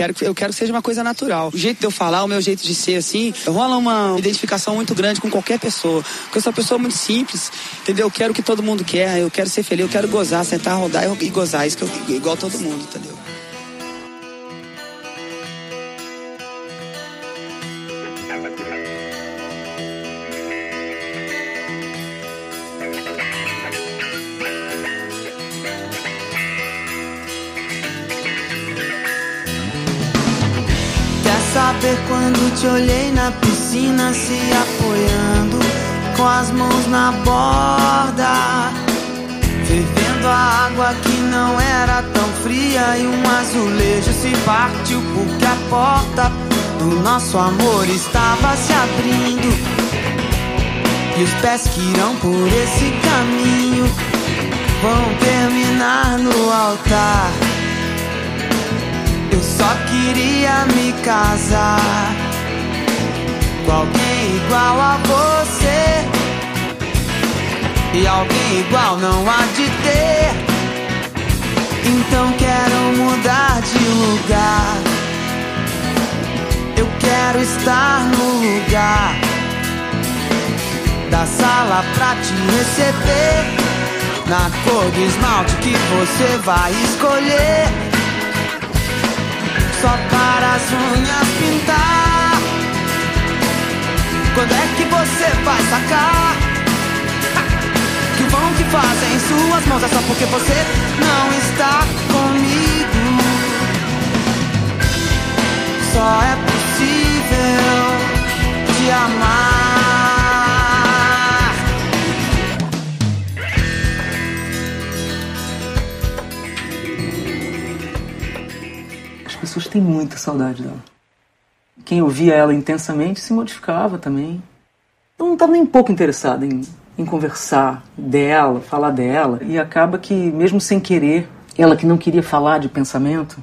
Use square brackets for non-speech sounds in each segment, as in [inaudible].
quero, eu quero que seja uma coisa natural. O jeito de eu falar, o meu jeito de ser, assim, rola uma identificação muito grande com qualquer pessoa. Porque eu sou uma pessoa muito simples, entendeu? Eu quero o que todo mundo quer, eu quero ser feliz, eu quero gozar, sentar, rodar e gozar. Isso que eu, igual todo mundo, entendeu? Se apoiando com as mãos na borda, fervendo a água que não era tão fria e um azulejo se partiu porque a porta do nosso amor estava se abrindo e os pés que irão por esse caminho vão terminar no altar. Eu só queria me casar alguém igual a você. E alguém igual não há de ter. Então quero mudar de lugar. Eu quero estar no lugar da sala pra te receber. Na cor do esmalte que você vai escolher só para as unhas pintar. Quando é que você vai sacar? Que o vão que fazem em suas mãos é só porque você não está comigo. Só é possível te amar. pessoas têm muita saudade dela. Quem ouvia ela intensamente se modificava também. Eu não estava nem um pouco interessado em, em conversar dela, falar dela. E acaba que, mesmo sem querer, ela que não queria falar de pensamento,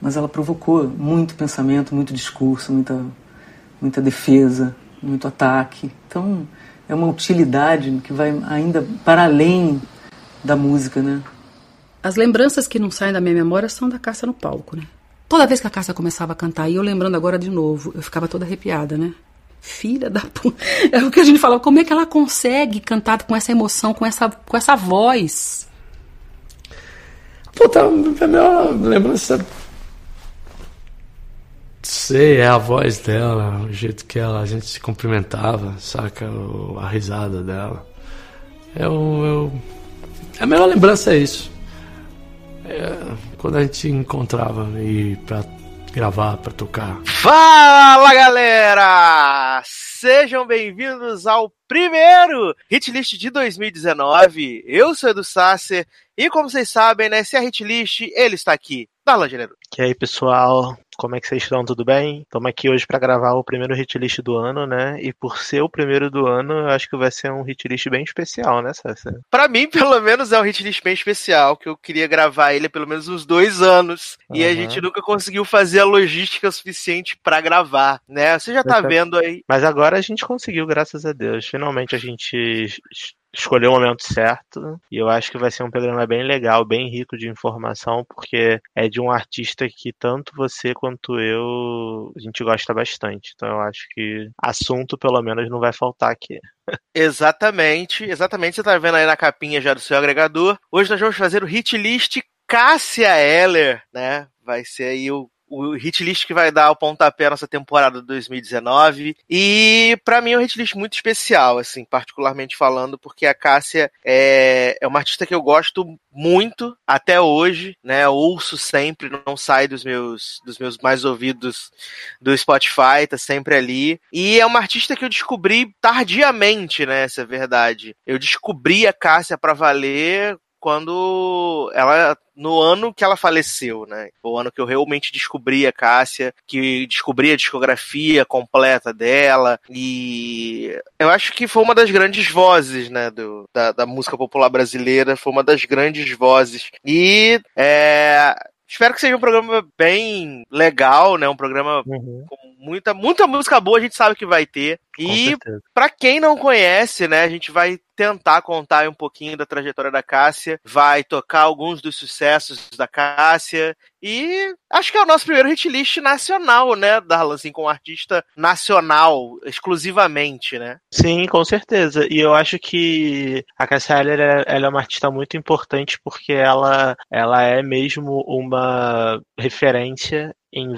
mas ela provocou muito pensamento, muito discurso, muita, muita defesa, muito ataque. Então é uma utilidade que vai ainda para além da música, né? As lembranças que não saem da minha memória são da caça no palco, né? Toda vez que a Cássia começava a cantar, e eu lembrando agora de novo, eu ficava toda arrepiada, né? Filha da puta. [laughs] É o que a gente falava, como é que ela consegue cantar com essa emoção, com essa, com essa voz? Puta, a minha lembrança. Sei, é a voz dela, o jeito que ela, a gente se cumprimentava, saca? A risada dela. Eu, eu, a melhor lembrança é isso. É, quando a gente encontrava e para gravar, para tocar. Fala galera! Sejam bem-vindos ao primeiro Hit List de 2019. Eu sou Edu Sasser e como vocês sabem, né, se a Hit List, ele está aqui. Dá Generoso. E aí, pessoal? Como é que vocês estão? Tudo bem? Estamos aqui hoje para gravar o primeiro hit list do ano, né? E por ser o primeiro do ano, eu acho que vai ser um hit list bem especial, né, César? Para mim, pelo menos, é um hit list bem especial, que eu queria gravar ele há pelo menos uns dois anos. Uhum. E a gente nunca conseguiu fazer a logística suficiente para gravar, né? Você já tá vendo aí. Mas agora a gente conseguiu, graças a Deus. Finalmente a gente escolher o momento certo. E eu acho que vai ser um programa bem legal, bem rico de informação, porque é de um artista que tanto você quanto eu a gente gosta bastante. Então eu acho que assunto, pelo menos, não vai faltar aqui. Exatamente, exatamente. Você tá vendo aí na capinha já do seu agregador. Hoje nós vamos fazer o hit list Cássia Eller, né? Vai ser aí o o hit list que vai dar o pontapé nessa temporada de 2019. E para mim é um hit list muito especial, assim, particularmente falando, porque a Cássia é, é uma artista que eu gosto muito até hoje, né? Ouço sempre, não sai dos meus dos meus mais ouvidos do Spotify, tá sempre ali. E é uma artista que eu descobri tardiamente, né? Essa é verdade. Eu descobri a Cássia para valer quando ela no ano que ela faleceu, né? O ano que eu realmente descobri a Cássia, que descobri a discografia completa dela e eu acho que foi uma das grandes vozes, né, do, da, da música popular brasileira, foi uma das grandes vozes e é, Espero que seja um programa bem legal, né? Um programa uhum. com muita, muita música boa, a gente sabe que vai ter. E para quem não conhece, né, a gente vai tentar contar um pouquinho da trajetória da Cássia, vai tocar alguns dos sucessos da Cássia e acho que é o nosso primeiro hit list nacional, né, Darlan, assim, com um artista nacional, exclusivamente, né? Sim, com certeza. E eu acho que a Cássia Eller, ela é uma artista muito importante porque ela, ela é mesmo uma referência em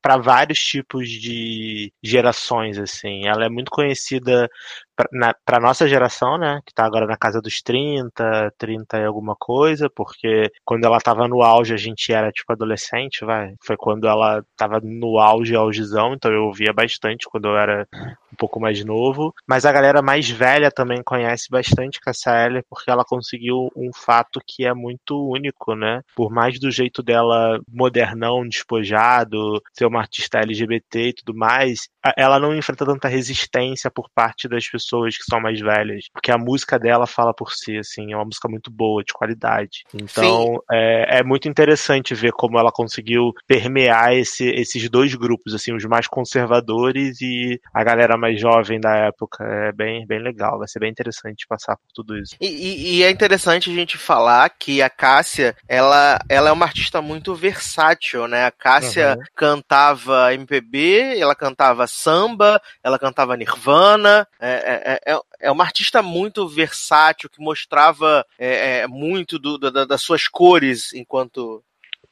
para vários tipos de gerações assim. Ela é muito conhecida para nossa geração, né, que tá agora na casa dos 30, 30 e alguma coisa, porque quando ela tava no auge a gente era tipo adolescente, vai. Foi quando ela tava no auge, augezão, então eu ouvia bastante quando eu era um pouco mais novo. Mas a galera mais velha também conhece bastante Cassia Eller porque ela conseguiu um fato que é muito único, né? Por mais do jeito dela modernão, despojado, ser uma artista LGBT e tudo mais, ela não enfrenta tanta resistência por parte das pessoas que são mais velhas, porque a música dela fala por si, assim, é uma música muito boa, de qualidade. Então, é, é, muito interessante ver como ela conseguiu permear esse, esses dois grupos, assim, os mais conservadores e a galera mais jovem da época. É bem, bem legal, vai ser bem interessante passar por tudo isso. E, e, e é interessante a gente falar que a Cássia, ela, ela é uma artista muito versátil, né? A Cássia uhum. cantava MPB, ela cantava samba, ela cantava Nirvana, é, é, é, é uma artista muito versátil que mostrava é, é, muito do, da, das suas cores enquanto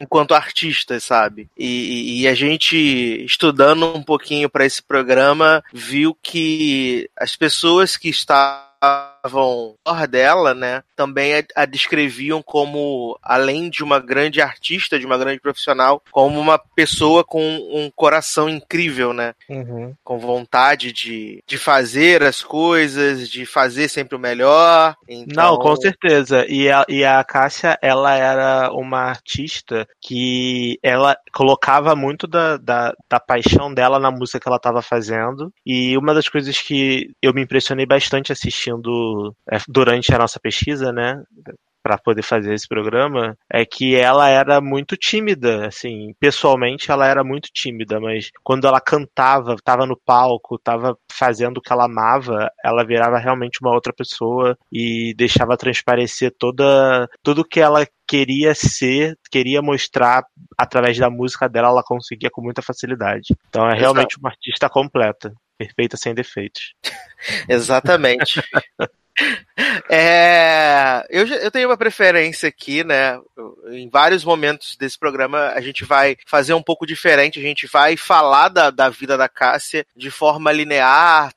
enquanto artista, sabe? E, e, a gente, estudando um pouquinho para esse programa, viu que as pessoas que estavam ao dela, né, também a, a, descreviam como, além de uma grande artista, de uma grande profissional, como uma pessoa com um coração incrível, né? Uhum. Com vontade de, de fazer as coisas, de fazer sempre o melhor. Então... Não, com certeza. E a, e a Cássia, ela era uma artista que ela colocava muito da, da, da paixão dela na música que ela estava fazendo. E uma das coisas que eu me impressionei bastante assistindo é, durante a nossa pesquisa, né, para poder fazer esse programa, é que ela era muito tímida, assim, pessoalmente ela era muito tímida, mas quando ela cantava, estava no palco, estava fazendo o que ela amava, ela virava realmente uma outra pessoa e deixava transparecer toda tudo que ela queria ser, queria mostrar através da música dela, ela conseguia com muita facilidade. Então é realmente uma artista completa, perfeita sem defeitos. [laughs] Exatamente. É, eu, eu tenho uma preferência aqui, né? Em vários momentos desse programa a gente vai fazer um pouco diferente, a gente vai falar da, da vida da Cássia de forma linear,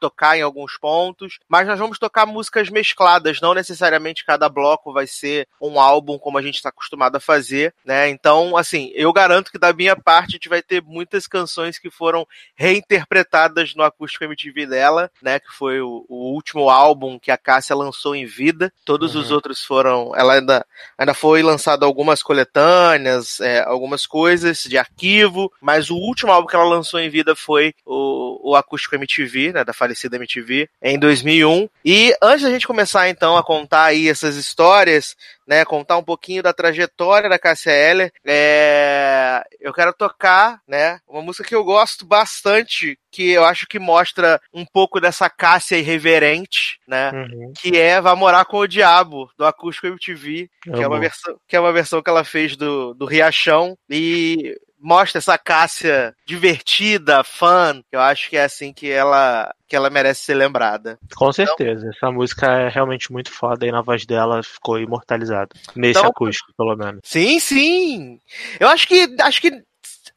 tocar em alguns pontos, mas nós vamos tocar músicas mescladas, não necessariamente cada bloco vai ser um álbum como a gente está acostumado a fazer, né? Então, assim, eu garanto que da minha parte a gente vai ter muitas canções que foram reinterpretadas no acústico MTV dela, né? Que foi o, o último álbum que a Cássia lançou em vida. Todos uhum. os outros foram, ela ainda, ainda foi lançado algumas coletâneas, é, algumas coisas de arquivo, mas o último álbum que ela lançou em vida foi o, o acústico MTV, né? Da falecida MTV, em 2001. E antes da gente começar então a contar aí essas histórias, né, contar um pouquinho da trajetória da Cássia Eller, é... eu quero tocar, né, uma música que eu gosto bastante, que eu acho que mostra um pouco dessa Cássia irreverente, né, uhum. que é Vá Morar com o Diabo, do Acústico MTV, que é, uma versão, que é uma versão que ela fez do, do Riachão, e mostra essa Cássia divertida, fã. Eu acho que é assim que ela que ela merece ser lembrada. Com certeza. Então, essa música é realmente muito foda e na voz dela ficou imortalizada. Nesse então, acústico, pelo menos. Sim, sim. Eu acho que acho que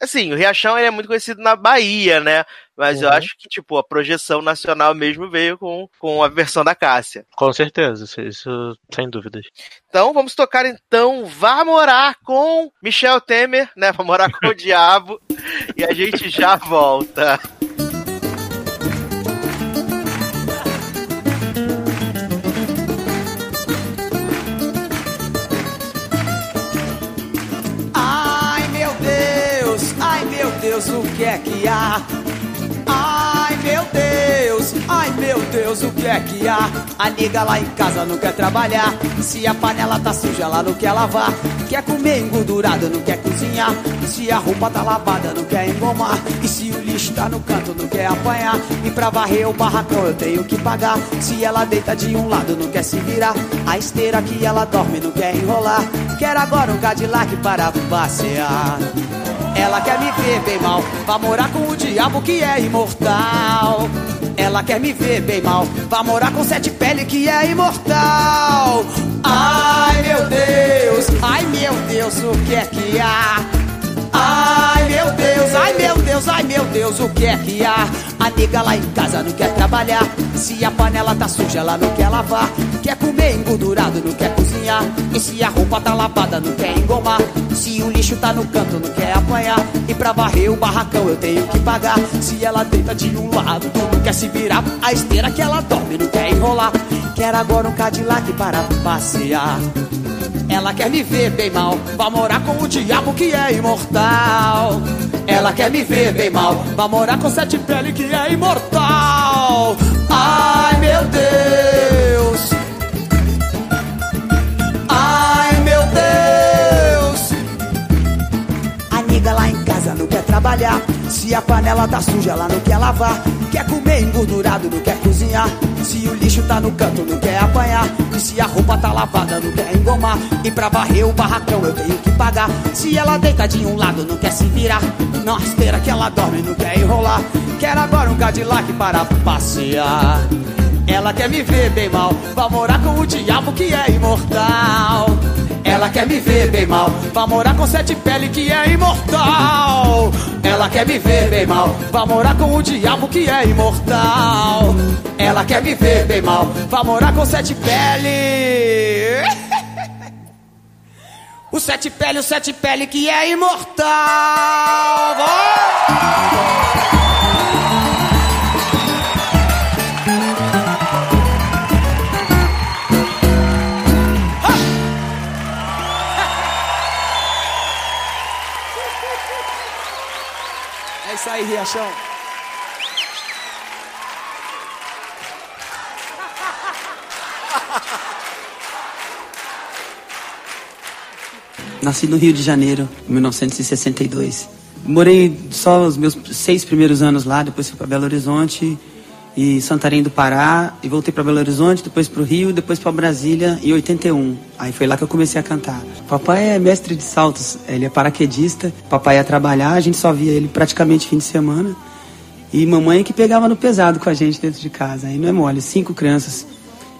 assim, o Riachão ele é muito conhecido na Bahia, né? Mas uhum. eu acho que, tipo, a projeção nacional mesmo veio com, com a versão da Cássia. Com certeza, isso sem dúvidas. Então vamos tocar então Vá Morar com Michel Temer, né? Vá morar com o [laughs] diabo. E a gente já volta. Deus, o que é que há? Ai meu Deus, ai meu Deus, o que é que há? A nega lá em casa não quer trabalhar. Se a panela tá suja, ela não quer lavar. Quer comer engordurado, não quer cozinhar. Se a roupa tá lavada, não quer engomar. E se o lixo tá no canto, não quer apanhar. E pra varrer o barracão eu tenho que pagar. Se ela deita de um lado, não quer se virar. A esteira que ela dorme, não quer enrolar. Quer agora um Cadillac para passear. Ela quer me ver bem mal, vai morar com o diabo que é imortal. Ela quer me ver bem mal, vai morar com sete pele que é imortal. Ai meu Deus, ai meu Deus, o que é que há? Ai meu Deus, ai meu Deus, ai meu Deus, o que é que há? A nega lá em casa não quer trabalhar. Se a panela tá suja, ela não quer lavar. Quer comer engordurado, não quer cozinhar. E se a roupa tá lavada, não quer engomar. Se o lixo tá no canto, não quer apanhar. E pra varrer o barracão eu tenho que pagar. Se ela deita de um lado, não quer se virar. A esteira que ela dorme, não quer enrolar. Quer agora um Cadillac para passear. Ela quer me ver bem mal, vai morar com o diabo que é imortal. Ela quer me ver bem mal, vai morar com sete pele que é imortal. Ai meu Deus, ai meu Deus. A nega lá em casa não quer trabalhar. Se a panela tá suja, ela não quer lavar. Quer comer engordurado, não quer cozinhar. Se o lixo tá no canto, não quer apanhar. E se a roupa tá lavada, não quer engomar. E pra varrer o barracão eu tenho que pagar. Se ela deita de um lado, não quer se virar. Na esteira que ela dorme, não quer enrolar. Quer agora um Cadillac para passear. Ela quer me ver bem mal, vai morar com o diabo que é imortal. Ela quer me ver bem mal, vai morar com sete pele que é imortal. Ela quer me ver bem mal, vai morar com o diabo que é imortal. Ela quer me ver bem mal, vai morar com sete pele. [laughs] O sete pele, o sete pele que é imortal. Isso aí, Riachão. Nasci no Rio de Janeiro, em 1962. Morei só os meus seis primeiros anos lá, depois fui para Belo Horizonte e Santarém do Pará, e voltei para Belo Horizonte, depois para o Rio, depois para Brasília em 81. Aí foi lá que eu comecei a cantar. Papai é mestre de saltos, ele é paraquedista. Papai ia trabalhar, a gente só via ele praticamente fim de semana. E mamãe que pegava no pesado com a gente dentro de casa. Aí não é mole, cinco crianças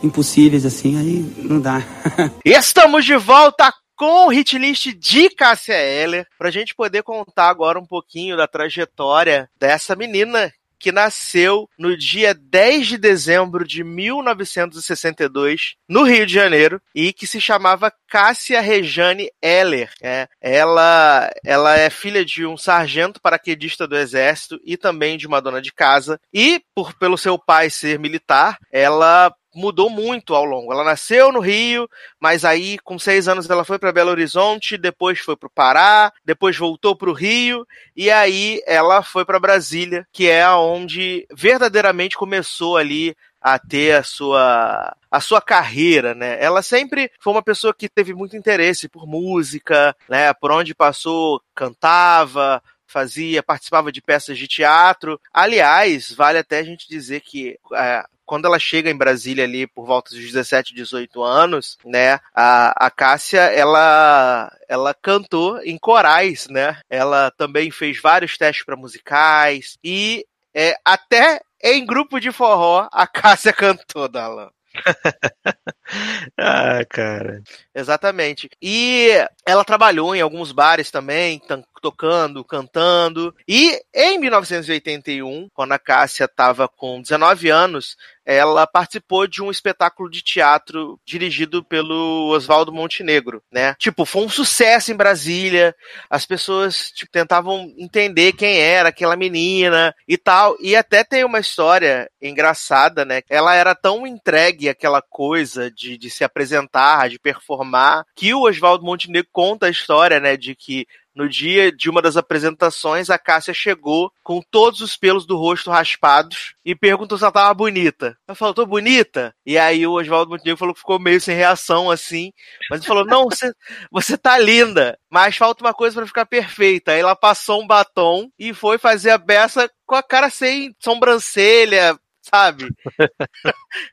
impossíveis assim, aí não dá. [laughs] Estamos de volta com o hit list de Cássia Eller, pra gente poder contar agora um pouquinho da trajetória dessa menina que nasceu no dia 10 de dezembro de 1962, no Rio de Janeiro, e que se chamava Cássia Rejane Eller. É, ela, ela é filha de um sargento paraquedista do Exército e também de uma dona de casa, e por pelo seu pai ser militar, ela mudou muito ao longo. Ela nasceu no Rio, mas aí com seis anos ela foi para Belo Horizonte, depois foi para o Pará, depois voltou para o Rio e aí ela foi para Brasília, que é onde verdadeiramente começou ali a ter a sua a sua carreira, né? Ela sempre foi uma pessoa que teve muito interesse por música, né? Por onde passou, cantava, fazia, participava de peças de teatro. Aliás, vale até a gente dizer que é, quando ela chega em Brasília ali por volta dos 17, 18 anos, né, a, a Cássia, ela, ela cantou em corais, né, ela também fez vários testes para musicais e é, até em grupo de forró a [laughs] Cássia cantou, Dalan. [laughs] ah, cara. Exatamente. E ela trabalhou em alguns bares também, tocando, cantando. E em 1981, quando a Cássia estava com 19 anos, ela participou de um espetáculo de teatro dirigido pelo Oswaldo Montenegro, né? Tipo, foi um sucesso em Brasília. As pessoas tipo, tentavam entender quem era aquela menina e tal. E até tem uma história engraçada, né? Ela era tão entregue àquela coisa de, de se apresentar, de performar, que o Oswaldo Montenegro conta a história, né? De que no dia de uma das apresentações, a Cássia chegou com todos os pelos do rosto raspados e perguntou se ela tava bonita. Ela falou, tô bonita? E aí o Oswaldo Montenegro falou que ficou meio sem reação, assim. Mas ele falou, não, você, você tá linda, mas falta uma coisa para ficar perfeita. Aí ela passou um batom e foi fazer a beça com a cara sem sobrancelha, [laughs] sabe?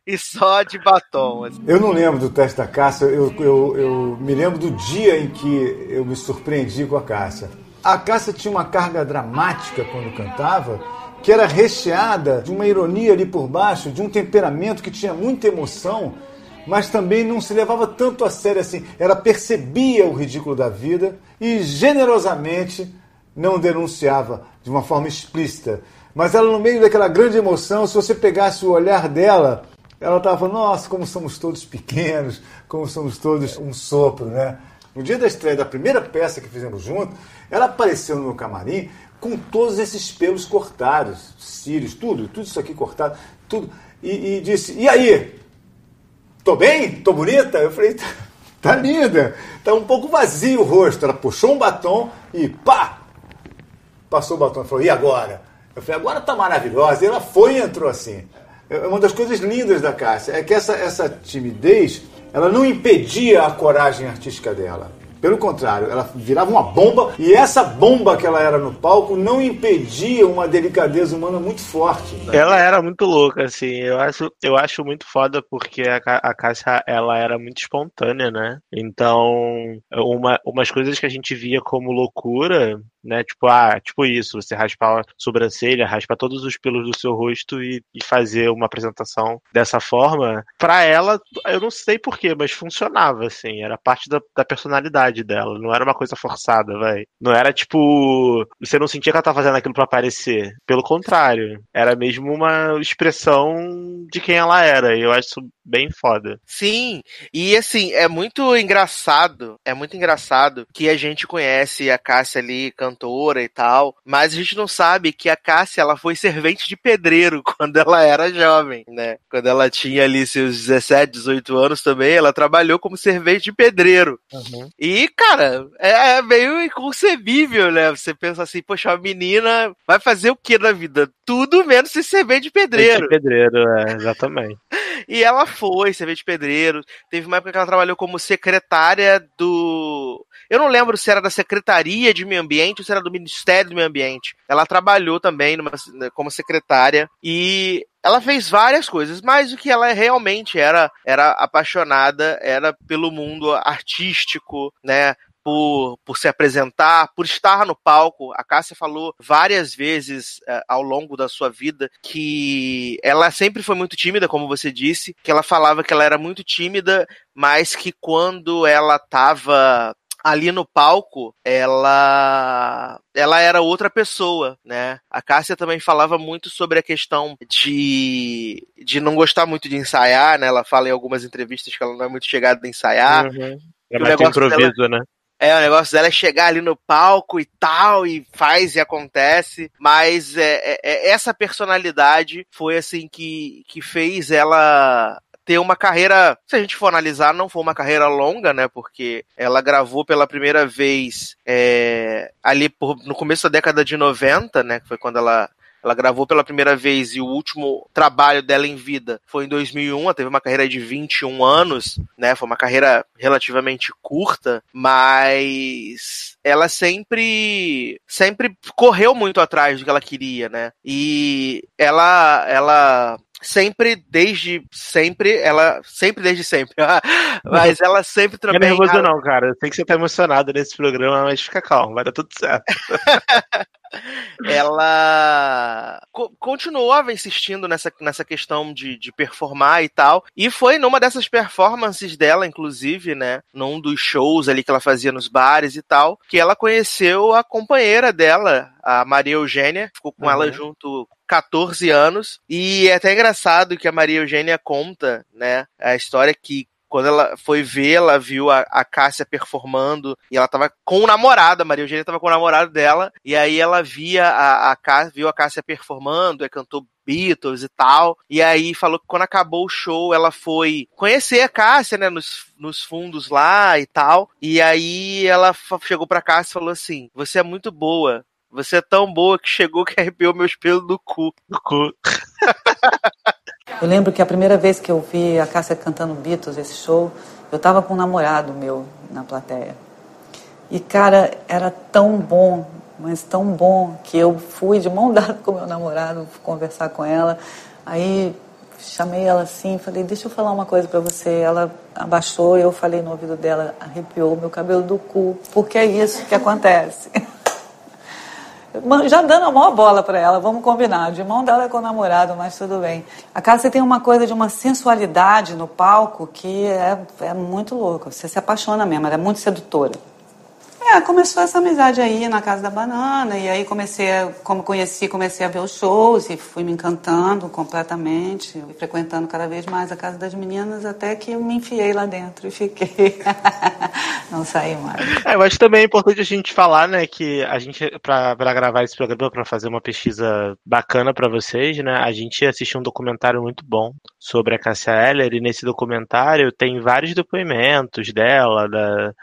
e só de batom. Assim. Eu não lembro do teste da Cássia, eu, eu, eu me lembro do dia em que eu me surpreendi com a Cássia. A Cássia tinha uma carga dramática quando cantava, que era recheada de uma ironia ali por baixo, de um temperamento que tinha muita emoção, mas também não se levava tanto a sério assim. Ela percebia o ridículo da vida e generosamente não denunciava de uma forma explícita. Mas ela, no meio daquela grande emoção, se você pegasse o olhar dela, ela estava, nossa, como somos todos pequenos, como somos todos um sopro, né? No dia da estreia da primeira peça que fizemos junto, ela apareceu no meu camarim com todos esses pelos cortados, cílios, tudo, tudo isso aqui cortado, tudo. E, e disse, e aí? Tô bem? Tô bonita? Eu falei, tá, tá linda. Tá um pouco vazio o rosto. Ela puxou um batom e pá! Passou o batom falou, e agora? Eu falei, agora tá maravilhosa. E ela foi e entrou assim. É uma das coisas lindas da Cássia é que essa, essa timidez ela não impedia a coragem artística dela. Pelo contrário, ela virava uma bomba e essa bomba que ela era no palco não impedia uma delicadeza humana muito forte. Ela era muito louca, assim. Eu acho, eu acho muito foda porque a, a Cássia ela era muito espontânea, né? Então, uma, umas coisas que a gente via como loucura, né? Tipo, ah, tipo isso, você raspar a sobrancelha, raspar todos os pelos do seu rosto e, e fazer uma apresentação dessa forma. Pra ela, eu não sei porquê, mas funcionava, assim. Era parte da, da personalidade dela. Não era uma coisa forçada, vai. Não era tipo. Você não sentia que ela tava fazendo aquilo para aparecer. Pelo contrário. Era mesmo uma expressão de quem ela era. E eu acho bem foda. Sim, e assim, é muito engraçado, é muito engraçado que a gente conhece a Cássia ali, cantora e tal, mas a gente não sabe que a Cássia, ela foi servente de pedreiro [laughs] quando ela era jovem, né? Quando ela tinha ali seus 17, 18 anos também, ela trabalhou como servente de pedreiro. Uhum. E, cara, é, é meio inconcebível, né? Você pensa assim, poxa, a menina vai fazer o que na vida? Tudo menos ser servente de pedreiro. De pedreiro, é, exatamente. [laughs] E ela foi servente de pedreiro. Teve uma época que ela trabalhou como secretária do. Eu não lembro se era da Secretaria de Meio Ambiente ou se era do Ministério do Meio Ambiente. Ela trabalhou também numa, como secretária e ela fez várias coisas, mas o que ela realmente era era apaixonada era pelo mundo artístico, né? Por, por se apresentar, por estar no palco. A Cássia falou várias vezes uh, ao longo da sua vida que ela sempre foi muito tímida, como você disse, que ela falava que ela era muito tímida, mas que quando ela estava ali no palco, ela ela era outra pessoa, né? A Cássia também falava muito sobre a questão de, de não gostar muito de ensaiar, né? Ela fala em algumas entrevistas que ela não é muito chegada a ensaiar. Uhum. É mais improviso, dela... né? É, o negócio dela é chegar ali no palco e tal, e faz e acontece. Mas é, é, é, essa personalidade foi assim que, que fez ela ter uma carreira, se a gente for analisar, não foi uma carreira longa, né? Porque ela gravou pela primeira vez é, ali por, no começo da década de 90, né? Que foi quando ela ela gravou pela primeira vez e o último trabalho dela em vida foi em 2001. Ela teve uma carreira de 21 anos, né? Foi uma carreira relativamente curta, mas ela sempre sempre correu muito atrás do que ela queria, né? E ela ela sempre, desde sempre, ela. Sempre desde sempre. [laughs] mas ela sempre também. Não é nervoso, não, cara. Eu sei que você tá emocionado nesse programa, mas fica calmo, vai dar tudo certo. [laughs] ela co continuava insistindo nessa, nessa questão de, de performar e tal. E foi numa dessas performances dela, inclusive, né? Num dos shows ali que ela fazia nos bares e tal, que ela conheceu a companheira dela, a Maria Eugênia, ficou com uhum. ela junto 14 anos. E é até engraçado que a Maria Eugênia conta, né, a história que quando ela foi ver, ela viu a, a Cássia performando e ela tava com o namorado, a Maria Eugênia tava com o namorado dela, e aí ela via a, a Cássia, viu a Cássia performando, e cantou Beatles e tal. E aí falou que quando acabou o show, ela foi conhecer a Cássia, né, nos, nos fundos lá e tal. E aí ela chegou pra Cássia e falou assim: Você é muito boa. Você é tão boa que chegou que arrepiou meus pelos do cu. Do cu. [laughs] eu lembro que a primeira vez que eu vi a Cássia cantando Beatles, esse show, eu tava com um namorado meu na plateia. E, cara, era tão bom, mas tão bom, que eu fui de mão [laughs] dada com meu namorado conversar com ela. Aí chamei ela assim, falei, deixa eu falar uma coisa para você. Ela abaixou e eu falei no ouvido dela, arrepiou meu cabelo do cu, porque é isso que acontece. [laughs] Já dando a maior bola para ela, vamos combinar. De mão dela com o namorado, mas tudo bem. A casa tem uma coisa de uma sensualidade no palco que é, é muito louca. Você se apaixona mesmo, ela é muito sedutora. É, começou essa amizade aí na Casa da Banana, e aí comecei, como conheci, comecei a ver os shows e fui me encantando completamente, frequentando cada vez mais a Casa das Meninas, até que me enfiei lá dentro e fiquei. [laughs] Não saí mais. É, eu acho também é importante a gente falar, né, que a gente, para gravar esse programa, para fazer uma pesquisa bacana para vocês, né, a gente assistiu um documentário muito bom sobre a Cássia Eller, e nesse documentário tem vários depoimentos dela, da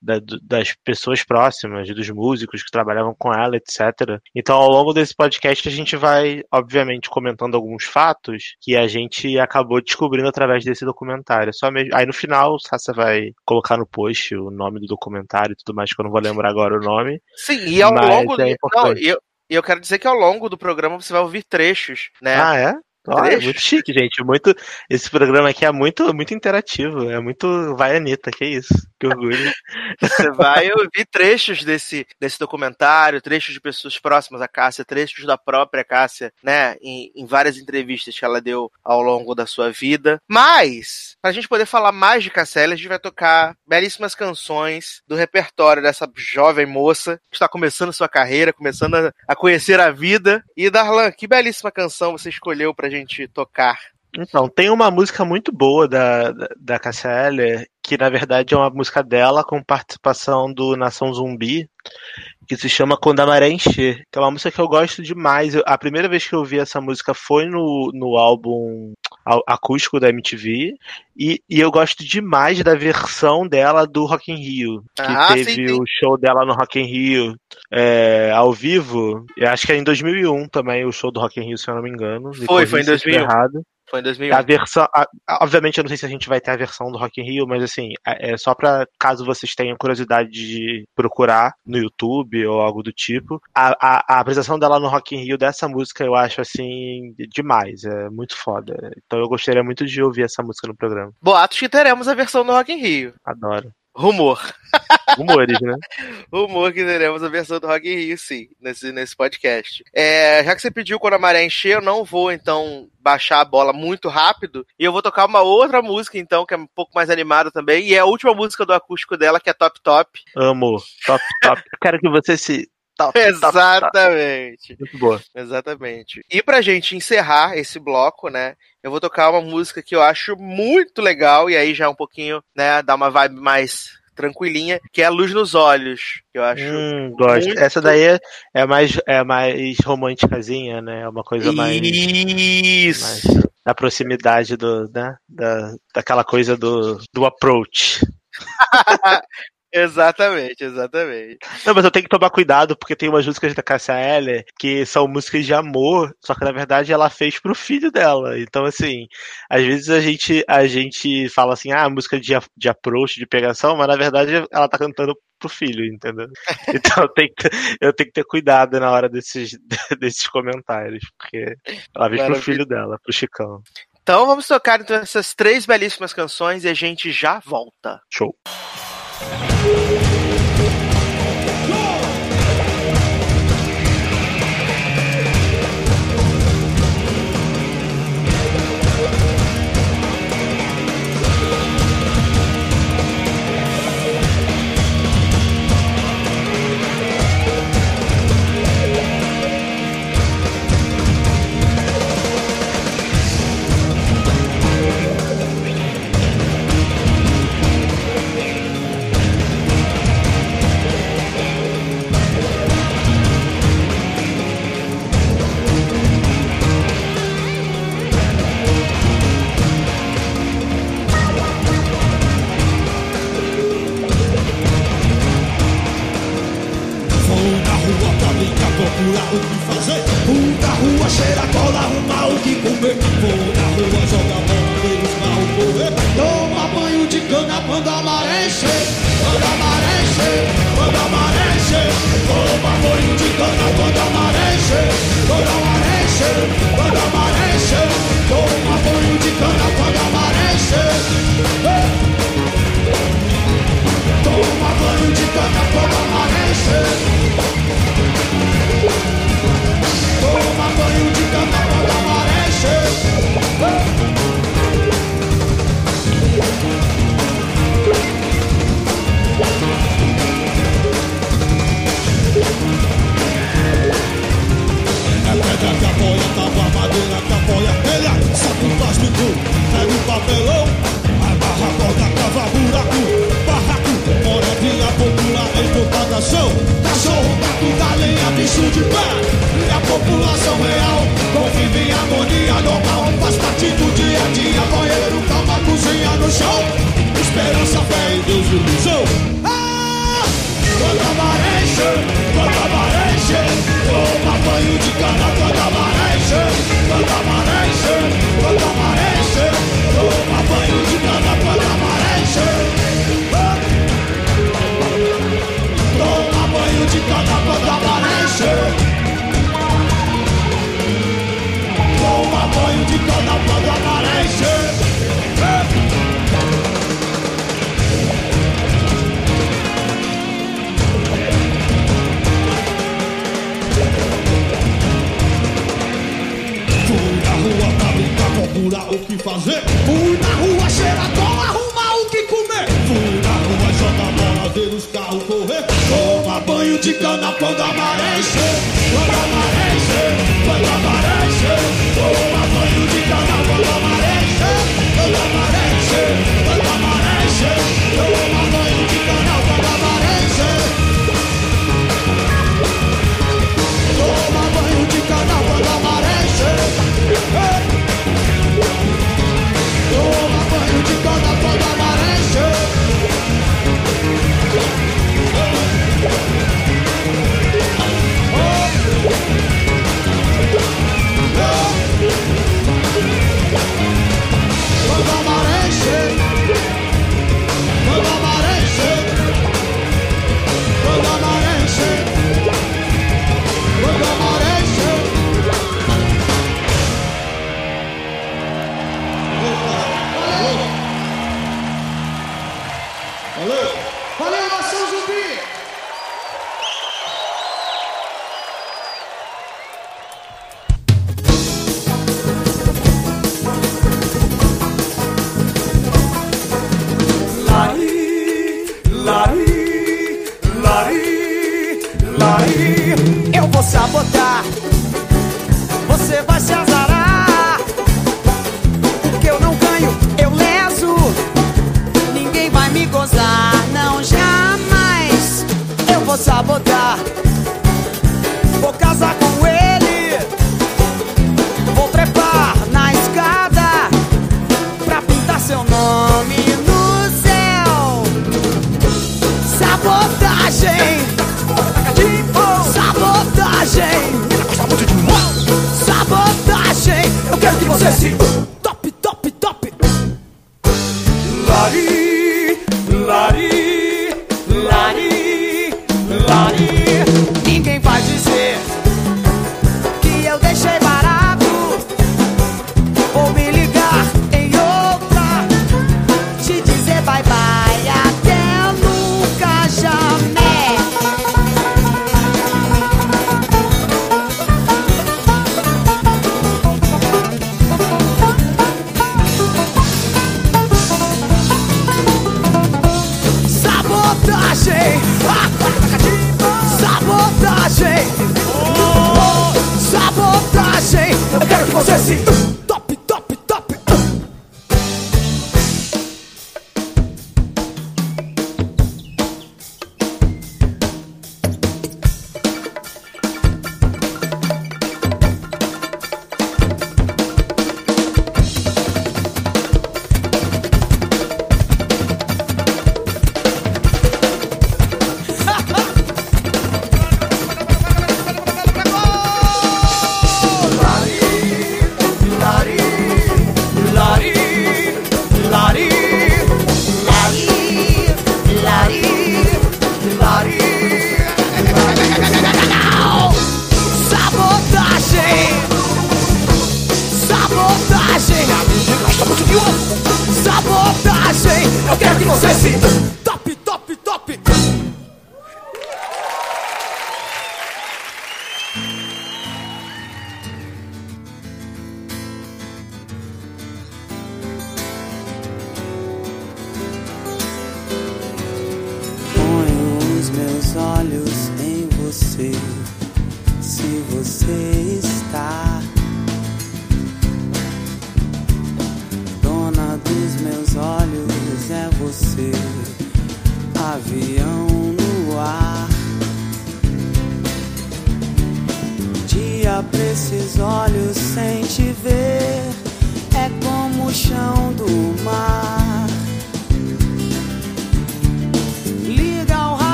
da, das pessoas próximas, dos músicos que trabalhavam com ela, etc. Então, ao longo desse podcast, a gente vai, obviamente, comentando alguns fatos que a gente acabou descobrindo através desse documentário. Só mesmo... Aí no final, Sassa vai colocar no post o nome do documentário e tudo mais, que eu não vou lembrar agora o nome. Sim, e ao longo. É não, eu, eu quero dizer que ao longo do programa você vai ouvir trechos, né? Ah, é? Olha, é muito chique, gente. Muito, esse programa aqui é muito, muito interativo. É muito vai Anitta, que isso. Que orgulho. [laughs] Você vai ouvir trechos desse, desse documentário, trechos de pessoas próximas à Cássia, trechos da própria Cássia, né? Em, em várias entrevistas que ela deu ao longo da sua vida. Mas, pra gente poder falar mais de Cassia, a gente vai tocar belíssimas canções do repertório dessa jovem moça que está começando sua carreira, começando a, a conhecer a vida. E Darlan, que belíssima canção você escolheu pra gente gente tocar? Então, tem uma música muito boa da, da, da Cassia Eller, que na verdade é uma música dela com participação do Nação Zumbi, que se chama Quando a Maré Encher, que é uma música que eu gosto demais. Eu, a primeira vez que eu ouvi essa música foi no, no álbum acústico da MTV, e, e eu gosto demais da versão dela do Rock in Rio, que ah, teve sim, sim. o show dela no Rock in Rio é, ao vivo, eu acho que é em 2001 também o show do Rock in Rio, se eu não me engano. Foi, foi em 2001. Errado. Foi em 2001. A versão, a, obviamente, eu não sei se a gente vai ter a versão do Rock in Rio, mas assim, é, é só para caso vocês tenham curiosidade de procurar no YouTube ou algo do tipo. A, a, a, apresentação dela no Rock in Rio dessa música eu acho assim demais, é muito foda. Então eu gostaria muito de ouvir essa música no programa. Boatos que teremos a versão do Rock in Rio. Adoro. Rumor. [laughs] Rumores, né? Rumor que teremos a versão do Rock in Rio, sim, nesse, nesse podcast. É, já que você pediu quando a maré encher, eu não vou, então, baixar a bola muito rápido. E eu vou tocar uma outra música, então, que é um pouco mais animada também. E é a última música do acústico dela, que é Top Top. Amo. Top Top. [laughs] Quero que você se Top, Exatamente. Top, top. Muito boa. Exatamente. E pra gente encerrar esse bloco, né? Eu vou tocar uma música que eu acho muito legal, e aí já é um pouquinho, né, dá uma vibe mais tranquilinha, que é a Luz nos Olhos, que eu acho. Hum, gosto. Muito... Essa daí é, é, mais, é mais românticazinha, né? É uma coisa mais. Isso! Mais da proximidade do, né? Da, daquela coisa do, do approach. [laughs] Exatamente, exatamente. Não, mas eu tenho que tomar cuidado porque tem umas músicas da Cassia Eller que são músicas de amor, só que na verdade ela fez pro filho dela. Então, assim, às vezes a gente, a gente fala assim, ah, música de, de approach, de pegação, mas na verdade ela tá cantando pro filho, entendeu? [laughs] Então eu tenho que, eu tenho que ter cuidado na hora desses, [laughs] desses comentários, porque ela fez pro filho dela, pro Chicão. Então vamos tocar então essas três belíssimas canções e a gente já volta. Show. Thank you.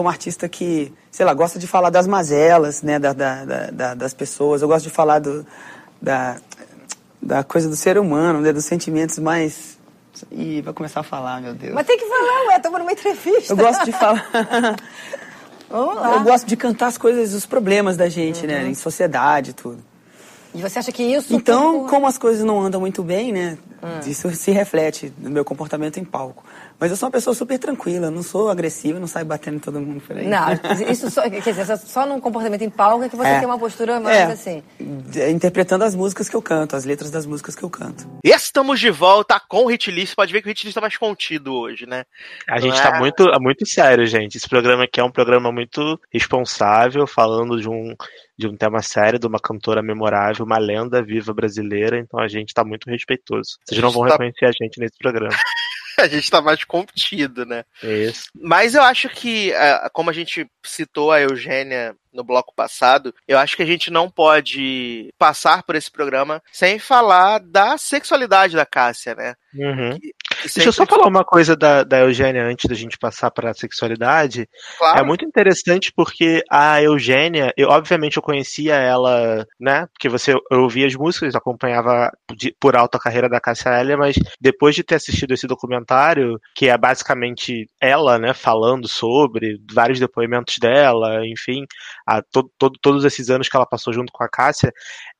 sou um artista que, sei lá, gosta de falar das mazelas, né, da, da, da, das pessoas. Eu gosto de falar do, da, da coisa do ser humano, né, dos sentimentos mais... Ih, vai começar a falar, meu Deus. Mas tem que falar, ué, estamos numa entrevista. Eu gosto de falar... [laughs] Vamos lá. Eu gosto de cantar as coisas, os problemas da gente, uhum. né, em sociedade e tudo. E você acha que isso. Então, como, como as coisas não andam muito bem, né? Hum. Isso [laughs] se reflete no meu comportamento em palco. Mas eu sou uma pessoa super tranquila, não sou agressiva, não saio batendo em todo mundo por aí. Não, isso só, quer dizer, só num comportamento em palco é que você é. tem uma postura mais é. assim. Interpretando as músicas que eu canto, as letras das músicas que eu canto. Estamos de volta com o Hitlist. Pode ver que o Hitlist está mais contido hoje, né? A gente está é? muito, muito sério, gente. Esse programa aqui é um programa muito responsável, falando de um de um tema sério, de uma cantora memorável, uma lenda viva brasileira. Então a gente tá muito respeitoso. Vocês não vão Tá- reconhecer a gente nesse programa. [laughs] A gente tá mais contido, né? É isso. Mas eu acho que, eh, como a gente citou a Eugênia no bloco passado, eu acho que a gente não pode passar por esse programa sem falar da sexualidade da Cássia, né? Uhum. Deixa eu só falar uma coisa da, da Eugênia antes da gente passar para a sexualidade. Claro. É muito interessante porque a Eugênia, eu obviamente eu conhecia ela, né? Porque você eu ouvia as músicas, acompanhava de- por alto a carreira da Cássia Eller, mas depois de ter assistido esse documentário, que é basicamente ela, né, falando sobre vários depoimentos dela, enfim, a, to- to- todos esses anos que ela passou junto com a Cássia,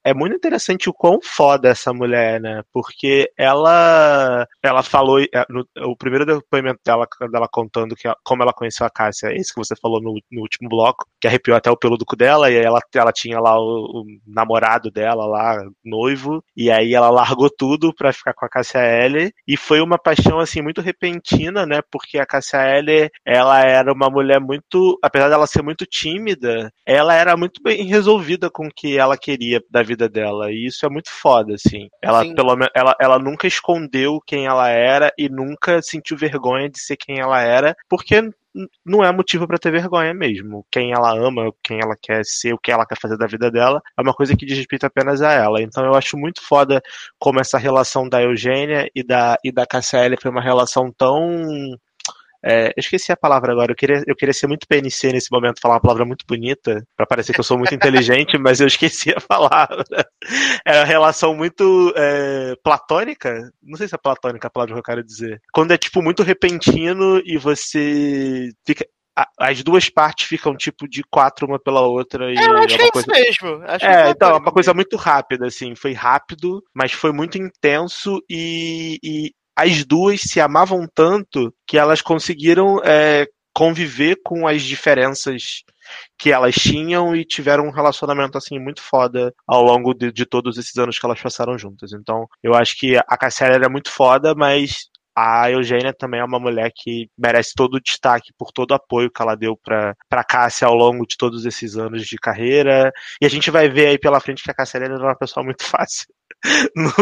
é muito interessante o quão foda essa mulher, né? Porque ela ela falou é, no, o primeiro depoimento dela, dela contando que como ela conheceu a Cássia, esse que você falou no, no último bloco, que arrepiou até o pelo do cu dela, e aí ela, ela tinha lá o, o namorado dela lá, noivo, e aí ela largou tudo pra ficar com a Cássia Eller, e foi uma paixão assim muito repentina, né? Porque a Cássia Eller, ela era uma mulher muito, apesar dela ser muito tímida, ela era muito bem resolvida com o que ela queria da vida dela. E isso é muito foda, assim. Ela, Sim. pelo menos, ela, ela nunca escondeu quem ela era e nunca sentiu vergonha de ser quem ela era, porque não é motivo pra ter vergonha mesmo. Quem ela ama, quem ela quer ser, o que ela quer fazer da vida dela, é uma coisa que diz respeito apenas a ela. Então eu acho muito foda como essa relação da Eugênia e da, e da Cassia foi uma relação tão é, eu esqueci a palavra agora. Eu queria, eu queria ser muito PNC nesse momento, falar uma palavra muito bonita, pra parecer que eu sou muito inteligente, [laughs] mas eu esqueci a palavra. É uma relação muito é, platônica. Não sei se é platônica a palavra que eu quero dizer. Quando é, tipo, muito repentino e você fica. As duas partes ficam, tipo, de quatro uma pela outra. E É, eu acho que é coisa... isso mesmo. Acho que É, então, é uma coisa muito rápida, assim. Foi rápido, mas foi muito intenso e, e as duas se amavam tanto que elas conseguiram é, conviver com as diferenças que elas tinham e tiveram um relacionamento assim muito foda ao longo de, de todos esses anos que elas passaram juntas. Então, eu acho que a Cassia era muito foda, mas a Eugênia também é uma mulher que merece todo o destaque por todo o apoio que ela deu pra, pra Cássia ao longo de todos esses anos de carreira. E a gente vai ver aí pela frente que a Cássia era uma pessoa muito [laughs] fácil no,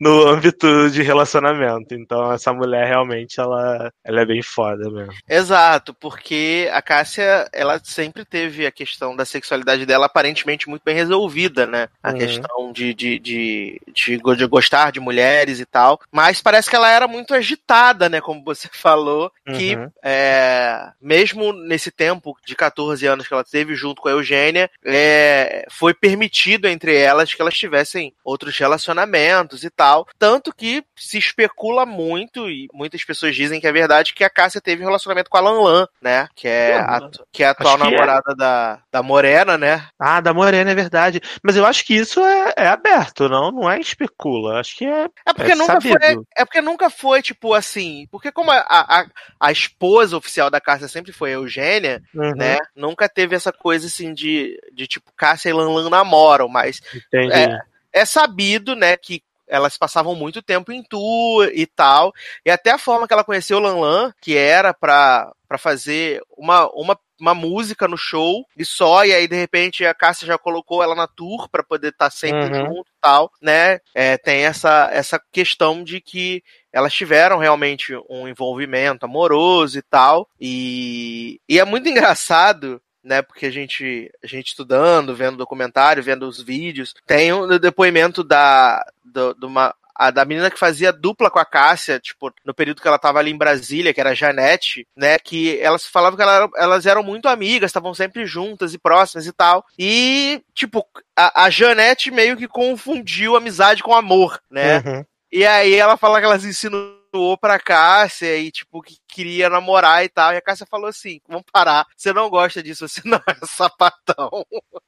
no âmbito de relacionamento. Então essa mulher realmente ela, ela é bem foda mesmo. Exato, porque a Cássia, ela sempre teve a questão da sexualidade dela aparentemente muito bem resolvida, né? A Uhum. questão de, de, de, de, de gostar de mulheres e tal. Mas parece que ela era muito agitada, né? Como você [laughs] falou, que Uhum. é, mesmo nesse tempo de 14 anos que ela teve junto com a Eugênia, é, foi permitido entre elas que elas tivessem outros relacionamentos e tal. Tanto que se especula muito, e muitas pessoas dizem que é verdade, que a Cássia teve um relacionamento com a Lan Lan, né? Que é, É, a, que é a atual acho é. namorada da, da Morena, né? Ah, da Morena é verdade. Mas eu acho que isso é, é aberto, não? Não é especula. Acho que é. É porque É nunca foi. sabido. É porque nunca foi, tipo, assim. Porque como a, a, a esposa oficial da Cássia sempre foi a Eugênia, Uhum, né? Nunca teve essa coisa assim de, de tipo, Cássia e Lan Lan namoram, mas Entendi. é, é sabido, né, que elas passavam muito tempo em tour e tal. E até a forma que ela conheceu o Lan Lan, que era pra, pra fazer uma, uma, uma música no show e só, e aí de repente a Cássia já colocou ela na tour pra poder estar sempre Uhum. junto e tal, né? É, tem essa, essa questão de que elas tiveram realmente um envolvimento amoroso e tal. E, e é muito [laughs] engraçado né? Porque a gente, a gente estudando, vendo documentário, vendo os vídeos, tem um depoimento da, do, de uma, a, da menina que fazia dupla com a Cássia, tipo, no período que ela tava ali em Brasília, que era a Janete, né? Que elas falavam que ela- elas eram muito amigas, estavam sempre juntas e próximas e tal. E, tipo, a, a Janete meio que confundiu amizade com amor, né? Uhum. E aí ela fala que elas insinuaram insinuou pra Cássia e, tipo, que queria namorar e tal. E a Cássia falou assim: vamos parar. Você não gosta disso, você não é sapatão.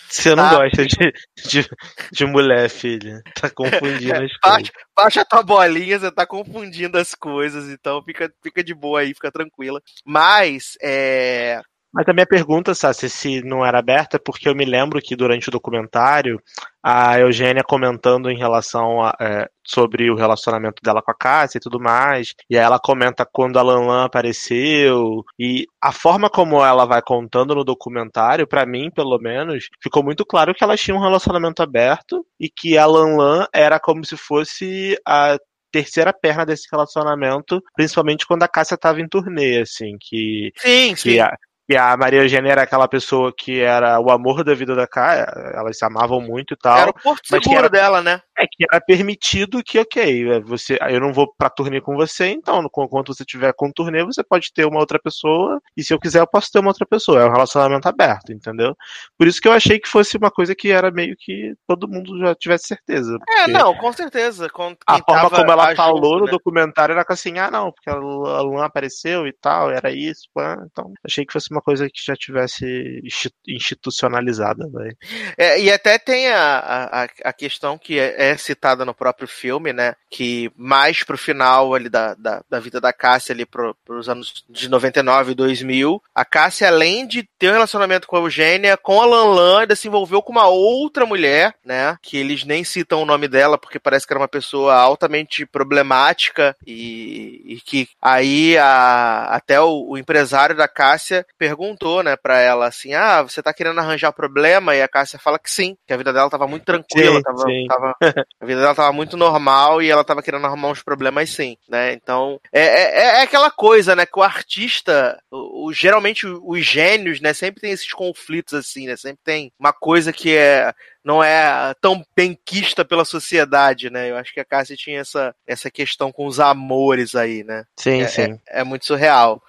Você não Tá. gosta de, de, de mulher, filha. Tá confundindo as coisas. Baixa, baixa a tua bolinha, você tá confundindo as coisas, então fica, fica de boa aí, fica tranquila. Mas, é. Mas a minha pergunta, Sassi, se não era aberta, é porque eu me lembro que durante o documentário, a Eugênia comentando em relação a, é, sobre o relacionamento dela com a Cássia e tudo mais, e aí ela comenta quando a Lanlan apareceu, e a forma como ela vai contando no documentário, pra mim, pelo menos, ficou muito claro que elas tinham um relacionamento aberto e que a Lanlan era como se fosse a terceira perna desse relacionamento, principalmente quando a Cássia tava em turnê, assim, que Sim, que sim. a, que a Maria Eugênia era aquela pessoa que era o amor da vida da Caia, elas se amavam muito e tal. Era o porto seguro era- dela, né? É que era permitido que, ok, é, você, eu não vou pra turnê com você, então, quando você tiver com turnê, você pode ter uma outra pessoa, e se eu quiser, eu posso ter uma outra pessoa. É um relacionamento aberto, entendeu? Por isso que eu achei que fosse uma coisa que era meio que todo mundo já tivesse certeza. É, não, com certeza. Com A forma como ela falou no né? documentário era assim, ah, não, porque a Luan apareceu e tal, era isso, pá. então achei que fosse uma coisa que já tivesse insti- institucionalizada, velho. É, e até tem a, a, a questão que é, é citada no próprio filme, né? Que mais pro final ali da, da, da vida da Cássia, ali pro, pros anos de 99 e 2000, a Cássia, além de ter um relacionamento com a Eugênia, com a Lanlan, ainda se envolveu com uma outra mulher, né? Que eles nem citam o nome dela, porque parece que era uma pessoa altamente problemática e, e que aí a, até o, o empresário da Cássia perguntou, né, pra ela assim: ah, você tá querendo arranjar problema? E a Cássia fala que sim, que a vida dela tava muito tranquila, Sim, tava, sim. tava- a vida dela tava muito normal e ela tava querendo arrumar uns problemas sim, né? Então, é, é, é aquela coisa, né, que o artista, o, o- geralmente os gênios, né, sempre tem esses conflitos assim, né? Sempre tem uma coisa que é não é tão benquista pela sociedade, né? Eu acho que a Cássia tinha essa, essa questão com os amores aí, né? Sim, É- sim. É, é muito surreal.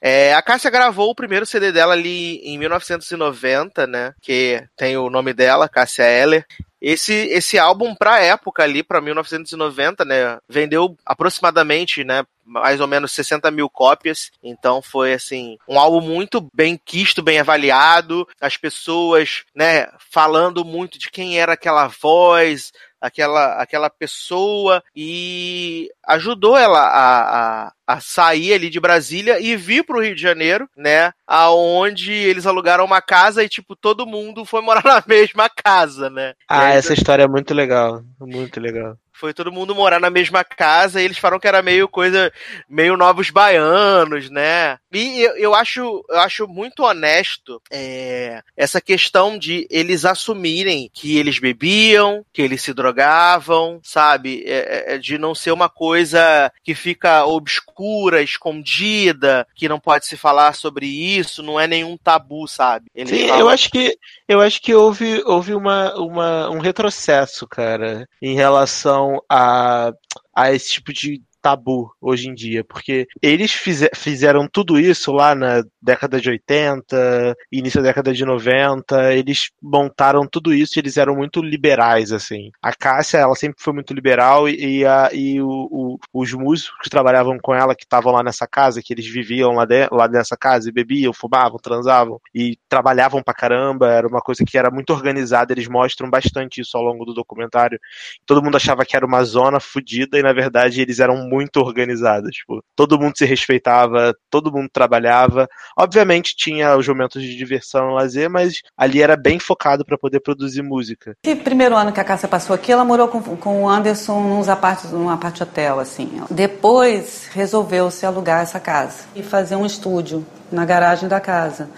É, a Cássia gravou o primeiro CD dela ali em 1990, né? Que tem o nome dela, Cássia Eller. Esse, esse álbum, pra época ali, pra 1990, né? Vendeu aproximadamente, né? Mais ou menos 60 mil cópias. Então foi, assim, um álbum muito bem quisto, bem avaliado. As pessoas, né? Falando muito de quem era aquela voz, aquela, aquela pessoa e ajudou ela a, a, a sair ali de Brasília e vir pro Rio de Janeiro, né? Aonde eles alugaram uma casa e, tipo, todo mundo foi morar [laughs] na mesma casa, né? Ah, aí essa história é muito legal. Muito legal. Foi todo mundo morar na mesma casa e eles falaram que era meio coisa, meio novos baianos, né? E eu, eu acho, eu acho muito honesto é, essa questão de eles assumirem que eles bebiam, que eles se drogavam, sabe? É, é, de não ser uma coisa que fica obscura, escondida, que não pode se falar sobre isso, não é nenhum tabu, sabe? Eles Sim, falam- eu acho que eu acho que houve, houve uma, uma, um retrocesso, cara, em relação a, a esse tipo de tabu hoje em dia, porque eles fize- fizeram tudo isso lá na década de 80, início da década de 90, eles montaram tudo isso e eles eram muito liberais, assim. A Cássia, ela sempre foi muito liberal e, e, a, e o, o- os músicos que trabalhavam com ela, que estavam lá nessa casa, que eles viviam lá, de, lá nessa casa e bebiam, fumavam, transavam e trabalhavam pra caramba, era uma coisa que era muito organizada, eles mostram bastante isso ao longo do documentário. Todo mundo achava que era uma zona fodida e na verdade eles eram muito organizados, tipo, todo mundo se respeitava, todo mundo trabalhava. Obviamente tinha os momentos de diversão e lazer, mas ali era bem focado pra poder produzir música. Esse primeiro ano que a Cássia passou aqui, ela morou com, com o Anderson nos apartes, num aparte hotel, assim. Depois resolveu-se alugar essa casa e fazer um estúdio na garagem da casa.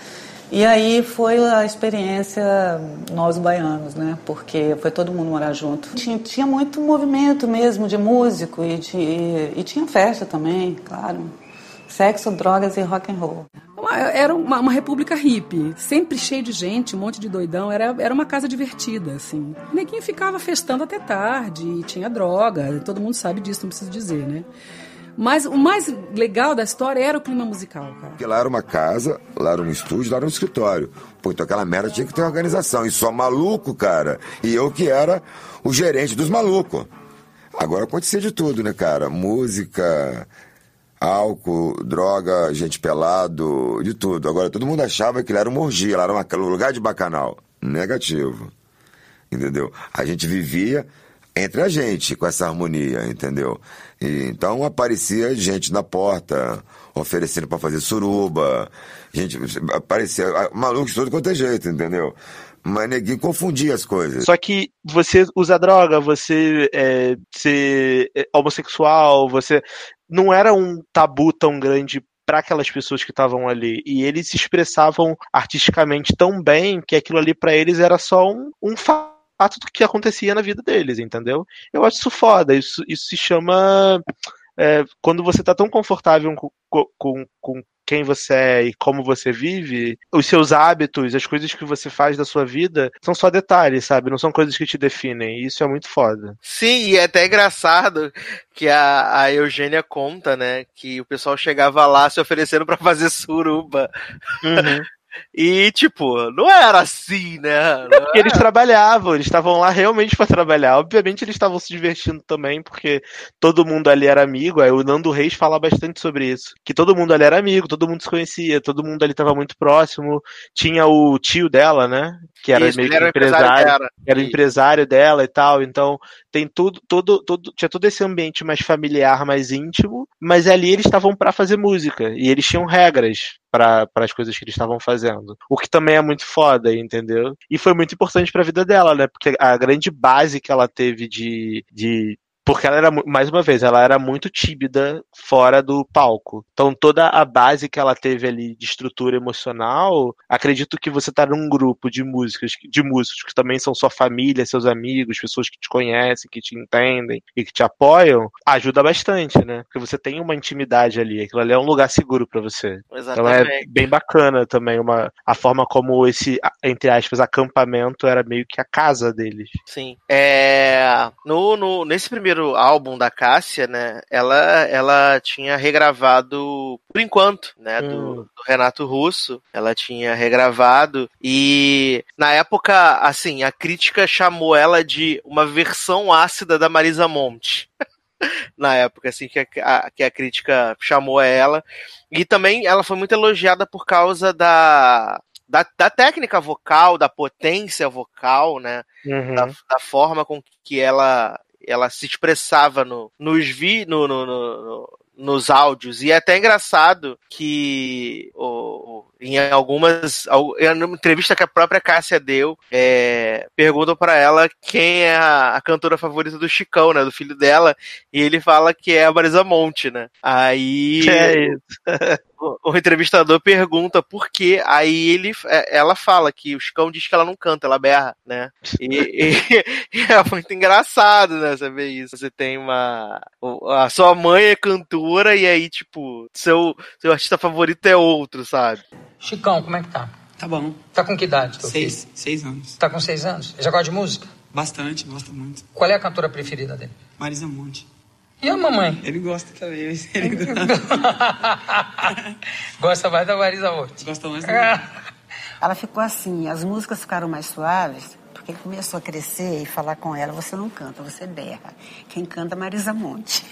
E aí foi a experiência nós baianos, né? Porque foi todo mundo morar junto. Tinha, tinha muito movimento mesmo de músico e, de, e tinha festa também, claro. Sexo, drogas e rock and roll. Era uma, uma república hippie, sempre cheio de gente, um monte de doidão. Era, era uma casa divertida, assim. O neguinho ficava festando até tarde, e tinha droga, todo mundo sabe disso, não preciso dizer, né? Mas o mais legal da história era o clima musical, cara. Porque lá era uma casa, lá era um estúdio, lá era um escritório. Pô, então aquela merda tinha que ter organização. E só maluco, cara. E eu que era o gerente dos malucos. Agora acontecia de tudo, né, cara? Música, álcool, droga, gente pelado, de tudo. Agora todo mundo achava que ele era uma orgia, lá era um lugar de bacanal. Negativo. Entendeu? A gente vivia entre a gente com essa harmonia, entendeu? E, então aparecia gente na porta oferecendo pra fazer suruba, gente aparecia malucos de todo quanto é jeito, entendeu? Mas neguinho confundia as coisas. Só que você usa droga, você é, ser é, homossexual, você. Não era um tabu tão grande para aquelas pessoas que estavam ali. E eles se expressavam artisticamente tão bem que aquilo ali para eles era só um, um fato do que acontecia na vida deles, entendeu? Eu acho isso foda. Isso, isso se chama. é, quando você tá tão confortável com, com, com quem você é e como você vive, os seus hábitos, as coisas que você faz da sua vida, são só detalhes, sabe? Não são coisas que te definem. E isso é muito foda. Sim, e é até engraçado que a, a Eugênia conta, né, que o pessoal chegava lá se oferecendo pra fazer suruba. [laughs] E, tipo, não era assim, né? Não É porque eles trabalhavam, eles estavam lá realmente pra trabalhar. Obviamente eles estavam se divertindo também, porque todo mundo ali era amigo. Aí o Nando Reis fala bastante sobre isso. Que todo mundo ali era amigo, todo mundo se conhecia, todo mundo ali estava muito próximo. Tinha o tio dela, né? Que era Isso, meio que era empresário. Era o empresário dela e tal. Então tem tudo, todo, todo, tinha todo esse ambiente mais familiar, mais íntimo. Mas ali eles estavam pra fazer música. E eles tinham regras para as coisas que eles estavam fazendo. O que também é muito foda, entendeu? E foi muito importante pra vida dela, né? Porque a grande base que ela teve de. de porque ela era, mais uma vez, ela era muito tímida fora do palco. Então toda a base que ela teve ali de estrutura emocional, acredito que você tá num grupo de músicas, de músicos que também são sua família, seus amigos, pessoas que te conhecem, que te entendem e que te apoiam, ajuda bastante, né? Porque você tem uma intimidade ali, aquilo ali é um lugar seguro pra você. Então é Exatamente. bem bacana também uma, a forma como esse, entre aspas, acampamento era meio que a casa deles. Sim. É, no, no, nesse primeiro álbum da Cássia, né, ela, ela tinha regravado, por enquanto, né, do, Hum. do Renato Russo, ela tinha regravado, e na época, assim, a crítica chamou ela de uma versão ácida da Marisa Monte. [laughs] na época, assim, que a, a- que a crítica chamou ela. E também ela foi muito elogiada por causa da, da, da técnica vocal, da potência vocal, né? Uhum. Da, da forma com que ela, ela se expressava no, nos, vi, no, no, no- no- nos áudios. E é até engraçado que o- em algumas. al- Em uma entrevista que a própria Cássia deu, é, perguntam pra ela quem é a, a cantora favorita do Chicão, né? Do filho dela. E ele fala que é a Marisa Monte, né? Aí. [laughs] É isso. [laughs] o, entrevistador pergunta por quê, aí ele, é, ela fala que o Chicão diz que ela não canta, ela berra, né? E, e- [laughs] é muito engraçado, né, saber isso. Você tem uma. A sua mãe é cantora e aí, tipo, seu, seu artista favorito é outro, sabe? Chicão, como é que tá? Tá bom. Tá com que idade? teu Seis, filho? seis anos. Tá com seis anos? Já gosta de música? Bastante, gosta muito. Qual é a cantora preferida dele? Marisa Monte. E a mamãe? Ele gosta também. [laughs] Ele [laughs] Gosta mais da Marisa Monte. Gosta mais [laughs] Ela ficou assim, as músicas ficaram mais suaves, porque ele começou a crescer e falar com ela, você não canta, você berra. Quem canta é Marisa Monte.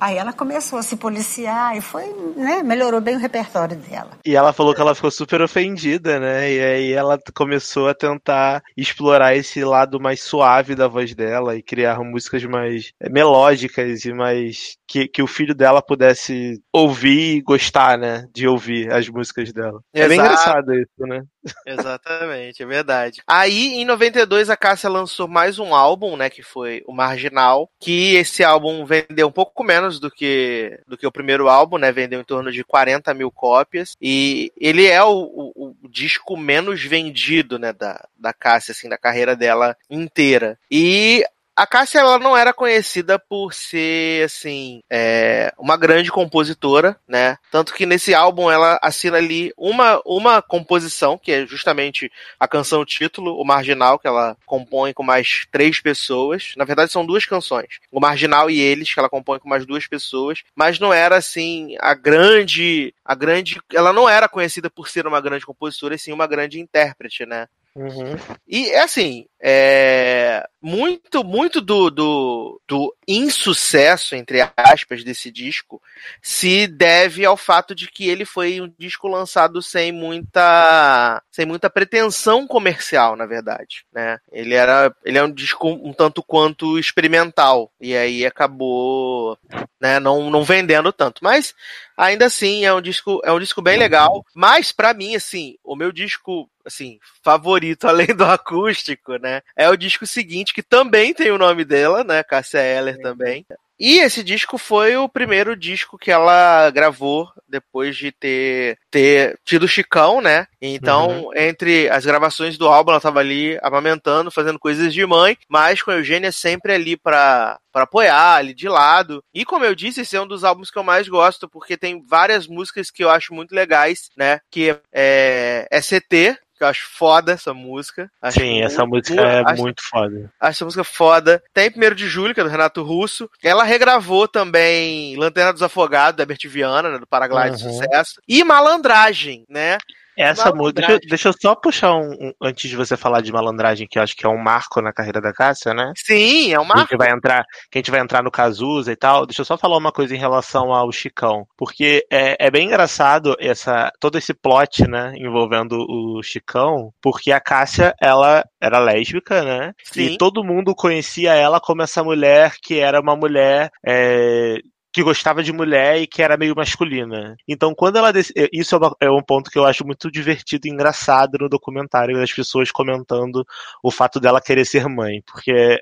Aí ela começou a se policiar e foi, né, melhorou bem o repertório dela. E ela falou que ela ficou super ofendida, né? E aí ela começou a tentar explorar esse lado mais suave da voz dela e criar músicas mais eh, melódicas e mais. Que, que o filho dela pudesse ouvir e gostar, né? De ouvir as músicas dela. É bem engraçado isso, né? Exatamente, é verdade. Aí, em 92, a Cássia lançou mais um álbum, né, que foi o Marginal, que esse álbum vendeu um pouco menos do que, do que o primeiro álbum, né, vendeu em torno de 40 mil cópias, e ele é o, o- o disco menos vendido, né, da, da Cássia, assim, da carreira dela inteira. E a Cássia ela não era conhecida por ser assim é, uma grande compositora, né? Tanto que nesse álbum ela assina ali uma, uma composição que é justamente a canção título, o Marginal, que ela compõe com mais três pessoas. Na verdade são duas canções, o Marginal e eles que ela compõe com mais duas pessoas, mas não era assim a grande, a grande, ela não era conhecida por ser uma grande compositora, e sim uma grande intérprete, né? Uhum. E é assim, é, muito, muito do, do, do insucesso, entre aspas, desse disco se deve ao fato de que ele foi um disco lançado sem muita, sem muita pretensão comercial, na verdade, né? Ele era, ele é um disco um tanto quanto experimental e aí acabou, né, não, não vendendo tanto, mas ainda assim é um disco, é um disco bem legal, mas para mim assim, o meu disco assim, favorito [laughs] além do acústico, né? É o disco seguinte que também tem o nome dela, né? Cássia Eller também. E esse disco foi o primeiro disco que ela gravou depois de ter, ter tido Chicão, né? Então, Uhum. entre as gravações do álbum, ela tava ali amamentando, fazendo coisas de mãe, mas com a Eugênia sempre ali pra, pra apoiar, ali de lado. E como eu disse, esse é um dos álbuns que eu mais gosto, porque tem várias músicas que eu acho muito legais, né? Que é, é CT, que eu acho foda essa música. Acho Sim, essa música é acho- muito foda. Acho essa música foda. Tem 1 de julho, que é do Renato Russo. Ela regravou também Lanterna dos Afogados, da Herbert Viana, né, do Paraglide de Uhum. Sucesso. E Malandragem, né? Essa música. Deixa, eu- Malandragem. deixa eu só puxar um, um- Antes de você falar de malandragem, que eu acho que é um marco na carreira da Cássia, né? Sim, é um Que a marco. gente vai entrar, que a gente vai entrar no Cazuza e tal. Deixa eu só falar uma coisa em relação ao Chicão. Porque é, é bem engraçado essa, todo esse plot, né? Envolvendo o Chicão. Porque a Cássia, ela era lésbica, né? Sim. E todo mundo conhecia ela como essa mulher que era uma mulher. é, que gostava de mulher e que era meio masculina. Então, quando ela. dec- eh, Isso é, uma- é um ponto que eu acho muito divertido e engraçado no documentário, das pessoas comentando o fato dela querer ser mãe. Porque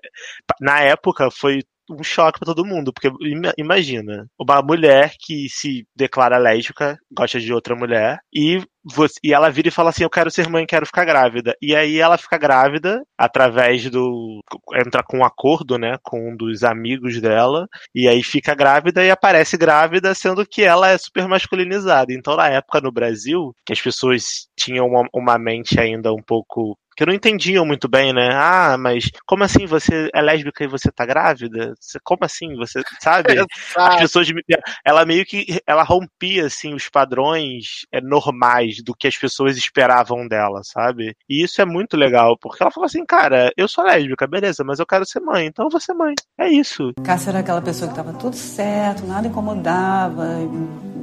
na época foi um choque pra todo mundo, porque ima- imagina, uma mulher que se declara lésbica, gosta de outra mulher, e, você- e ela vira e fala assim, eu quero ser mãe, quero ficar grávida. E aí ela fica grávida, através do... entra com um acordo, né, com um dos amigos dela, e aí fica grávida e aparece grávida, sendo que ela é super masculinizada. Então, na época no Brasil, que as pessoas tinham uma, uma mente ainda um pouco que não entendiam muito bem, né? Ah, mas como assim você é lésbica e você tá grávida? Como assim você, sabe? [laughs] As pessoas, ela meio que, ela rompia assim os padrões é, normais do que as pessoas esperavam dela, sabe? E isso é muito legal, porque ela falou assim, cara, eu sou lésbica, beleza, mas eu quero ser mãe, então eu vou ser mãe. É isso. Cássia era aquela pessoa que estava tudo certo, nada incomodava,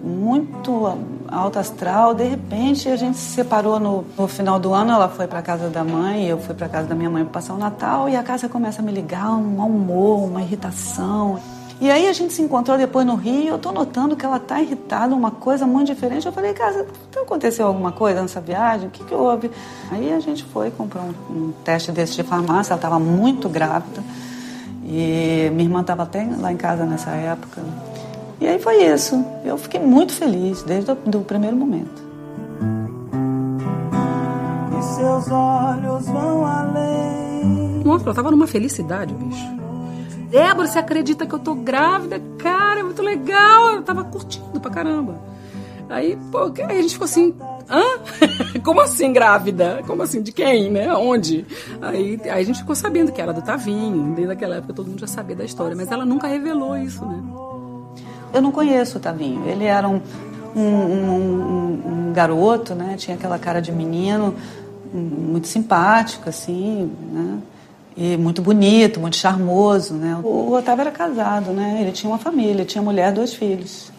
muito alto astral. De repente a gente se separou no, no final do ano, ela foi para casa da mãe, eu fui para casa da minha mãe para passar o Natal e a Cássia começa a me ligar, um mau humor, uma irritação. E aí a gente se encontrou depois no Rio, eu tô notando que ela tá irritada, uma coisa muito diferente. Eu falei, Cássia, então aconteceu alguma coisa nessa viagem? O que que houve? Aí a gente foi comprar um, um teste desse de farmácia, ela estava muito grávida. E minha irmã estava até lá em casa nessa época. E aí foi isso. Eu fiquei muito feliz desde o primeiro momento. Seus olhos vão além. Nossa, ela tava numa felicidade, bicho. Débora, você acredita que eu tô grávida? Cara, é muito legal. Eu tava curtindo pra caramba. Aí, pô, aí a gente ficou assim, hã? [laughs] Como assim grávida? Como assim? De quem, né? Onde? Aí, aí a gente ficou sabendo que era do Tavinho. Desde aquela época todo mundo já sabia da história. Mas ela nunca revelou isso, né? Eu não conheço o Tavinho. Ele era um, um, um- um- um garoto, né? Tinha aquela cara de menino, muito simpático, assim, né? E muito bonito, muito charmoso, né? O Otávio era casado, né? Ele tinha uma família, tinha mulher, dois filhos.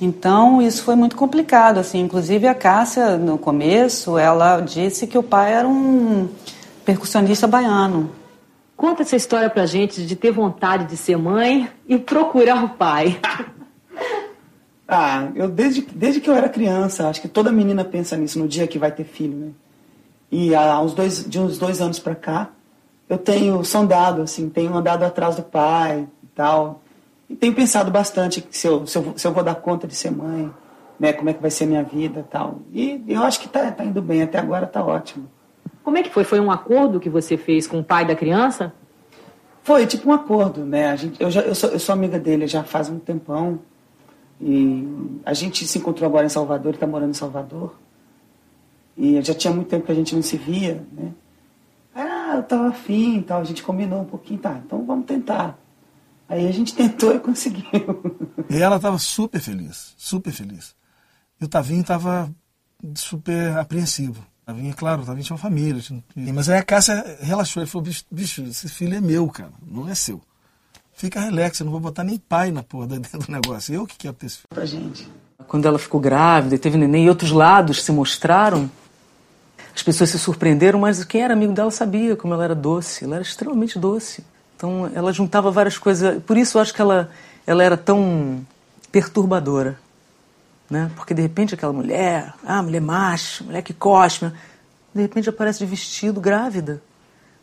Então, isso foi muito complicado, assim. Inclusive, a Cássia, no começo, ela disse que o pai era um percussionista baiano. Conta essa história pra gente de ter vontade de ser mãe e procurar o pai. Ah, eu desde, desde que eu era criança, acho que toda menina pensa nisso no dia que vai ter filho, né? E há uns dois, de uns dois anos pra cá, eu tenho sondado, assim, tenho andado atrás do pai e tal. E tenho pensado bastante se eu, se eu, se eu vou dar conta de ser mãe, né? Como é que vai ser a minha vida e tal. E eu acho que tá, tá indo bem, até agora tá ótimo. Como é que foi? Foi um acordo que você fez com o pai da criança? Foi tipo um acordo, né? A gente, eu, já, eu, sou, eu sou amiga dele já faz um tempão. E a gente se encontrou agora em Salvador, ele está morando em Salvador. E já tinha muito tempo que a gente não se via, né? Ah, eu tava afim e tal, a gente combinou um pouquinho, tá, então vamos tentar. Aí a gente [laughs] tentou e conseguiu. E ela estava super feliz, super feliz. E o Tavinho estava super apreensivo. Tavinha, claro, Tavinha tinha uma família. Tinha... Mas aí a Cássia relaxou. Ele falou, bicho, bicho, esse filho é meu, cara, não é seu. Fica relax, eu não vou botar nem pai na porra dentro [laughs] do negócio. Eu que quero ter esse filho. Pra gente. Quando ela ficou grávida e teve neném e outros lados se mostraram, as pessoas se surpreenderam, mas quem era amigo dela sabia como ela era doce. Ela era extremamente doce. Então ela juntava várias coisas. Por isso eu acho que ela, ela era tão perturbadora. Né? Porque de repente aquela mulher, ah, mulher macho, mulher que cosme, de repente aparece de vestido grávida.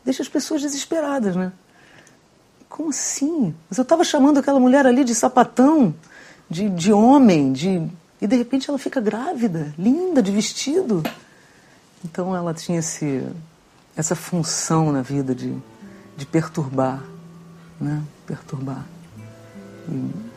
Deixa as pessoas desesperadas, né? Como assim? Mas eu estava chamando aquela mulher ali de sapatão, de, de homem, de e de repente ela fica grávida, linda, de vestido. Então ela tinha esse, essa função na vida de, de perturbar, né? Perturbar. E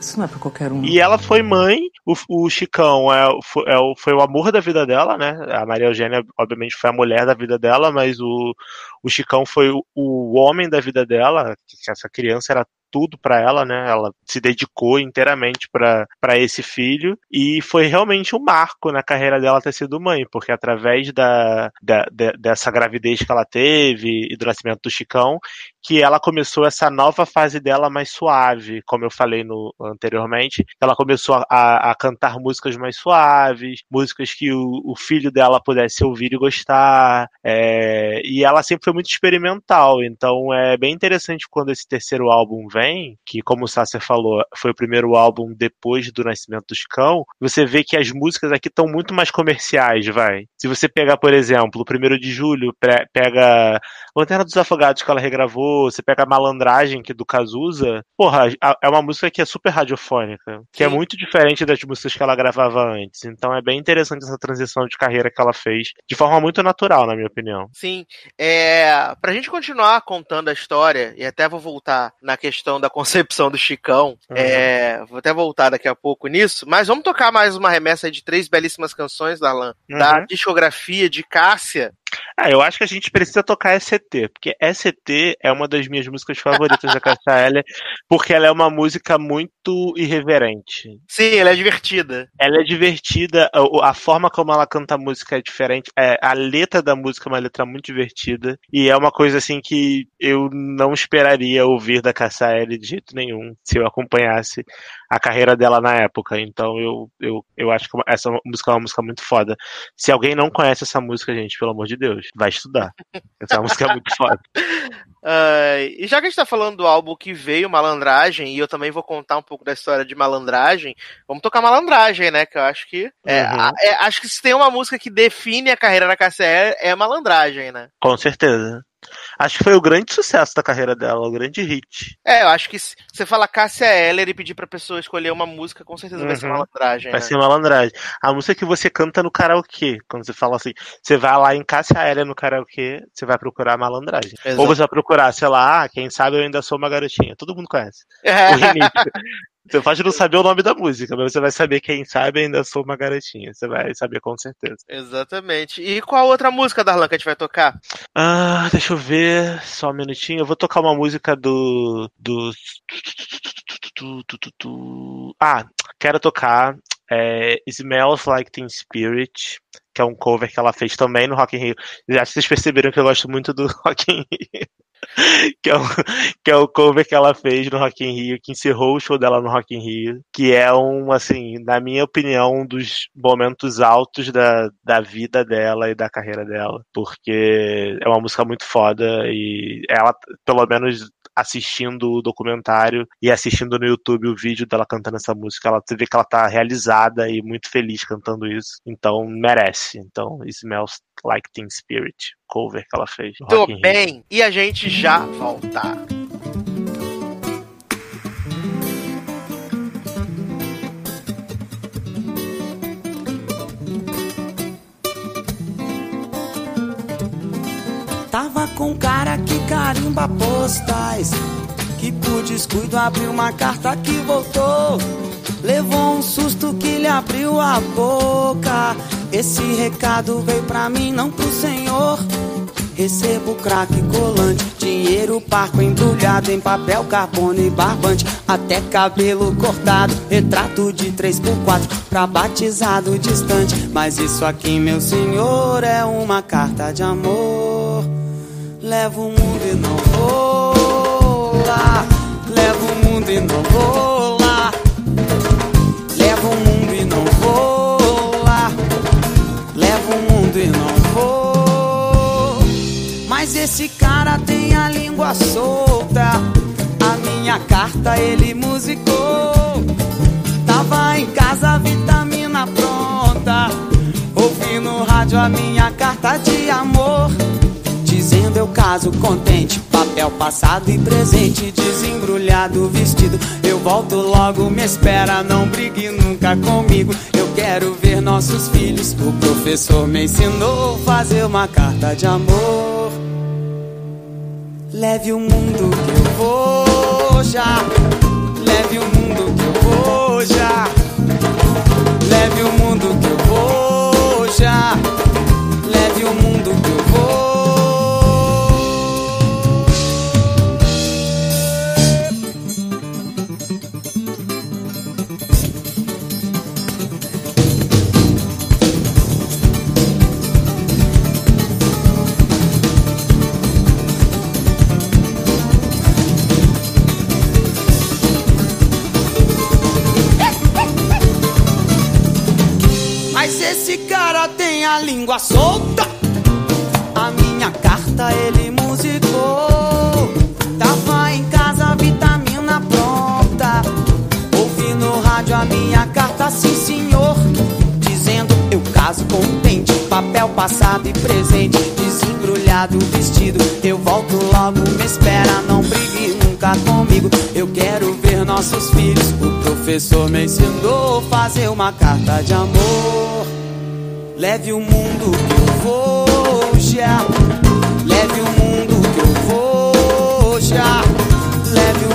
isso não é para qualquer um. E ela foi mãe, o, o Chicão é, foi, é, foi o amor da vida dela, né? A Maria Eugênia, obviamente, foi a mulher da vida dela, mas o, o Chicão foi o, o homem da vida dela, essa criança era tudo para ela, né? Ela se dedicou inteiramente para esse filho e foi realmente um marco na carreira dela ter sido mãe, porque através da, da, dessa gravidez que ela teve e do nascimento do Chicão, que ela começou essa nova fase dela mais suave, como eu falei no, anteriormente. Ela começou a, a cantar músicas mais suaves, músicas que o, o filho dela pudesse ouvir e gostar. É, e ela sempre foi muito experimental, então é bem interessante quando esse terceiro álbum vem que como o Sasser falou, foi o primeiro álbum depois do Nascimento do Chicão, você vê que as músicas aqui estão muito mais comerciais, vai. Se você pegar, por exemplo, o primeiro de julho, pega Lanterna dos Afogados que ela regravou, você pega a Malandragem, que é do Cazuza, porra, é uma música que é super radiofônica, que é Sim. é muito diferente das músicas que ela gravava antes. Então é bem interessante essa transição de carreira que ela fez, de forma muito natural, na minha opinião. Sim. É, pra gente continuar contando a história, e até vou voltar na questão questão da concepção do Chicão. Uhum. É, vou até voltar daqui a pouco nisso, mas vamos tocar mais uma remessa de três belíssimas canções, Darlan, uhum. da discografia de Cássia, ah, eu acho que a gente precisa tocar SCT, porque SCT é uma das minhas músicas favoritas da Cássia Eller, porque ela é uma música muito irreverente. Sim, ela é divertida. Ela é divertida, a, a forma como ela canta a música é diferente, é, a letra da música é uma letra muito divertida, e é uma coisa assim que eu não esperaria ouvir da Cássia Eller de jeito nenhum, se eu acompanhasse a carreira dela na época. Então eu, eu, eu acho que essa música é uma música muito foda. Se alguém não conhece essa música, gente, pelo amor de Deus, vai estudar. Essa música é muito foda. [laughs] Uh, e já que a gente tá falando do álbum que veio, Malandragem, e eu também vou contar um pouco da história de Malandragem, vamos tocar Malandragem, né? Que eu acho que. É, uhum. é, acho que se tem uma música que define a carreira da é, é Malandragem, né? Com certeza. Acho que foi o grande sucesso da carreira dela, o grande hit. É, eu acho que se você fala Cássia Eller e pedir pra pessoa escolher uma música, com certeza uhum. vai ser uhum. malandragem. Vai né? ser malandragem. A música que você canta no karaokê, quando você fala assim, você vai lá em Cássia Eller no karaokê, você vai procurar malandragem. Exato. Ou você vai procurar, sei lá, ah, quem sabe eu ainda sou uma garotinha. Todo mundo conhece. [laughs] É. Você pode não saber o nome da música, mas você vai saber quem sabe ainda sou uma garotinha. Você vai saber com certeza. Exatamente. E qual outra música, Darlan, que a gente vai tocar? Ah, deixa eu ver. Só um minutinho. Eu vou tocar uma música do. do. Ah, quero tocar é, Smells Like Teen Spirit, que é um cover que ela fez também no Rock in Rio. Acho que vocês perceberam que eu gosto muito do [laughs] Rock in Rio. [laughs] que, é o, que é o cover que ela fez no Rock in Rio, que encerrou o show dela no Rock in Rio, que é um, assim, na minha opinião, um dos momentos altos da, da vida dela e da carreira dela, porque é uma música muito foda e ela, pelo menos assistindo o documentário e assistindo no YouTube o vídeo dela cantando essa música, ela vê que ela tá realizada e muito feliz cantando isso. Então merece. Então, Smells Like Teen Spirit, cover que ela fez. Tô bem. E a gente já volta. Tava com um cara que carimba postais. Que por descuido abriu uma carta que voltou. Levou um susto que lhe abriu a boca. Esse recado veio pra mim, não pro senhor. Recebo craque colante, dinheiro parco embrulhado em papel carbono e barbante. Até cabelo cortado, retrato de 3x4 pra batizado distante. Mas isso aqui, meu senhor, é uma carta de amor. Levo o mundo e não vou lá. Levo o mundo e não vou lá. Levo o mundo e não vou lá. Levo o mundo e não vou. Mas esse cara tem a língua solta. A minha carta ele musicou. Tava em casa, vitamina pronta. Ouvi no rádio a minha carta de amor. Dizendo eu caso contente, papel passado e presente, desembrulhado vestido. Eu volto logo, me espera, não brigue nunca comigo. Eu quero ver nossos filhos. O professor me ensinou fazer uma carta de amor. Leve o mundo que eu vou já. Leve o mundo que eu vou já. Leve o mundo que eu esse cara tem a língua solta. A minha carta ele musicou. Tava em casa, vitamina pronta. Ouvi no rádio a minha carta, sim senhor. Dizendo eu caso contente, papel passado e presente. Desembrulhado vestido, eu volto logo, me espera, não brigue nunca comigo. Eu quero ver nossos filhos. O professor me ensinou fazer uma carta de amor. Leve o mundo que eu vou já. Leve o mundo que eu vou já. Leve o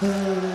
Uh...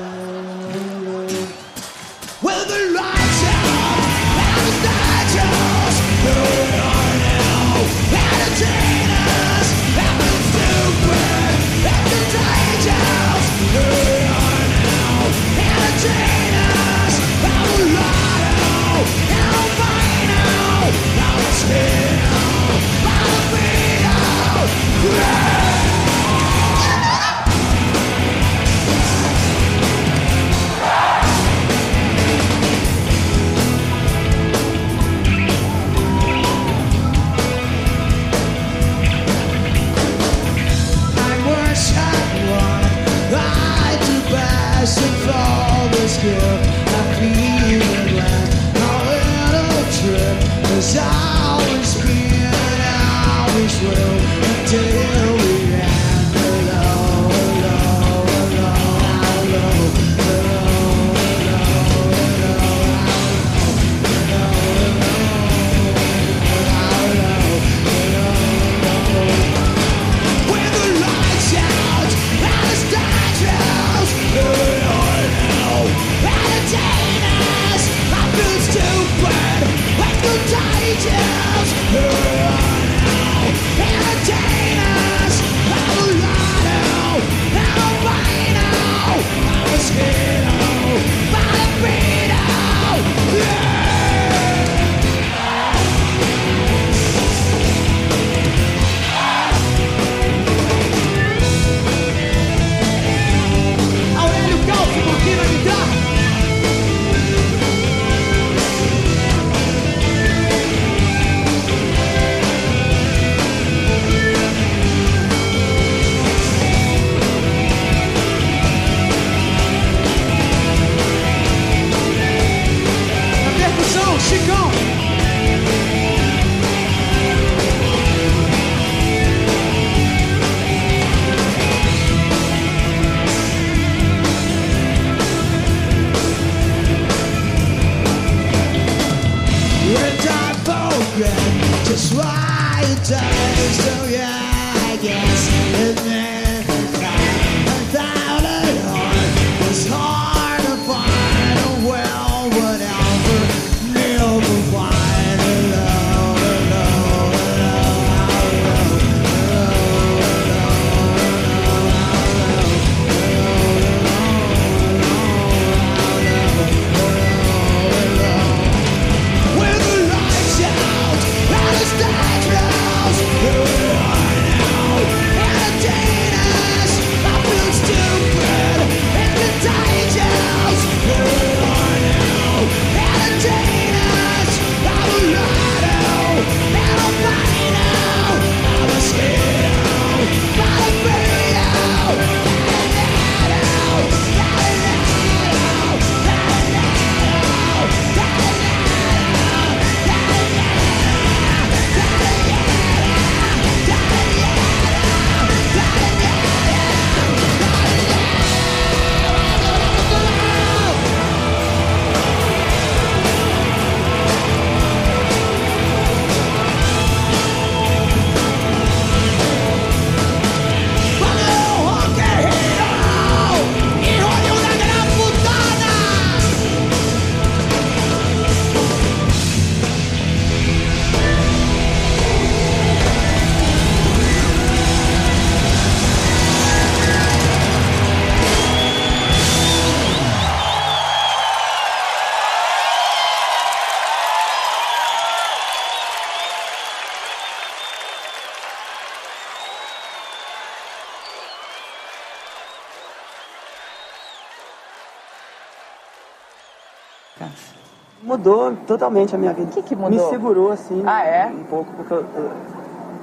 Mudou totalmente a minha vida. O que, que mudou? Me segurou, assim, Ah, é? um pouco, porque eu, eu,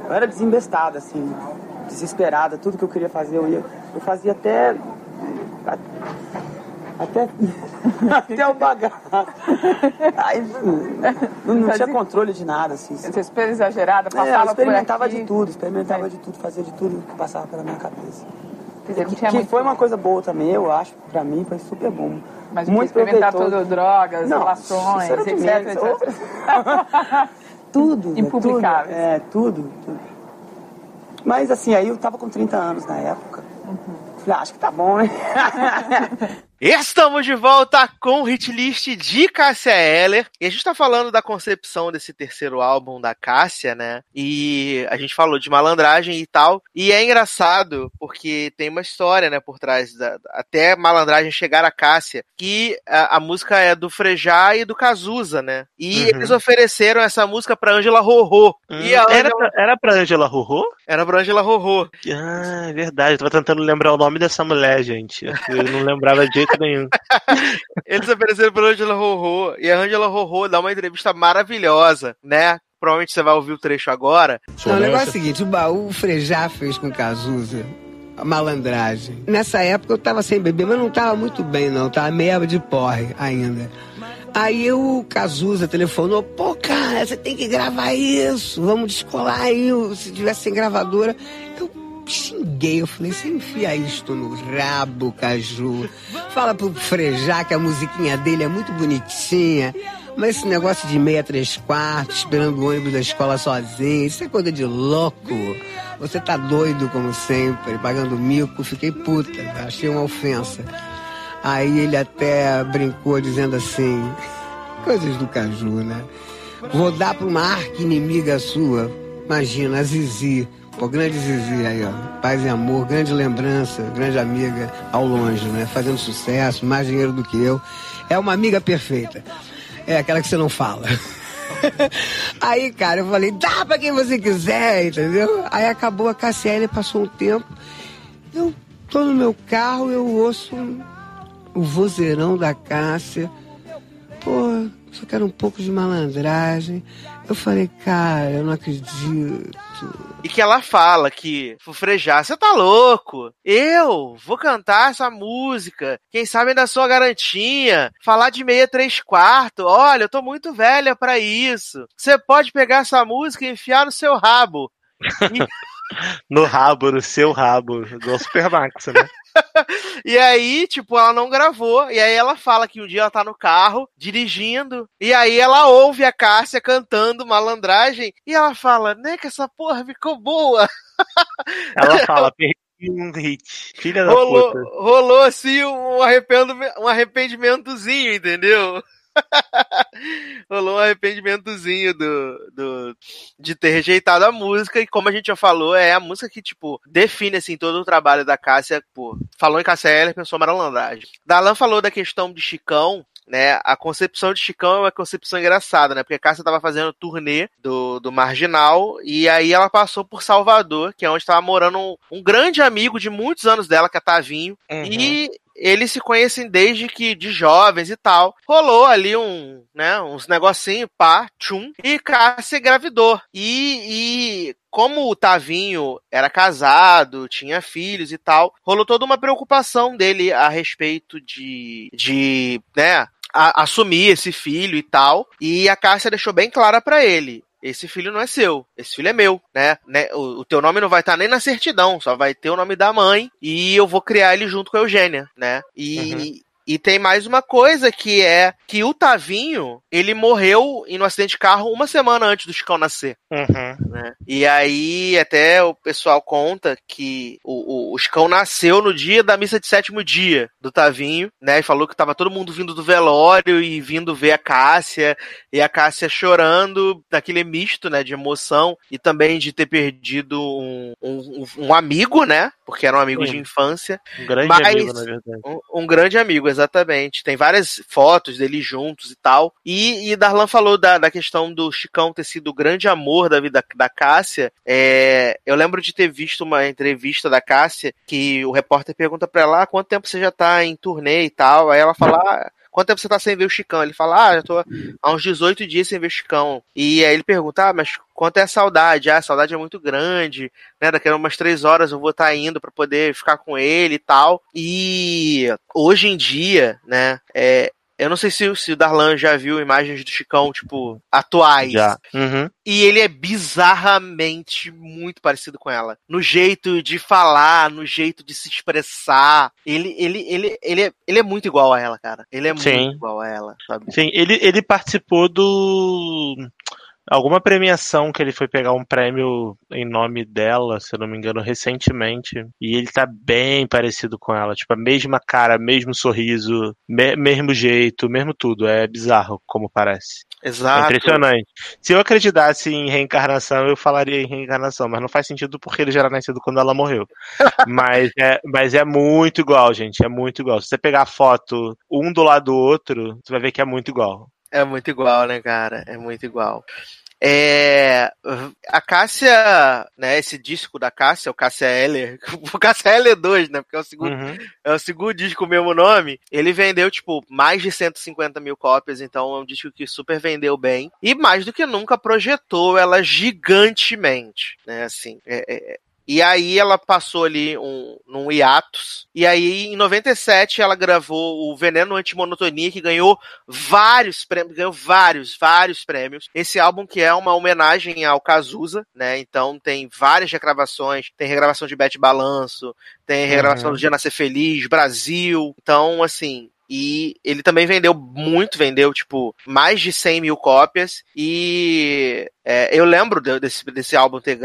eu era desembestada, assim, desesperada. Tudo que eu queria fazer, eu ia. Eu fazia até. Até. [laughs] até eu pagar. Aí, não, não tinha controle de nada, assim. Você super exagerada, É, eu passava experimentava de tudo, experimentava de tudo, fazia de tudo que passava pela minha cabeça. Dizer, não que tinha que muito- foi uma coisa boa também, eu acho, pra mim foi super bom. Mas muito experimentar tudo, drogas, Não, relações, etc, etc. [laughs] Tudo. né, Impublicáveis. Tudo, é, tudo, tudo. Mas assim, aí eu tava com 30 anos na época. Falei, ah, acho que tá bom, né? [laughs] Estamos de volta com o hit list de Cássia Eller. E a gente tá falando da concepção desse terceiro álbum da Cássia, né? E a gente falou de malandragem e tal. E é engraçado porque tem uma história, né, por trás da até malandragem chegar a Cássia, que a, a música é do Frejá e do Cazuza, né? E Uhum. eles ofereceram essa música pra Angela Rorô. E a Hum, era, Ângela- pra, era pra Angela Rorô? Era pra Angela Rorô. Ah, é verdade. Eu tava tentando lembrar o nome dessa mulher, gente. Eu não lembrava de jeito nenhum. [laughs] Eles ofereceram pra Angela Rorô. E a Angela Rorô dá uma entrevista maravilhosa, né? Provavelmente você vai ouvir o trecho agora. Não, o negócio é o seguinte, o baú o Frejá fez com Cazuza a malandragem. Nessa época eu tava sem beber, mas não tava muito bem não, tava meia de porre ainda. Aí o Cazuza telefonou, pô, cara, você tem que gravar isso, vamos descolar aí, se tivesse sem gravadora. Xinguei, eu falei, você enfia isto no rabo, Caju. Fala pro Frejá que a musiquinha dele é muito bonitinha. Mas esse negócio de meia, três quartos, esperando o ônibus da escola sozinho, isso é coisa de louco. Você tá doido, como sempre, pagando mico. Fiquei puta, achei uma ofensa. Aí ele até brincou dizendo assim, [laughs] coisas do Caju, né? Vou dar pra uma arca inimiga sua. Imagina, a Zizi. Pô, grande Zizi aí, ó. Paz e amor, grande lembrança, grande amiga ao longe, né? Fazendo sucesso, mais dinheiro do que eu. É uma amiga perfeita. É aquela que você não fala. [laughs] Aí, cara, eu falei, dá pra quem você quiser, entendeu? Aí acabou a KCL, passou um tempo. Eu tô no meu carro, eu ouço um- o vozeirão da Cássia. Pô, só quero um pouco de malandragem. Eu falei, cara, eu não acredito. E que ela fala que Frejá, você tá louco? Eu vou cantar essa música. Quem sabe ainda sou a garantinha. Falar de meia três quartos. Olha, eu tô muito velha pra isso. Você pode pegar essa música e enfiar no seu rabo. [laughs] No rabo, no seu rabo. Igual Supermax, né? [laughs] E aí, tipo, ela não gravou. E aí ela fala que um dia ela tá no carro, dirigindo. E aí ela ouve a Cássia cantando malandragem. E ela fala, né, que essa porra ficou boa. [laughs] Ela fala, perdi um hit. Filha da rolou, puta. rolou assim um, arrependimento, um arrependimentozinho, entendeu? [laughs] rolou um arrependimentozinho do, do, de ter rejeitado a música, e como a gente já falou, é a música que, tipo, define, assim, todo o trabalho da Cássia, pô, falou em Cássia Eller, pensou em malandragem. Dalan falou da questão de Chicão, né, a concepção de Chicão é uma concepção engraçada, né, porque a Cássia tava fazendo turnê do, do Marginal, e aí ela passou por Salvador, que é onde estava morando um, um grande amigo de muitos anos dela, que é Tavinho, e eles se conhecem desde que de jovens e tal. Rolou ali um, né, uns negocinho, pá, tchum, e Cássia engravidou. E, e como o Tavinho era casado, tinha filhos e tal, rolou toda uma preocupação dele a respeito de, de né, a- assumir esse filho e tal. E a Cássia deixou bem clara pra ele. Esse filho não é seu, esse filho é meu, né? né? O, o teu nome não vai estar nem na certidão, só vai ter o nome da mãe e eu vou criar ele junto com a Eugênia, né? E, e tem mais uma coisa que é que o Tavinho, ele morreu em um acidente de carro uma semana antes do Chicão nascer. Uhum. né? E aí até o pessoal conta que o, o, o Chicão nasceu no dia da missa de sétimo dia do Tavinho, né? E falou que tava todo mundo vindo do velório e vindo ver a Cássia, e a Cássia chorando daquele misto, né, de emoção e também de ter perdido um, um, um amigo, né? Porque era um amigo Sim. de infância. Um grande Mas- amigo, na verdade. um, um grande amigo, exatamente. Tem várias fotos dele juntos e tal. E, e Darlan falou da, da questão do Chicão ter sido o grande amor da vida da Cássia. É, eu lembro de ter visto uma entrevista da Cássia que o repórter pergunta pra ela ah, quanto tempo você já tá em turnê e tal. Aí ela fala, ah, quanto tempo você tá sem ver o Chicão? Ele fala, ah, já tô há uns 18 dias sem ver o Chicão. E aí ele pergunta, ah, mas quanto é a saudade? Ah, a saudade é muito grande, né? Daqui a umas três horas eu vou estar indo para poder ficar com ele e tal. E hoje em dia, né, é, eu não sei se, se o Darlan já viu imagens do Chicão, tipo, atuais. Já. Uhum. E ele é bizarramente muito parecido com ela. No jeito de falar, no jeito de se expressar. Ele, ele, ele, ele, é, ele é muito igual a ela, cara. Ele é Sim. muito igual a ela, sabe? Sim, ele, ele participou do. Alguma premiação que ele foi pegar um prêmio em nome dela, se eu não me engano, recentemente. E ele tá bem parecido com ela. Tipo, a mesma cara, mesmo sorriso, me- mesmo jeito, mesmo tudo. É bizarro como parece. Exato. É impressionante. Se eu acreditasse em reencarnação, eu falaria em reencarnação, mas não faz sentido porque ele já era nascido quando ela morreu. [laughs] mas, é, mas é muito igual, gente. É muito igual. Se você pegar a foto um do lado do outro, você vai ver que é muito igual. É muito igual, né, cara? É muito igual. É, a Cássia, né, esse disco da Cássia, o Cássia Eller, [laughs] o Cássia Eller 2, né, porque é o segundo, Uhum. é o segundo disco com o mesmo nome, ele vendeu, tipo, mais de 150 mil cópias, então é um disco que super vendeu bem, e mais do que nunca projetou ela gigantemente, né, assim, é- é- e aí ela passou ali um, num hiatus. E aí, em 97, ela gravou o Veneno Antimonotonia, que ganhou vários prêmios, ganhou vários, vários prêmios. Esse álbum que é uma homenagem ao Cazuza, né? Então tem várias regravações, tem regravação de Bete Balanço, tem regravação Uhum. do Dia Nascer Feliz, Brasil. Então, assim, e ele também vendeu muito, vendeu, tipo, mais de 100 mil cópias. E é, eu lembro de- desse, desse álbum ter,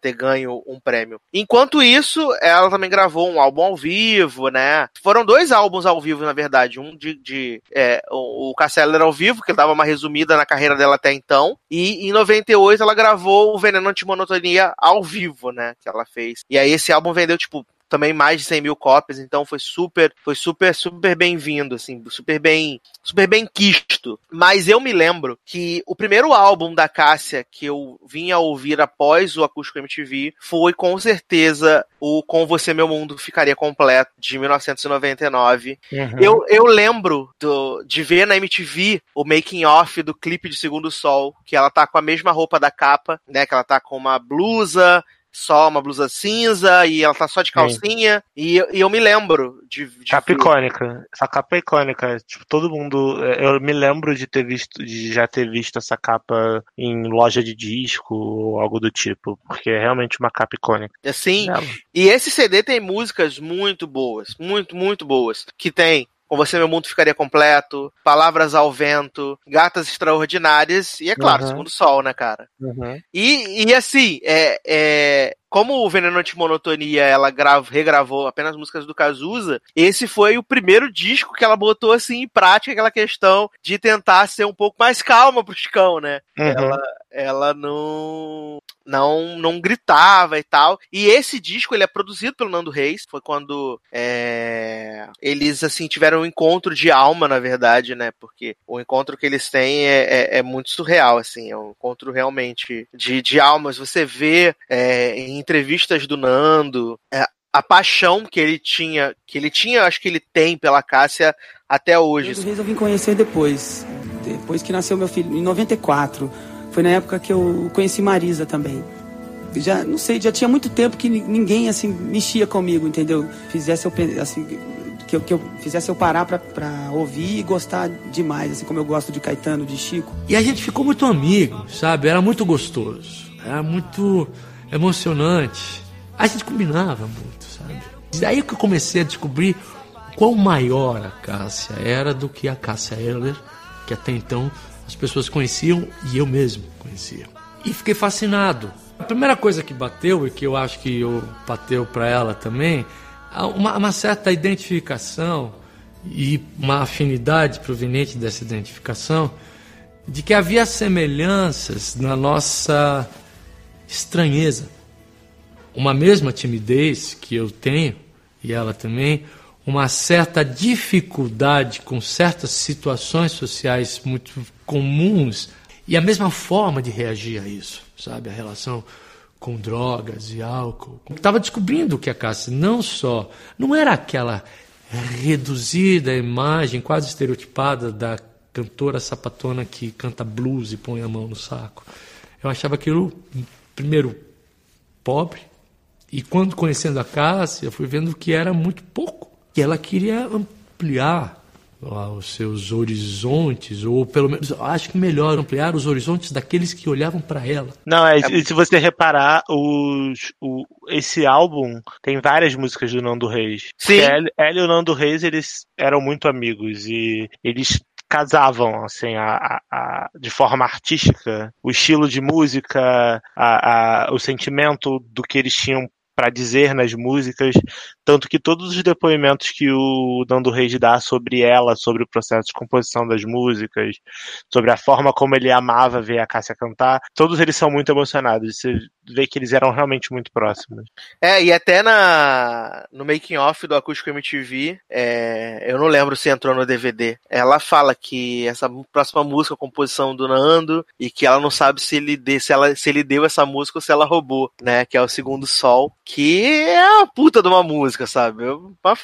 ter ganho um prêmio. Enquanto isso, ela também gravou um álbum ao vivo, né? Foram dois álbuns ao vivo, na verdade. Um de. de é, o, ao vivo, que dava uma resumida na carreira dela até então. E em 98 ela gravou o Veneno Antimonotonia ao vivo, né? Que ela fez. E aí esse álbum vendeu, tipo, também mais de 100 mil cópias, então foi super, foi super, super bem-vindo, assim, super bem, super bem quisto. Mas eu me lembro que o primeiro álbum da Cássia que eu vim a ouvir após o Acústico MTV foi com certeza o Com Você Meu Mundo Ficaria Completo, de 1999. Uhum. Eu, eu lembro do- de ver na MTV o making off do clipe de Segundo Sol, que ela tá com a mesma roupa da capa, né? Que ela tá com uma blusa, só uma blusa cinza, e ela tá só de calcinha. E, eu- e eu me lembro de. de Capa icônica. Essa capa é icônica. Tipo, todo mundo. Eu me lembro de ter visto, de já ter visto essa capa em loja de disco ou algo do tipo. Porque é realmente uma capa icônica. Assim, Dela. e esse CD tem músicas muito boas, muito, muito boas. Que tem Com Você Meu Mundo Ficaria Completo, Palavras ao Vento, Gatas Extraordinárias, e é claro, Uhum. Segundo Sol, né, cara? E, e assim, é, é, como o Veneno Antimonotonia ela grava, regravou apenas músicas do Cazuza, esse foi o primeiro disco que ela botou assim em prática aquela questão de tentar ser um pouco mais calma pro Chicão, né? Uhum. Ela, ela não, não não gritava e tal. E esse disco ele é produzido pelo Nando Reis, foi quando é, eles assim tiveram um encontro de alma, na verdade, né? Porque o encontro que eles têm é, é, é muito surreal, assim, é um encontro realmente de, de almas. Você vê é, em entrevistas do Nando é, a paixão que ele tinha, que ele tinha, acho que ele tem pela Cássia até hoje. Nando Reis eu vim conhecer depois, depois que nasceu meu filho, em 94. Foi na época que eu conheci Marisa também. Já, não sei, já tinha muito tempo que ni- ninguém, assim, mexia comigo, entendeu? Fizesse eu, assim, que eu, que eu fizesse eu parar pra, ouvir e gostar demais, assim como eu gosto de Caetano, de Chico. E a gente ficou muito amigo, sabe? Era muito gostoso. Era muito emocionante. A gente combinava muito, sabe? Daí que eu comecei a descobrir quão maior a Cássia era do que a Cássia Eller, que até então as pessoas conheciam e eu mesmo conhecia. E fiquei fascinado. A primeira coisa que bateu, e que eu acho que eu bateu para ela também, uma, uma certa identificação e uma afinidade proveniente dessa identificação de que havia semelhanças na nossa estranheza. Uma mesma timidez que eu tenho, e ela também, uma certa dificuldade com certas situações sociais muito comuns e a mesma forma de reagir a isso, sabe? A relação com drogas e álcool. Estava descobrindo que a Cássia não só não era aquela reduzida imagem, quase estereotipada da cantora sapatona que canta blues e põe a mão no saco. Eu achava aquilo, primeiro, pobre, e quando conhecendo a Cássia, fui vendo que era muito pouco, que ela queria ampliar os seus horizontes, ou pelo menos, acho que melhor ampliar os horizontes daqueles que olhavam para ela. Não, é, e se você reparar, os, o, esse álbum tem várias músicas do Nando Reis. Sim. Ela, ela e o Nando Reis, eles eram muito amigos e eles casavam assim a, a- a- de forma artística o estilo de música a, a- o sentimento do que eles tinham para dizer nas músicas tanto que todos os depoimentos que o Nando Reis dá sobre ela sobre o processo de composição das músicas sobre a forma como ele amava ver a Cássia cantar todos eles são muito emocionados você vê que eles eram realmente muito próximos É, e até na no making off do Acústico MTV, é, eu não lembro se entrou no DVD. Ela fala que essa próxima música a composição do Nando e que ela não sabe se ele se ela se ele deu essa música ou se ela roubou, né? Que é o Segundo Sol, que é a puta de uma música, sabe?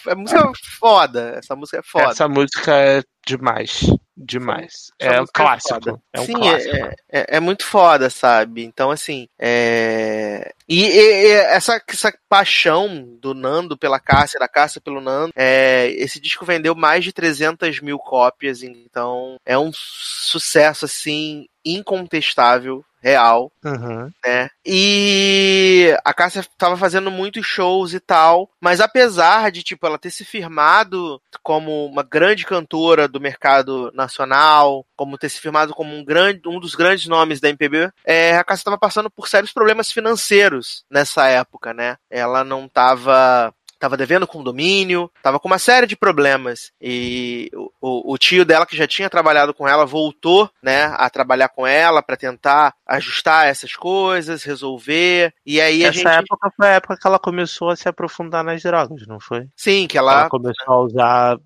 É música foda. Essa música é foda. essa música é demais demais Essa é um clássico foda. é um Sim, clássico É, é, é muito foda, sabe? Então, assim, é... E, e- e essa, essa paixão do Nando pela Cássia, da Cássia pelo Nando, é... esse disco vendeu mais de 300 mil cópias, então é um sucesso, assim, incontestável, real Uhum. né? E a Cássia tava fazendo muitos shows e tal, mas apesar de tipo ela ter se firmado como uma grande cantora do mercado nacional, como ter se firmado como um grande um dos grandes nomes da MPB, é, a Cássia estava passando por sérios problemas financeiros nessa época, né? Ela não tava Tava devendo condomínio, tava com uma série de problemas. E o, o- o tio dela, que já tinha trabalhado com ela, voltou, né, a trabalhar com ela para tentar ajustar essas coisas, resolver. E aí a Essa gente. época foi a época que ela começou a se aprofundar nas drogas, não foi? Sim, que ela. começou a usar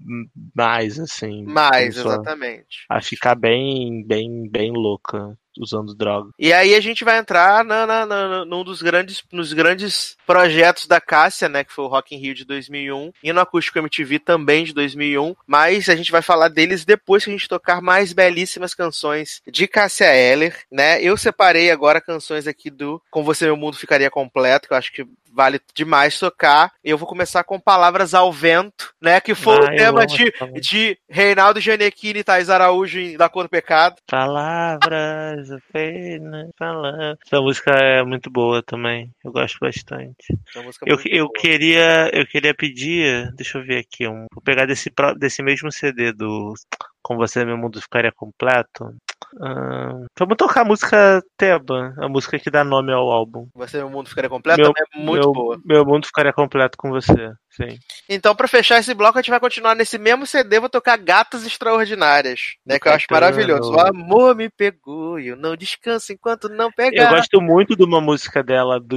mais, assim. Mais, exatamente. A ficar bem, bem, bem louca usando droga. E aí a gente vai entrar na, na, na- num dos grandes, nos grandes projetos da Cássia, né, que foi o Rock in Rio de 2001 e no Acústico MTV também de 2001, mas a gente vai falar deles depois que a gente tocar mais belíssimas canções de Cássia Eller, né? Eu separei agora canções aqui do Com Você Meu Mundo Ficaria Completo, que eu acho que vale demais tocar. Eu vou começar com Palavras ao Vento, né, que foi Ah, o tema de, de Reinaldo Gianecchini e Thais Araújo em Da Cor do Pecado. Palavras apenas falar. Essa música é muito boa também. Eu gosto bastante. É Eu, eu boa. queria eu queria pedir, deixa eu ver aqui, um, vou pegar desse, desse mesmo CD do Com Você Meu Mundo Ficaria Completo. Ah, vamos tocar a música Teba, a música que dá nome ao álbum. Você Meu Mundo Ficaria Completo meu, é muito meu- boa. Meu mundo ficaria completo com você, sim. Então, pra fechar esse bloco, a gente vai continuar nesse mesmo CD, vou tocar Gatas Extraordinárias, né? Que eu acho maravilhoso. O amor me pegou e eu não descanso enquanto não pegar. Eu gosto muito de uma música dela, do,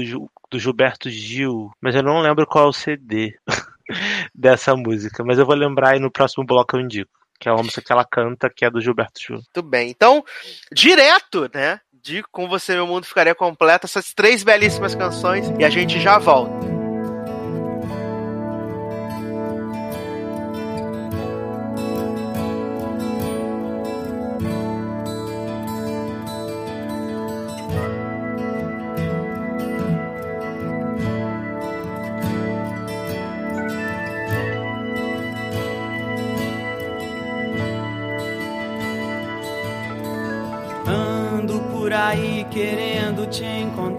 do Gilberto Gil, mas eu não lembro qual é o CD [laughs] dessa música. Mas eu vou lembrar e no próximo bloco eu indico. Que é uma música que ela canta, que é do Gilberto Gil. Muito bem. Então, direto, né? De Com Você Meu Mundo Ficaria Completo, essas três belíssimas canções e a gente já volta.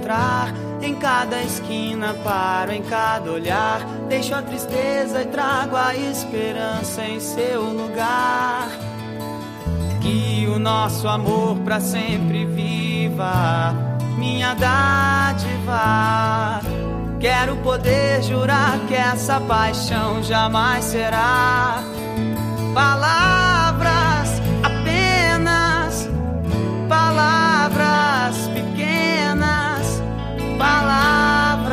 Encontrar. Em cada esquina paro, em cada olhar. Deixo a tristeza e trago a esperança em seu lugar. Que o nosso amor pra sempre viva, minha dádiva. Quero poder jurar que essa paixão jamais será. Palavras palavras.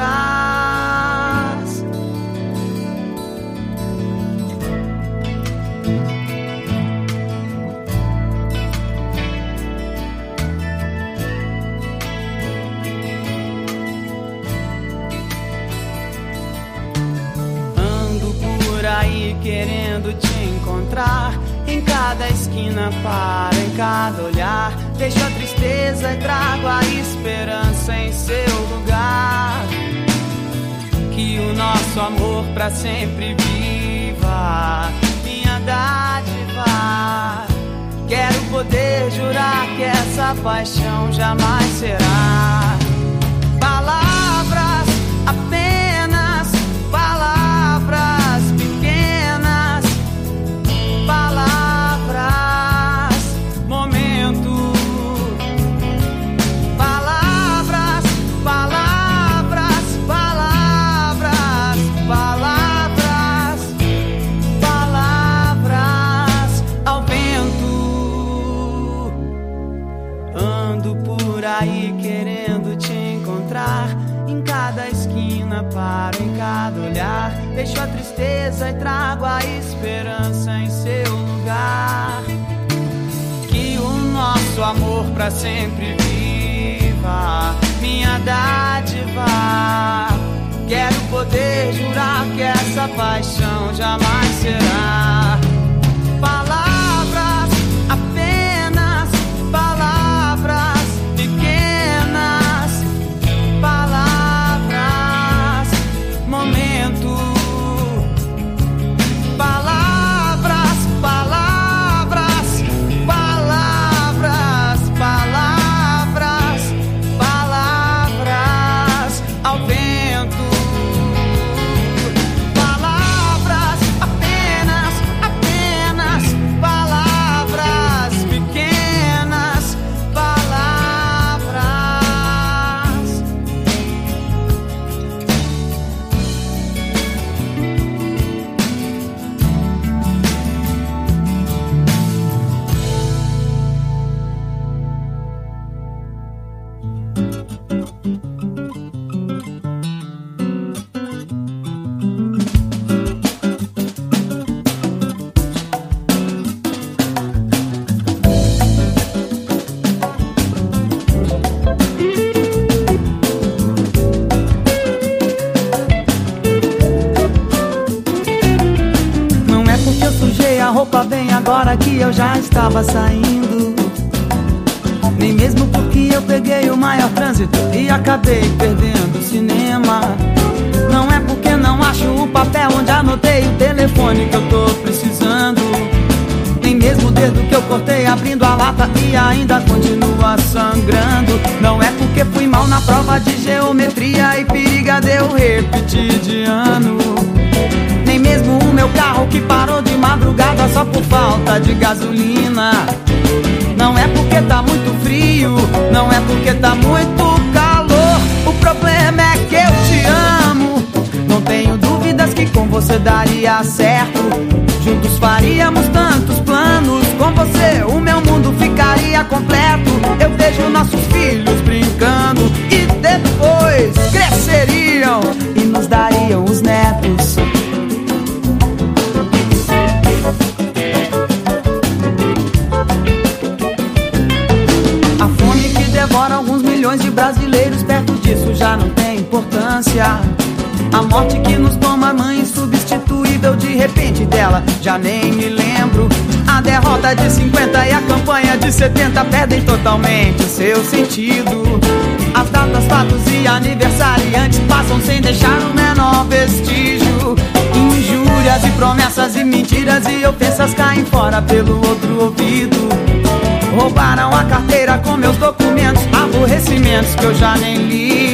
Ando por aí querendo te encontrar. Em cada esquina paro, em cada olhar. Deixo a tristeza e trago a esperança em seu nosso amor pra sempre viva. Minha dádiva. Quero poder jurar que essa paixão jamais será. Tristeza e trago a esperança em seu lugar. Que o nosso amor pra sempre viva. Minha dádiva. Quero poder jurar que essa paixão jamais será. Saindo. Nem mesmo porque eu peguei o maior trânsito e acabei perdendo o cinema. Não é porque não acho o papel onde anotei o telefone que eu tô precisando. Nem mesmo o dedo que eu cortei abrindo a lata e ainda continua sangrando. Não é porque fui mal na prova de geometria e periga de eu repetir de ano. Carro que parou de madrugada só por falta de gasolina. Não é porque tá muito frio, não é porque tá muito calor. O problema é que eu te amo. Não tenho dúvidas que com você daria certo. Juntos faríamos tantos planos. Com você o meu mundo ficaria completo. Eu vejo nossos filhos brincando e depois cresceriam e nos dariam os netos. Importância. A morte que nos toma mãe insubstituível, de repente dela já nem me lembro. A derrota de 50 e a campanha de 70 perdem totalmente o seu sentido. As datas, fatos e aniversariantes passam sem deixar o menor vestígio. Injúrias e promessas e mentiras e ofensas caem fora pelo outro ouvido. Roubaram a carteira com meus documentos, aborrecimentos que eu já nem ligo.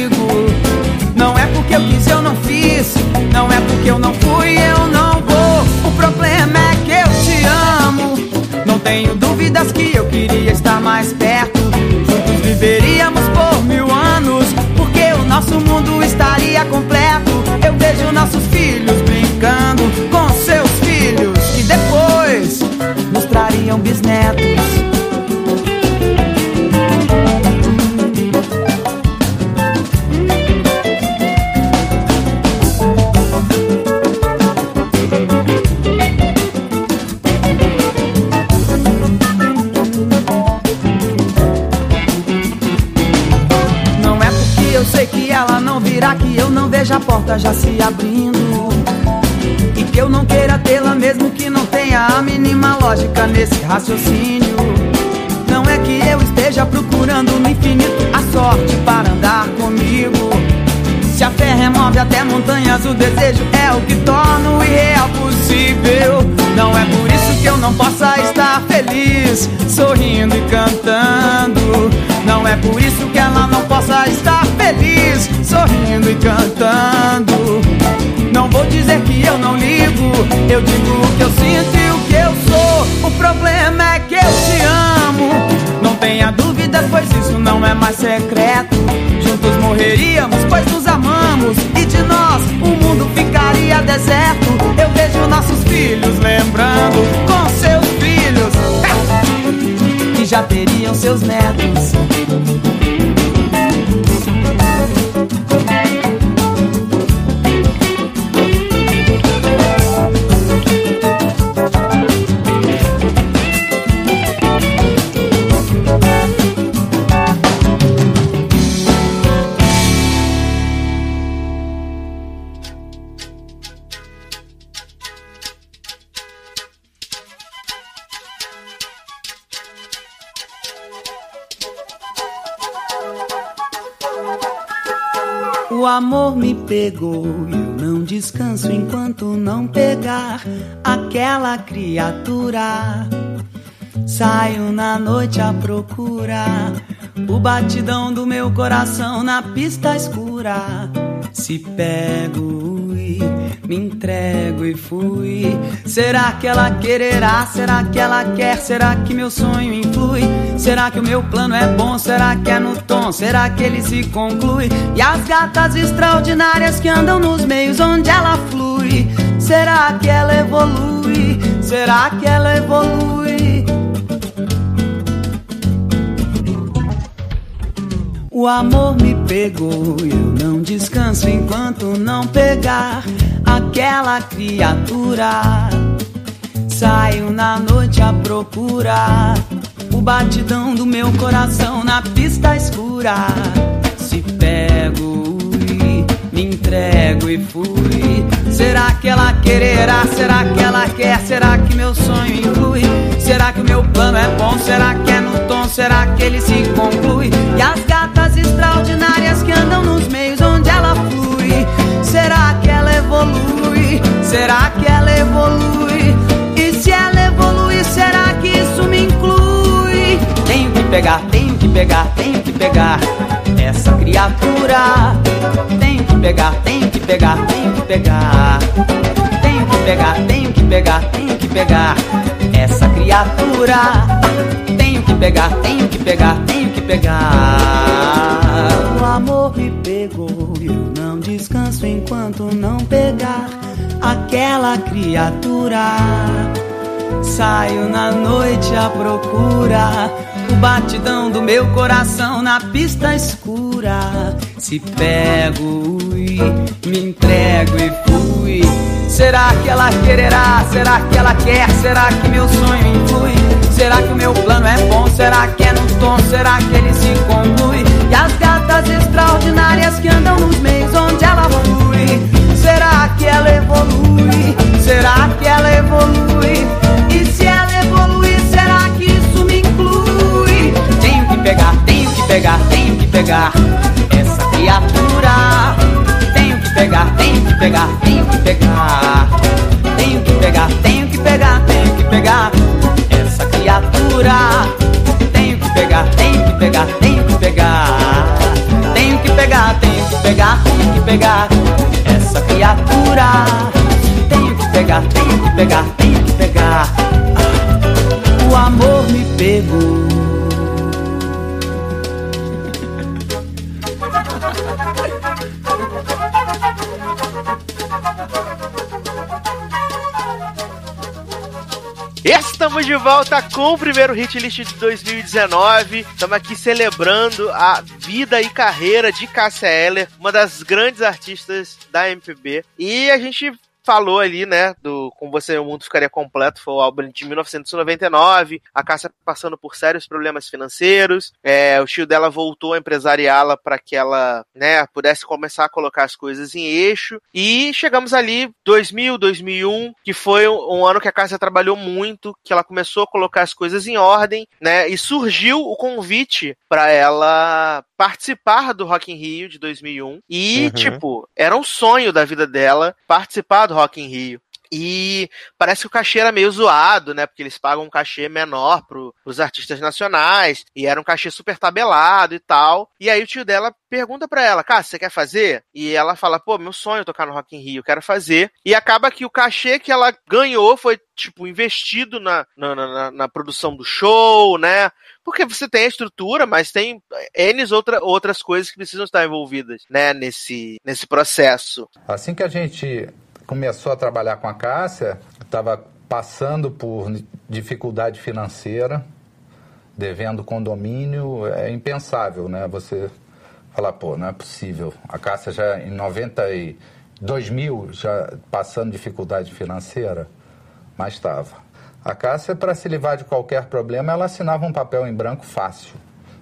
Não é porque eu não fui, eu não vou. O problema é que eu te amo. Não tenho dúvidas que eu queria estar mais perto. Juntos viveríamos por mil anos, porque o nosso mundo estaria completo. Eu vejo nossos filhos brincando com seus filhos, que depois nos trariam bisnetos. Porta já se abrindo. E que eu não queira tê-la mesmo que não tenha a mínima lógica nesse raciocínio. Não é que eu esteja procurando no infinito a sorte para andar comigo. Se a fé remove até montanhas, o desejo é o que torna o irreal possível. Não é por isso que eu não possa estar feliz, sorrindo e cantando. Não é por isso que ela não possa estar sorrindo e cantando. Não vou dizer que eu não ligo, eu digo o que eu sinto e o que eu sou. O problema é que eu te amo. Não tenha dúvida, pois isso não é mais secreto. Juntos morreríamos, pois nos amamos. E de nós o mundo ficaria deserto. Eu vejo nossos filhos lembrando com seus filhos que já teriam seus netos. Pegou eu não descanso enquanto não pegar aquela criatura. Saio na noite à procura, o batidão do meu coração na pista escura. Se pego me entrego e fui. Será que ela quererá? Será que ela quer? Será que meu sonho influi? Será que o meu plano é bom? Será que é no tom? Será que ele se conclui? E as gatas extraordinárias que andam nos meios onde ela flui? Será que ela evolui? Será que ela evolui? O amor me pegou eu não descanso enquanto não pegar aquela criatura. Saio na noite à procura o batidão do meu coração na pista escura. Se pego entrego e fui. Será que ela quererá? Será que ela quer? Será que meu sonho inclui? Será que o meu plano é bom? Será que é no tom? Será que ele se conclui? E as gatas extraordinárias que andam nos meios onde ela flui. Será que ela evolui? Será que ela evolui? E se ela evolui, será que isso me inclui? Tenho que pegar, tenho que pegar, tenho que pegar essa criatura. Que pegar, tenho que pegar, tenho que pegar. Tenho que pegar, tenho que pegar, tenho que pegar essa criatura. Tenho que pegar, tenho que pegar, tenho que pegar. O amor me pegou eu não descanso enquanto não pegar aquela criatura. Saio na noite à procura o batidão do meu coração na pista escura. Se pego e me entrego e fui. Será que ela quererá? Será que ela quer? Será que meu sonho influi? Será que o meu plano é bom? Será que é no tom? Será que ele se conclui? E as gatas extraordinárias que andam nos meios onde ela flui. Será que ela evolui? Será que ela evolui? E se ela evoluir, será que isso me inclui? Tenho que pegar, tenho que pegar, tenho que pegar essa criatura. Pegar, tenho que pegar, tenho que pegar. Tenho que pegar, tenho que pegar, tenho que pegar essa criatura. Tenho que pegar, tenho que pegar, tenho que pegar. Tenho que pegar, tenho que pegar, tenho que pegar essa criatura. Tenho que pegar, tenho que pegar, tenho Estamos de volta com o primeiro hit list de 2019. Estamos aqui celebrando a vida e carreira de Cássia Eller, uma das grandes artistas da MPB. E a gente falou ali, né, do Com Você o Mundo Ficaria Completo, foi o álbum de 1999, a Cássia passando por sérios problemas financeiros, é, o tio dela voltou a empresariá-la para que ela, né, pudesse começar a colocar as coisas em eixo, e chegamos ali 2000, 2001, que foi um, um ano que a Cássia trabalhou muito, que ela começou a colocar as coisas em ordem, né, e surgiu o convite para ela participar do Rock in Rio de 2001, e, Uhum. tipo, era um sonho da vida dela participar do Rock in Rio. E parece que o cachê era meio zoado, né? Porque eles pagam um cachê menor pro, pros artistas nacionais. E era um cachê super tabelado e tal. E aí o tio dela pergunta pra ela, cara, você quer fazer? E ela fala, pô, meu sonho é tocar no Rock in Rio, quero fazer. E acaba que o cachê que ela ganhou foi, tipo, investido na, na, na, na produção do show, né? Porque você tem a estrutura, mas tem N outra, outras coisas que precisam estar envolvidas, né, nesse, nesse processo. Assim que a gente começou a trabalhar com a Cássia, estava passando por dificuldade financeira, devendo condomínio, é impensável, né? Você falar, pô, não é possível. A Cássia já em 92 mil, já passando dificuldade financeira, mas estava. A Cássia, para se livrar de qualquer problema, ela assinava um papel em branco fácil.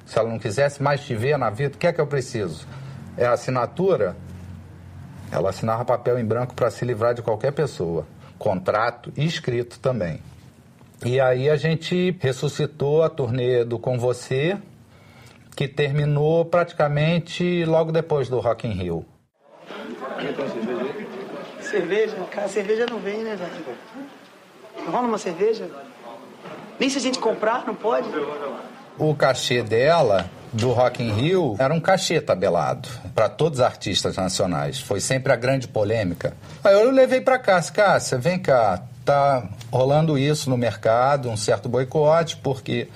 Se ela não quisesse mais te ver na vida, o que é que eu preciso? É a assinatura? Ela assinava papel em branco para se livrar de qualquer pessoa. Contrato e escrito também. E aí a gente ressuscitou a turnê do Com Você, que terminou praticamente logo depois do Rock in Rio. Cerveja? Cara, cerveja não vem, né, velho? Rola uma cerveja? Nem se a gente comprar, não pode? O cachê dela do Rock in Rio era um cachê tabelado para todos os artistas nacionais. Foi sempre a grande polêmica. Aí eu levei para Cássia, Cássia, vem cá, tá rolando isso no mercado, um certo boicote, porque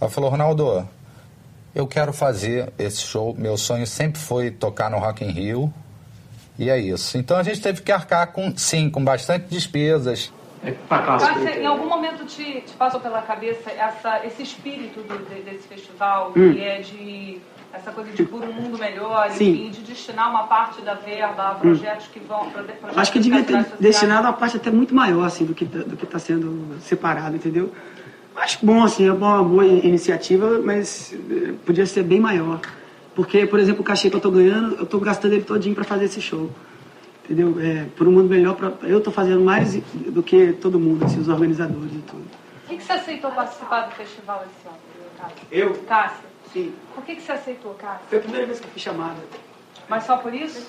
ela falou, Ronaldo, eu quero fazer esse show, meu sonho sempre foi tocar no Rock in Rio, e é isso. Então a gente teve que arcar com, sim, com bastante despesas. Cássia, em algum momento te, te passou pela cabeça essa, esse espírito do- de- desse festival, Hum. que é de essa coisa de por um mundo melhor, Sim. enfim, de destinar uma parte da verba a projetos que vão... Projetos Acho que devia ter destinado uma parte até muito maior, assim, do que do que está sendo separado, entendeu? Acho bom, assim, é uma boa iniciativa, mas eh, podia ser bem maior. Porque, por exemplo, o cachê que eu tô ganhando, eu tô gastando ele todinho para fazer esse show. Entendeu? É, por um mundo melhor, pra, eu tô fazendo mais do que todo mundo, assim, os organizadores e tudo. Por que, que você aceitou participar do festival esse ano, Cássia? Eu? Cássia. Sim. Por que, que você aceitou, Cássia? Foi a primeira vez que eu fui chamada. Mas só por isso?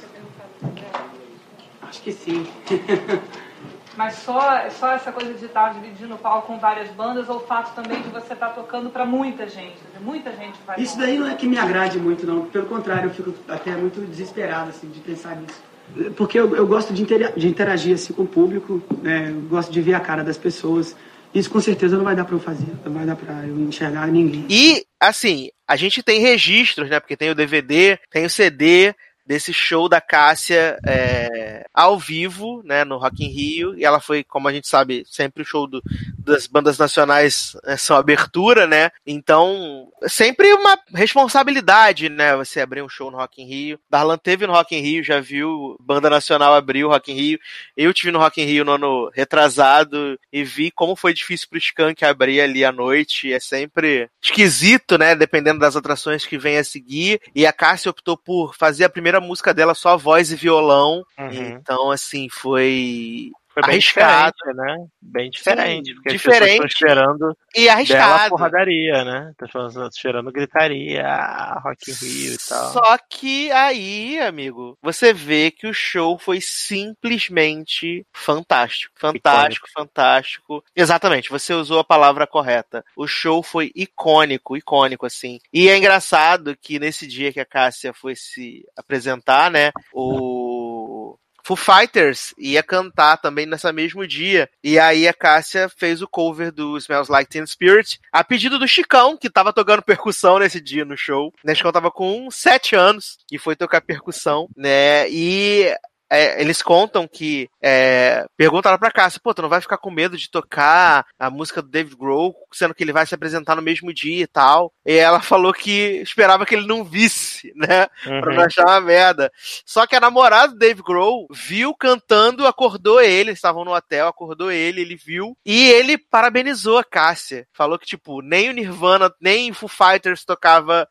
Acho que sim. [laughs] Mas só, só essa coisa de estar dividindo o palco com várias bandas ou o fato também de você estar tocando para muita gente? Muita gente vai Isso daí não é que me agrade muito, não. Pelo contrário, eu fico até muito desesperado, assim, de pensar nisso. Porque eu, eu gosto de, intera- de interagir, assim, com o público, né? Gosto de ver a cara das pessoas. Isso, com certeza, não vai dar pra eu fazer. Não vai dar pra eu enxergar ninguém. E, assim, a gente tem registros, né? Porque tem o DVD, tem o CD desse show da Cássia é, ao vivo, né, no Rock in Rio, e ela foi, como a gente sabe, sempre o show do- das bandas nacionais é, são abertura, né, então, sempre uma responsabilidade, né, você abrir um show no Rock in Rio, Darlan teve no Rock in Rio, já viu banda nacional abrir o Rock in Rio, eu tive no Rock in Rio no ano retrasado e vi como foi difícil pro Skank abrir ali à noite, é sempre esquisito, né, dependendo das atrações que vem a seguir, e a Cássia optou por fazer a primeira música dela só voz e violão, então assim, foi... Foi bem arriscado, né? Bem diferente. Sim, porque diferente esperando e arriscado. porradaria, né? Estão esperando gritaria, Rock in Rio e tal. Só que aí, amigo, você vê que o show foi simplesmente fantástico. Fantástico, fantástico. Exatamente, você usou a palavra correta. O show foi icônico, icônico, assim. E é engraçado que nesse dia que a Cássia foi se apresentar, né, o. Foo Fighters ia cantar também nessa mesmo dia. E aí a Cássia fez o cover do Smells Like Teen Spirit, a pedido do Chicão, que tava tocando percussão nesse dia no show. Né, O Chicão tava com 7 anos e foi tocar percussão, né? E é, eles contam que é, perguntaram pra Cássia, pô, tu não vai ficar com medo de tocar a música do David Grohl, sendo que ele vai se apresentar no mesmo dia e tal. E ela [laughs] falou que esperava que ele não visse, né? Uhum. Pra não achar uma merda. Só que a namorada do Dave Grohl viu cantando, acordou ele, estavam no hotel, acordou ele, ele viu, e ele parabenizou a Cássia. Falou que, tipo, nem o Nirvana, nem o Foo Fighters tocava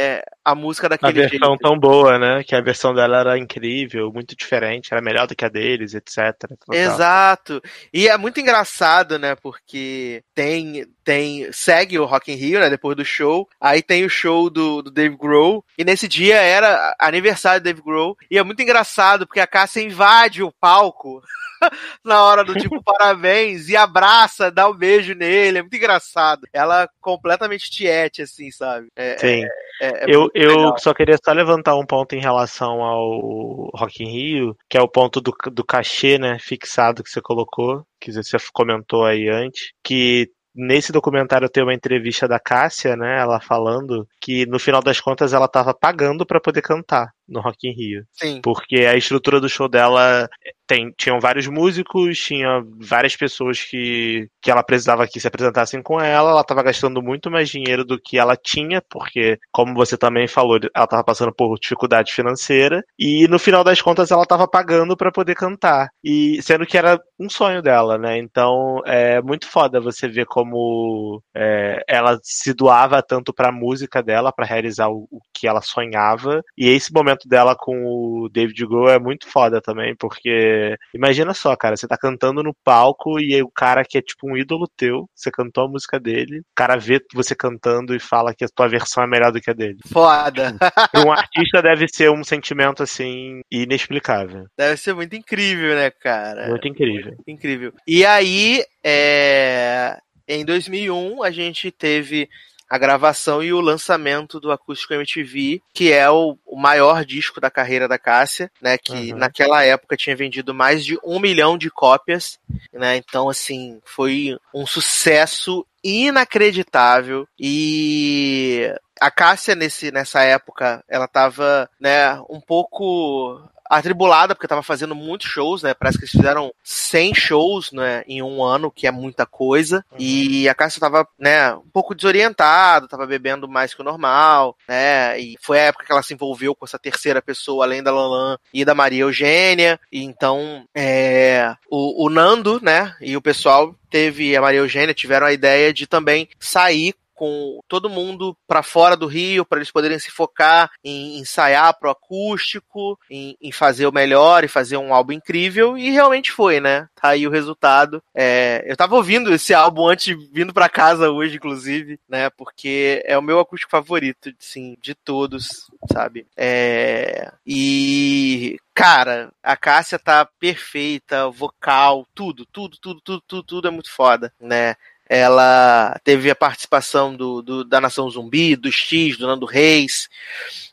é, a música A daquele versão jeito. tão boa, né? Que a versão dela era incrível, muito diferente, era melhor do que a deles, etc. Total. Exato. E é muito engraçado, né? Porque tem, tem segue o Rock in Rio, né? Depois do show. Aí tem o show do, do Dave Grohl. E nesse dia era aniversário do Dave Grohl. E é muito engraçado porque a Cássia invade o palco [laughs] na hora do tipo [laughs] parabéns e abraça, dá um beijo nele. É muito engraçado. Ela completamente tiete, assim, sabe? É, Sim. é- é eu eu legal. só queria só levantar um ponto em relação ao Rock in Rio, que é o ponto do, do cachê, né, fixado que você colocou, que você comentou aí antes, que nesse documentário tem uma entrevista da Cássia, né, ela falando que no final das contas ela tava pagando pra poder cantar no Rock in Rio. Sim. Porque a estrutura do show dela tem, tinham vários músicos, tinha várias pessoas que, que ela precisava que se apresentassem com ela, ela estava gastando muito mais dinheiro do que ela tinha, porque, como você também falou, ela estava passando por dificuldade financeira, e no final das contas ela estava pagando para poder cantar, e sendo que era um sonho dela, né? Então é muito foda você ver como é, ela se doava tanto para a música dela, para realizar o, o que ela sonhava, e esse momento dela com o David Grohl é muito foda também, porque imagina só, cara, você tá cantando no palco e aí o cara que é tipo um ídolo teu, você cantou a música dele, o cara vê você cantando e fala que a tua versão é melhor do que a dele. Foda. [laughs] Pra um artista deve ser um sentimento assim inexplicável. Deve ser muito incrível, né, cara? Muito incrível. Muito incrível. E aí, é, em 2001, a gente teve a gravação e o lançamento do Acústico MTV, que é o, o maior disco da carreira da Cássia, né? Que Uhum. naquela época tinha vendido mais de um milhão de cópias, né? Então, assim, foi um sucesso inacreditável e a Cássia nesse, nessa época ela tava né um pouco atribulada porque tava fazendo muitos shows né? Parece que eles fizeram 100 shows né em um ano que é muita coisa. E a Cássia tava né um pouco desorientada tava bebendo mais que o normal né? E foi a época que ela se envolveu com essa terceira pessoa além da Lalan e da Maria Eugênia. E então é, o, o Nando né e o pessoal teve a Maria Eugênia tiveram a ideia de também sair com todo mundo para fora do Rio para eles poderem se focar em ensaiar pro acústico, em, em fazer o melhor e fazer um álbum incrível e realmente foi, né? Tá aí o resultado. É, eu tava ouvindo esse álbum antes vindo para casa hoje, inclusive, né? Porque é o meu acústico favorito, sim, de todos, sabe? É, e cara, a Cássia tá perfeita, vocal, tudo, tudo, tudo, tudo, tudo, tudo é muito foda, né? Ela teve a participação do, do- da Nação Zumbi, do X, do Nando Reis.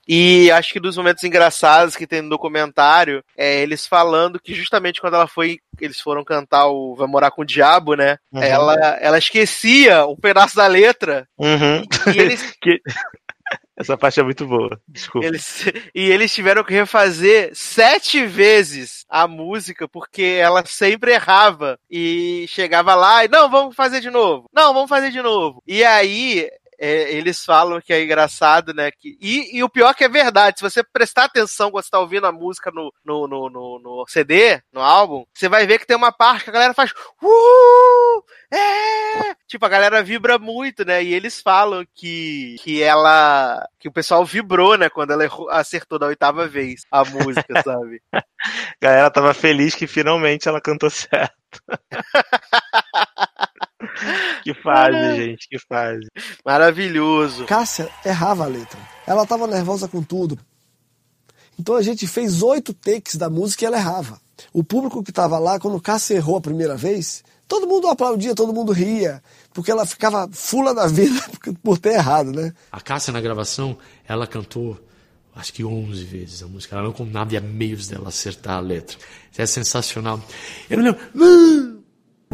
E acho que dos momentos engraçados que tem no documentário é eles falando que justamente quando ela foi, eles foram cantar o Vai Morar com o Diabo, né? Uhum. Ela, ela esquecia um pedaço da letra. Uhum. E eles, [laughs] Que- Essa parte é muito boa. Desculpa. eles, e eles tiveram que refazer sete vezes a música, porque ela sempre errava. E chegava lá e, não, vamos fazer de novo. Não, vamos fazer de novo. E aí. é, eles falam que é engraçado, né? Que, e, e o pior que é verdade, se você prestar atenção quando você tá ouvindo a música no, no, no, no, no CD, no álbum, você vai ver que tem uma parte que a galera faz. Uh! É! Tipo, a galera vibra muito, né? E eles falam que, que ela. que o pessoal vibrou, né? Quando ela errou- acertou da oitava vez a música, [laughs] sabe? A galera tava feliz que finalmente ela cantou certo. [laughs] que fase, gente, que fase. Maravilhoso. Cássia errava a letra. Ela tava nervosa com tudo. Então a gente fez oito takes da música e ela errava. O público que tava lá, quando Cássia errou a primeira vez, todo mundo aplaudia, todo mundo ria, porque ela ficava fula da vida [laughs] por ter errado, né? A Cássia na gravação, ela cantou acho que 11 vezes a música. Ela não havia meios dela acertar a letra. Isso é sensacional. Eu me lembro.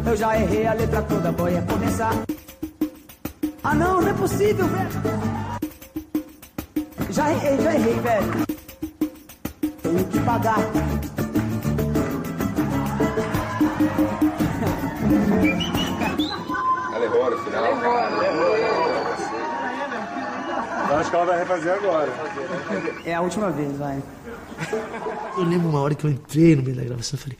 Eu já errei a letra toda, boy, é começar. Ah não, não é possível, velho. Já errei, já errei, velho. Tenho que pagar. Ela errou no final? Ela errou. Eu acho que ela vai refazer agora. É a última vez, vai. Eu lembro uma hora que eu entrei no meio da gravação e falei.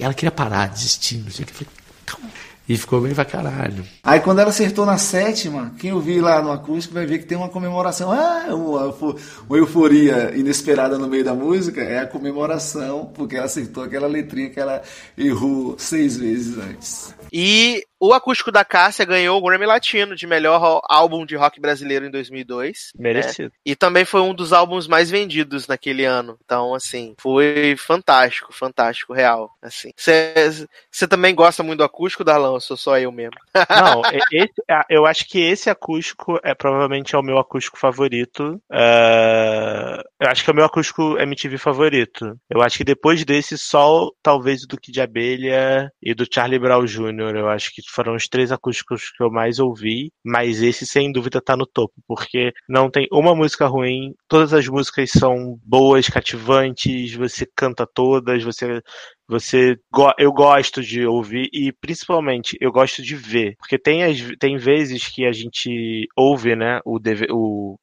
Ela queria parar, desistir. Eu falei, calma. E ficou bem pra caralho. Aí quando ela acertou na sétima, quem ouvir lá no acústico vai ver que tem uma comemoração. Ah, uma, uma euforia inesperada no meio da música é a comemoração, porque ela acertou aquela letrinha que ela errou seis vezes antes. E o acústico da Cássia ganhou o Grammy Latino de melhor álbum de rock brasileiro em 2002. Merecido. né? E também foi um dos álbuns mais vendidos naquele ano. Então, assim, foi fantástico, fantástico, real. Assim, você também gosta muito do acústico, Darlan? Ou sou só eu mesmo? [laughs] Não, esse, eu acho que esse acústico é provavelmente é o meu acústico favorito. Uh, eu acho que é o meu acústico MTV favorito. Eu acho que depois desse, só talvez do Kid de Abelha e do Charlie Brown Jr. Eu acho que foram os três acústicos que eu mais ouvi, mas esse sem dúvida tá no topo, porque não tem uma música ruim, todas as músicas são boas, cativantes, você canta todas, você você eu gosto de ouvir e principalmente eu gosto de ver, porque tem as, tem vezes que a gente ouve, né, o, o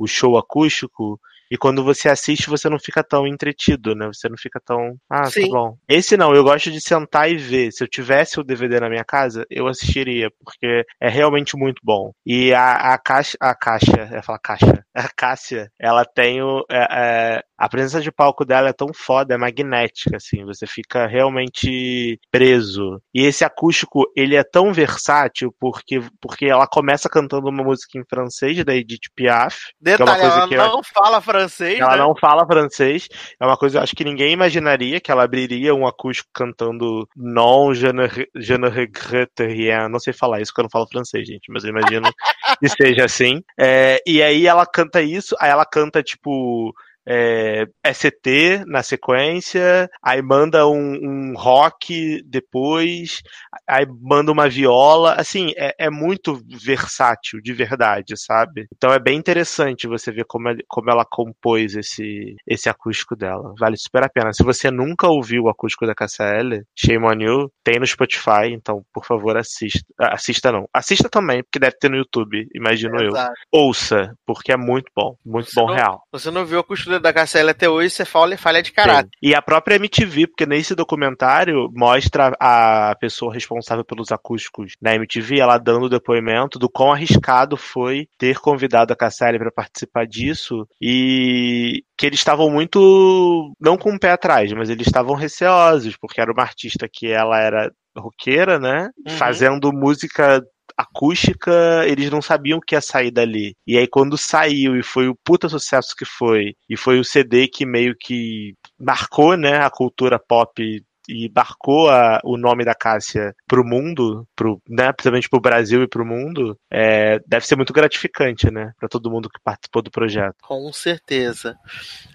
o show acústico e quando você assiste, você não fica tão entretido, né? Você não fica tão. Ah, Sim. tá bom. Esse não, eu gosto de sentar e ver. Se eu tivesse o DVD na minha casa, eu assistiria, porque é realmente muito bom. E a, a caixa. A caixa, ia falar caixa. [laughs] A Cássia, ela tem o. É, é, a presença de palco dela é tão foda, é magnética, assim. Você fica realmente preso. E esse acústico, ele é tão versátil porque, porque ela começa cantando uma música em francês da Edith Piaf. é Detalhe, coisa ela que eu- não fala francês, ela né? não fala francês. É uma coisa, eu acho que ninguém imaginaria que ela abriria um acústico cantando Non, je ne, je ne regrette rien. Não sei falar isso porque eu não falo francês, gente, mas eu imagino que seja assim. É, e aí ela canta isso, aí ela canta tipo. É, ST na sequência, aí manda um, um rock depois, aí manda uma viola, assim, é, é muito versátil, de verdade, sabe? Então é bem interessante você ver como, ele- como ela compôs esse, esse acústico dela. Vale super a pena. Se você nunca ouviu o acústico da KCL, Shame on You, tem no Spotify, então por favor assista. Ah, Assista não. Assista também, porque deve ter no YouTube, imagino eu. Exato. Ouça, porque é muito bom. Muito bom não- real. Você não viu a da KCL até hoje, você fala falha de caráter. Sim. E a própria MTV, porque nesse documentário mostra a pessoa responsável pelos acústicos na MTV, ela dando depoimento do quão arriscado foi ter convidado a Casselli para participar disso e que eles estavam muito não com o pé atrás, mas eles estavam receosos, porque era uma artista que ela era roqueira, né? Uhum. Fazendo música acústica, eles não sabiam o que ia sair dali. E aí quando saiu e foi o puta sucesso que foi, e foi o CD que meio que marcou, né, a cultura pop e marcou a- o nome da Cássia pro mundo, pro, né, principalmente pro Brasil e pro mundo, é, deve ser muito gratificante, né, pra todo mundo que participou do projeto. Com certeza.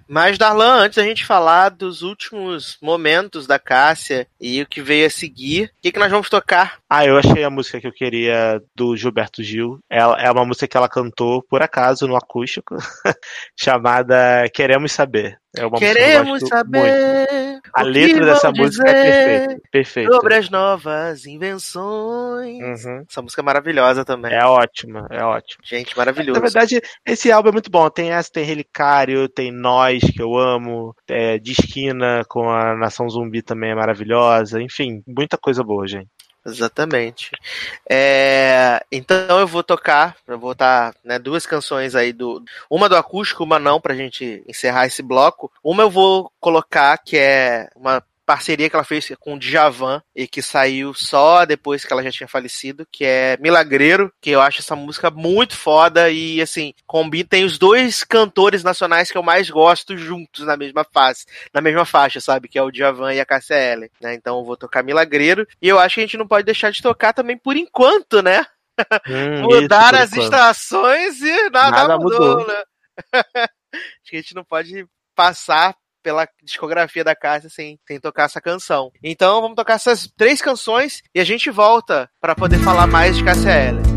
Mas, Darlan, antes da gente falar dos últimos momentos da Cássia e o que veio a seguir, o que, que nós vamos tocar? Ah, eu achei a música que eu queria do Gilberto Gil. Ela, é uma música que ela cantou, por acaso, no acústico, [laughs] chamada Queremos Saber. É uma música que eu Queremos gosto saber muito. A letra dessa música é perfeita. Perfeita. sobre as novas invenções. Uhum. Essa música é maravilhosa também. É ótima, é ótima. Gente, maravilhoso. Na verdade, esse álbum é muito bom. Tem essa, tem Relicário, tem Nós, que eu amo, é, De Esquina com a Nação Zumbi também é maravilhosa. Enfim, muita coisa boa, gente. Exatamente. É, então eu vou tocar, eu vou botar né, duas canções aí do. Uma do acústico, uma não, pra gente encerrar esse bloco. Uma eu vou colocar, que é uma parceria que ela fez com o Djavan e que saiu só depois que ela já tinha falecido, que é Milagreiro, que eu acho essa música muito foda e assim, combina, tem os dois cantores nacionais que eu mais gosto juntos na mesma fase, na mesma faixa, sabe, que é o Djavan e a Cássia Eller, né? Então eu vou tocar Milagreiro e eu acho que a gente não pode deixar de tocar também por enquanto, né? Hum, [laughs] Mudar isso, as enquanto. estações e nada, Nada mudou, mudou. né? [laughs] Acho que a gente não pode passar pela discografia da Cássia sem, sem tocar essa canção. Então vamos tocar essas três canções e a gente volta para poder falar mais de Cássia Eller.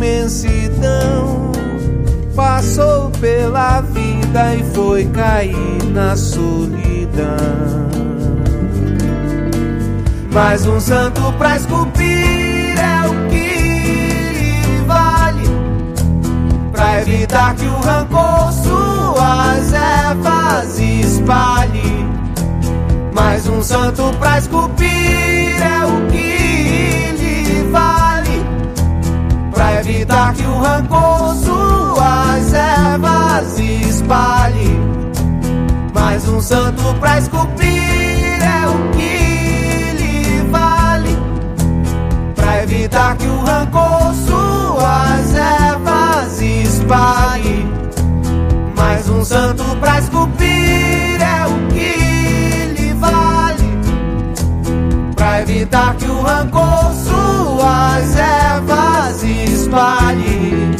imensidão. Passou pela vida e foi cair na solidão. Mais um santo pra esculpir é o que vale. Pra evitar que o rancor suas ervas espalhe. Mais um santo pra esculpir é o que evitar que o rancor suas ervas espalhe. Mais um santo pra esculpir é o que lhe vale. Pra evitar que o rancor suas ervas espalhe. Mais um santo pra esculpir. Evitar que o rancor suas ervas espalhe.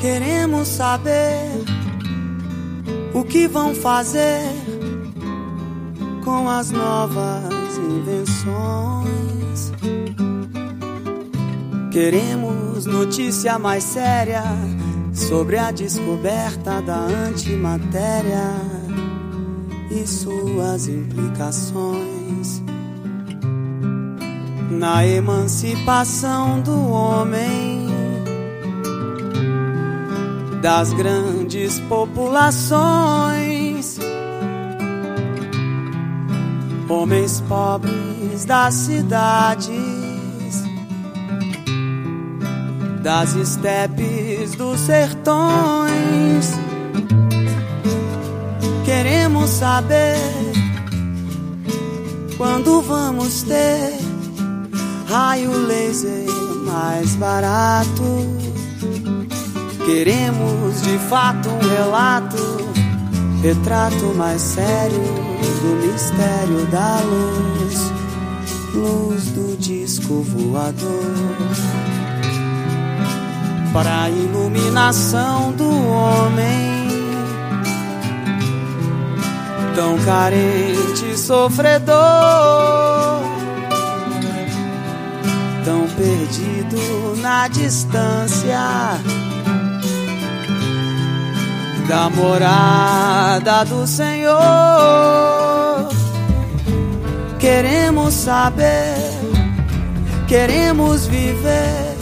Queremos saber o que vão fazer com as novas Queremos notícia mais séria sobre a descoberta da antimatéria e suas implicações na emancipação do homem das grandes populações, homens pobres das cidades, das estepes dos sertões. Queremos saber quando vamos ter raio laser mais barato. Queremos de fato um relato, retrato mais sério do mistério da luz, luz do disco voador. Para a iluminação do homem, tão carente e sofredor, tão perdido na distância da morada do Senhor. Queremos saber, queremos viver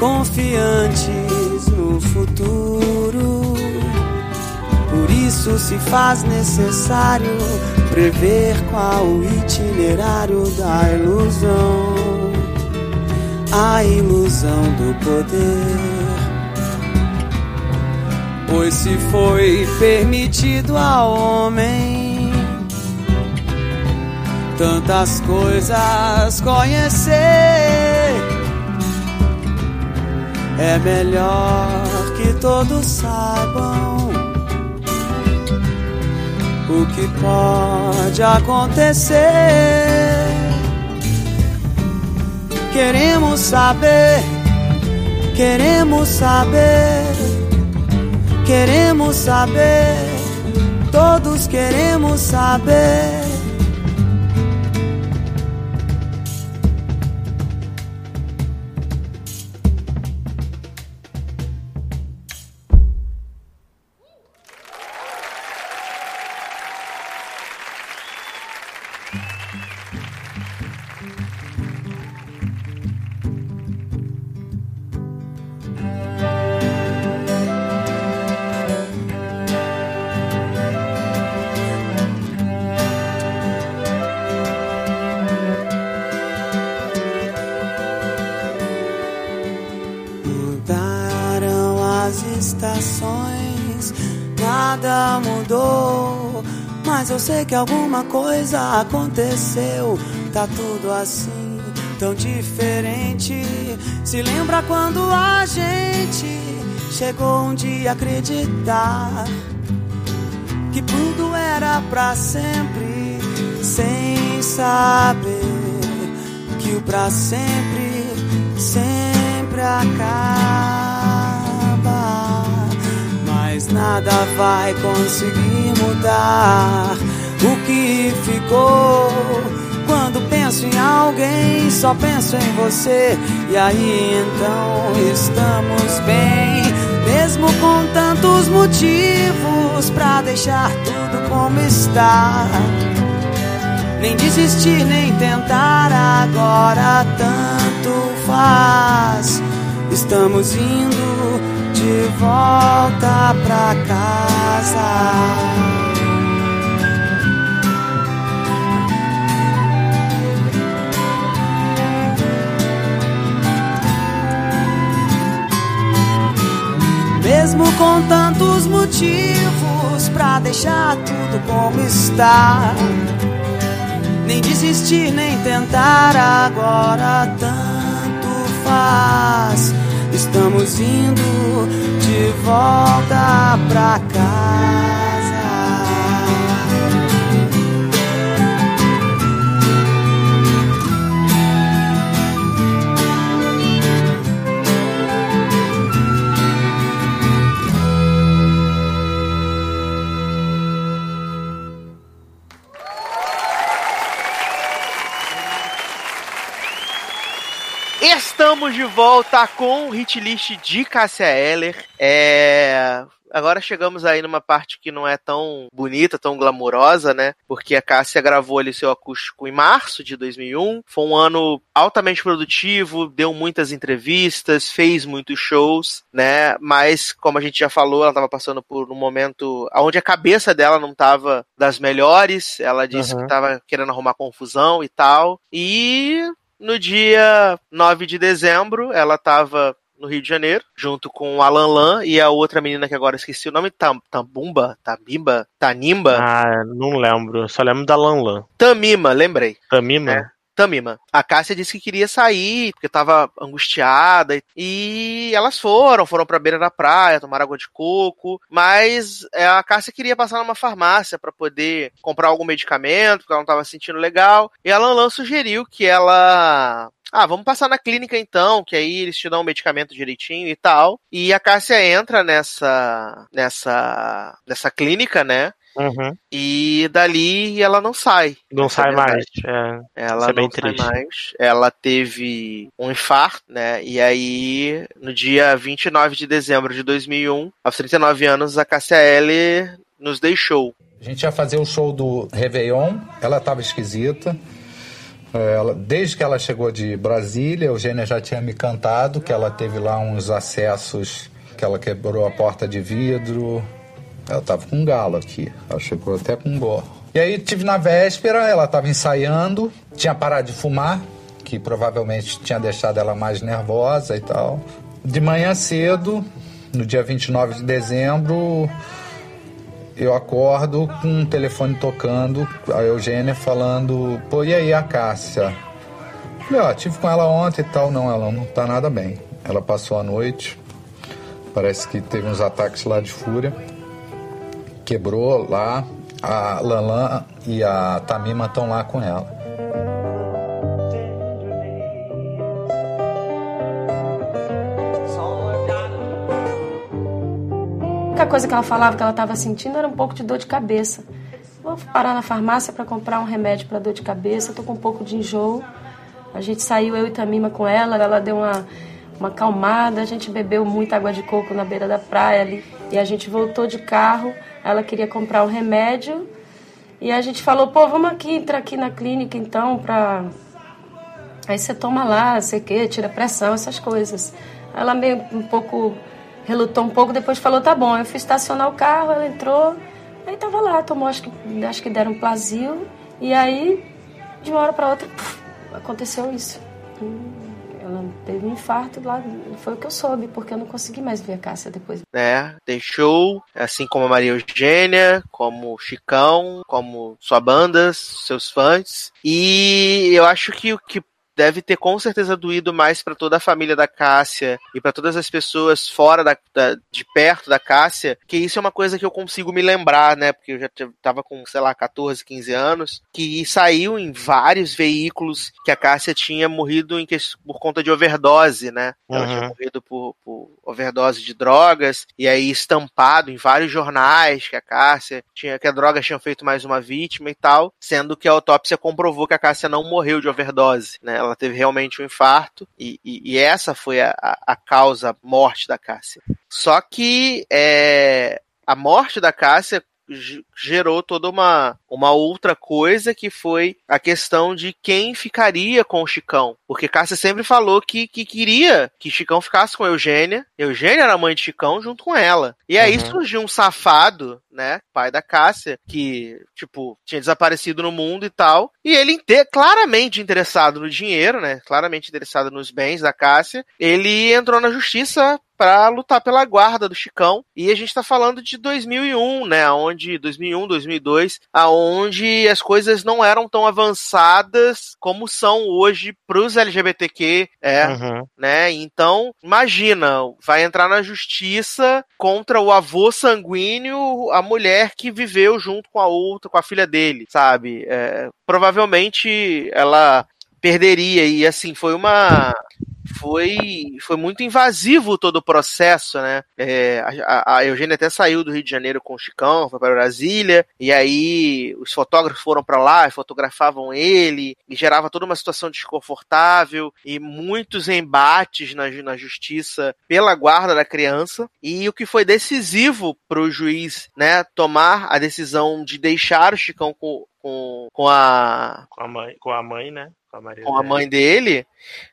confiantes no futuro. Por isso se faz necessário prever qual o itinerário da ilusão, a ilusão do poder. Pois se foi permitido ao homem tantas coisas conhecer, é melhor que todos saibam o que pode acontecer. Queremos saber, queremos saber. Queremos saber, todos queremos saber. Eu sei que alguma coisa aconteceu. Tá tudo assim, tão diferente. Se lembra quando a gente chegou um dia a acreditar que tudo era pra sempre, sem saber que o pra sempre sempre acaba. Nada vai conseguir mudar o que ficou. Quando penso em alguém, só penso em você. E aí então estamos bem, mesmo com tantos motivos pra deixar tudo como está. Nem desistir, nem tentar agora tanto faz. Estamos indo volta pra casa. Mesmo com tantos motivos pra deixar tudo como está. Nem desistir, nem tentar agora tanto faz. Estamos indo de volta pra casa. Estamos de volta com o hit list de Cássia Eller. É... Agora chegamos aí numa parte que não é tão bonita, tão glamurosa, né? Porque a Cássia gravou ali seu acústico em março de 2001. Foi um ano altamente produtivo, deu muitas entrevistas, fez muitos shows, né? Mas, como a gente já falou, ela estava passando por um momento onde a cabeça dela não estava das melhores. Ela disse Uhum. que estava querendo arrumar confusão e tal. E no dia 9 de dezembro, ela estava no Rio de Janeiro, junto com o Alan Lan e a outra menina que agora esqueci o nome, Tam, Tambumba, Tamimba, Tanimba, Ah, não lembro. Só lembro da Lan Lan. Tamima, lembrei. Tamima? É, Tamima. A Cássia disse que queria sair, porque tava angustiada. e- elas foram, foram pra beira da praia, tomaram água de coco. Mas é, a Cássia queria passar numa farmácia pra poder comprar algum medicamento, porque ela não tava se sentindo legal. E a Lanlan sugeriu que ela. Ah, vamos passar na clínica então, que aí eles te dão o medicamento direitinho e tal. E a Cássia entra nessa. nessa. nessa clínica, né? Uhum. E dali ela não sai. Não é sai mais. verdade. É, Ela isso é bem não sai triste. mais. Ela teve um infarto, né? E aí, no dia 29 de dezembro de 2001, aos 39 anos, a Cássia Eller nos deixou. A gente ia fazer o show do Réveillon, ela estava esquisita. É, ela- desde que ela chegou de Brasília, a Eugênia já tinha me cantado que ela teve lá uns acessos, que ela quebrou a porta de vidro. Ela estava com um galo aqui, ela chegou até com um gorro. E aí tive na véspera, ela estava ensaiando, tinha parado de fumar, que provavelmente tinha deixado ela mais nervosa e tal. De manhã cedo, no dia 29 de dezembro, eu acordo com um telefone tocando, a Eugênia falando, pô, e aí a Cássia? Falei, ó, tive com ela ontem e tal, não, ela não tá nada bem. Ela passou a noite, parece que teve uns ataques lá de fúria, quebrou lá, a Lanlan e a Tamima estão lá com ela. A única coisa que ela falava que ela estava sentindo era um pouco de dor de cabeça. Vou parar na farmácia para comprar um remédio para dor de cabeça, tô com um pouco de enjoo. A gente saiu, eu e Tamima com ela, ela deu uma, uma acalmada, a gente bebeu muita água de coco na beira da praia ali. E a gente voltou de carro, ela queria comprar um remédio. E a gente falou, pô, vamos aqui, entrar aqui na clínica então, pra... Aí você toma lá, sei o quê, tira pressão, essas coisas. Ela meio um pouco relutou um pouco, depois falou, tá bom. Eu fui estacionar o carro, ela entrou, aí tava lá, tomou, acho que, acho que deram um plasio, e aí, de uma hora para outra, puf, aconteceu isso. Hum, teve um infarto lá, foi o que eu soube, porque eu não consegui mais ver a Cássia depois. né? Deixou, assim como a Maria Eugênia, como o Chicão, como sua banda, seus fãs. E eu acho que o que deve ter com certeza doído mais para toda a família da Cássia e para todas as pessoas fora da, da- de perto da Cássia, que isso é uma coisa que eu consigo me lembrar, né? Porque eu já tava com, sei lá, 14, 15 anos, que saiu em vários veículos que a Cássia tinha morrido em que- por conta de overdose, né? Ela Uhum. tinha morrido por, por overdose de drogas, e aí estampado em vários jornais que a Cássia tinha, que a droga tinha feito mais uma vítima e tal, sendo que a autópsia comprovou que a Cássia não morreu de overdose, né? Ela teve realmente um infarto, e, e- e essa foi a, a, causa morte da Cássia. Só que é, a morte da Cássia gerou toda uma, uma outra coisa que foi a questão de quem ficaria com o Chicão. Porque Cássia sempre falou que, que queria que Chicão ficasse com Eugênia. Eugênia era a mãe de Chicão junto com ela. E aí Uhum. surgiu um safado, né? Pai da Cássia, que, tipo, tinha desaparecido no mundo e tal. E ele, claramente interessado no dinheiro, né? Claramente interessado nos bens da Cássia. Ele entrou na justiça para lutar pela guarda do Chicão. E a gente está falando de 2001, né, onde 2001, 2002, aonde as coisas não eram tão avançadas como são hoje para os LGBTQ, é, Uhum. né? Então, imagina, vai entrar na justiça contra o avô sanguíneo, a mulher que viveu junto com a outra, com a filha dele, sabe? É, provavelmente ela perderia e assim foi uma foi foi muito invasivo todo o processo, né? É, a, a Eugênia até saiu do Rio de Janeiro com o Chicão, foi para Brasília, e aí os fotógrafos foram para lá fotografavam ele, e gerava toda uma situação desconfortável e muitos embates na, na justiça pela guarda da criança. E o que foi decisivo para o juiz, né, tomar a decisão de deixar o Chicão com, com, com a Com a mãe, com a mãe né? Com a, Maria com a mãe dele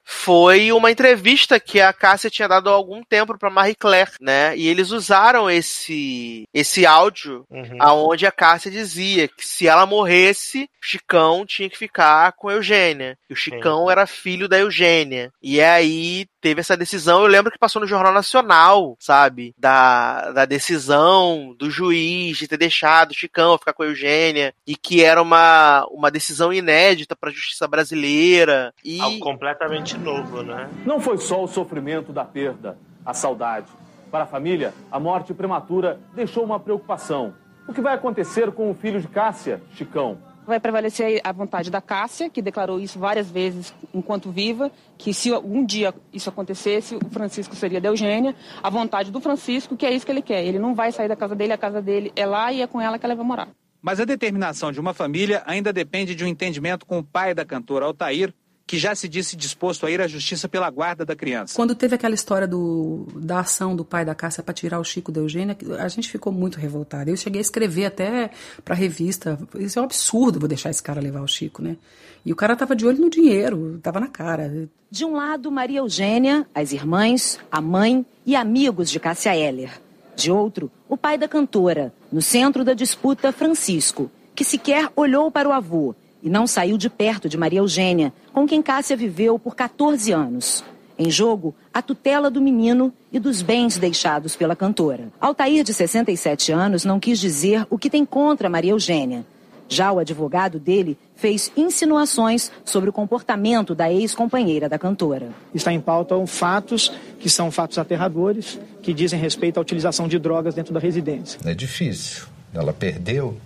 foi uma entrevista que a Cássia tinha dado há algum tempo para Marie Claire, né? E eles usaram esse esse áudio Uhum. aonde a Cássia dizia que se ela morresse, Chicão tinha que ficar com a Eugênia. E o Chicão era filho da Eugênia. E aí teve essa decisão, eu lembro que passou no Jornal Nacional, sabe? Da, da decisão do juiz de ter deixado o Chicão ficar com a Eugênia e que era uma, uma decisão inédita para a justiça brasileira. E Algo completamente novo, né? Não foi só o sofrimento da perda, a saudade. Para a família, a morte prematura deixou uma preocupação. O que vai acontecer com o filho de Cássia, Chicão? Vai prevalecer a vontade da Cássia, que declarou isso várias vezes enquanto viva, que se algum dia isso acontecesse, o Francisco seria da Eugênia. A vontade do Francisco, que é isso que ele quer. Ele não vai sair da casa dele, a casa dele é lá e é com ela que ela vai morar. Mas a determinação de uma família ainda depende de um entendimento com o pai da cantora Altair, que já se disse disposto a ir à justiça pela guarda da criança. Quando teve aquela história do, da ação do pai da Cássia para tirar o Chico da Eugênia, a gente ficou muito revoltada. Eu cheguei a escrever até para revista, isso é um absurdo, vou deixar esse cara levar o Chico, né? E o cara tava de olho no dinheiro, tava na cara. De um lado, Maria Eugênia, as irmãs, a mãe e amigos de Cássia Eller. De outro, o pai da cantora, no centro da disputa, Francisco, que sequer olhou para o avô e não saiu de perto de Maria Eugênia, com quem Cássia viveu por 14 anos. Em jogo, a tutela do menino e dos bens deixados pela cantora. Altair, de 67 anos, não quis dizer o que tem contra Maria Eugênia. Já o advogado dele fez insinuações sobre o comportamento da ex-companheira da cantora. Está em pauta fatos que são fatos aterradores, que dizem respeito à utilização de drogas dentro da residência. É difícil. Ela perdeu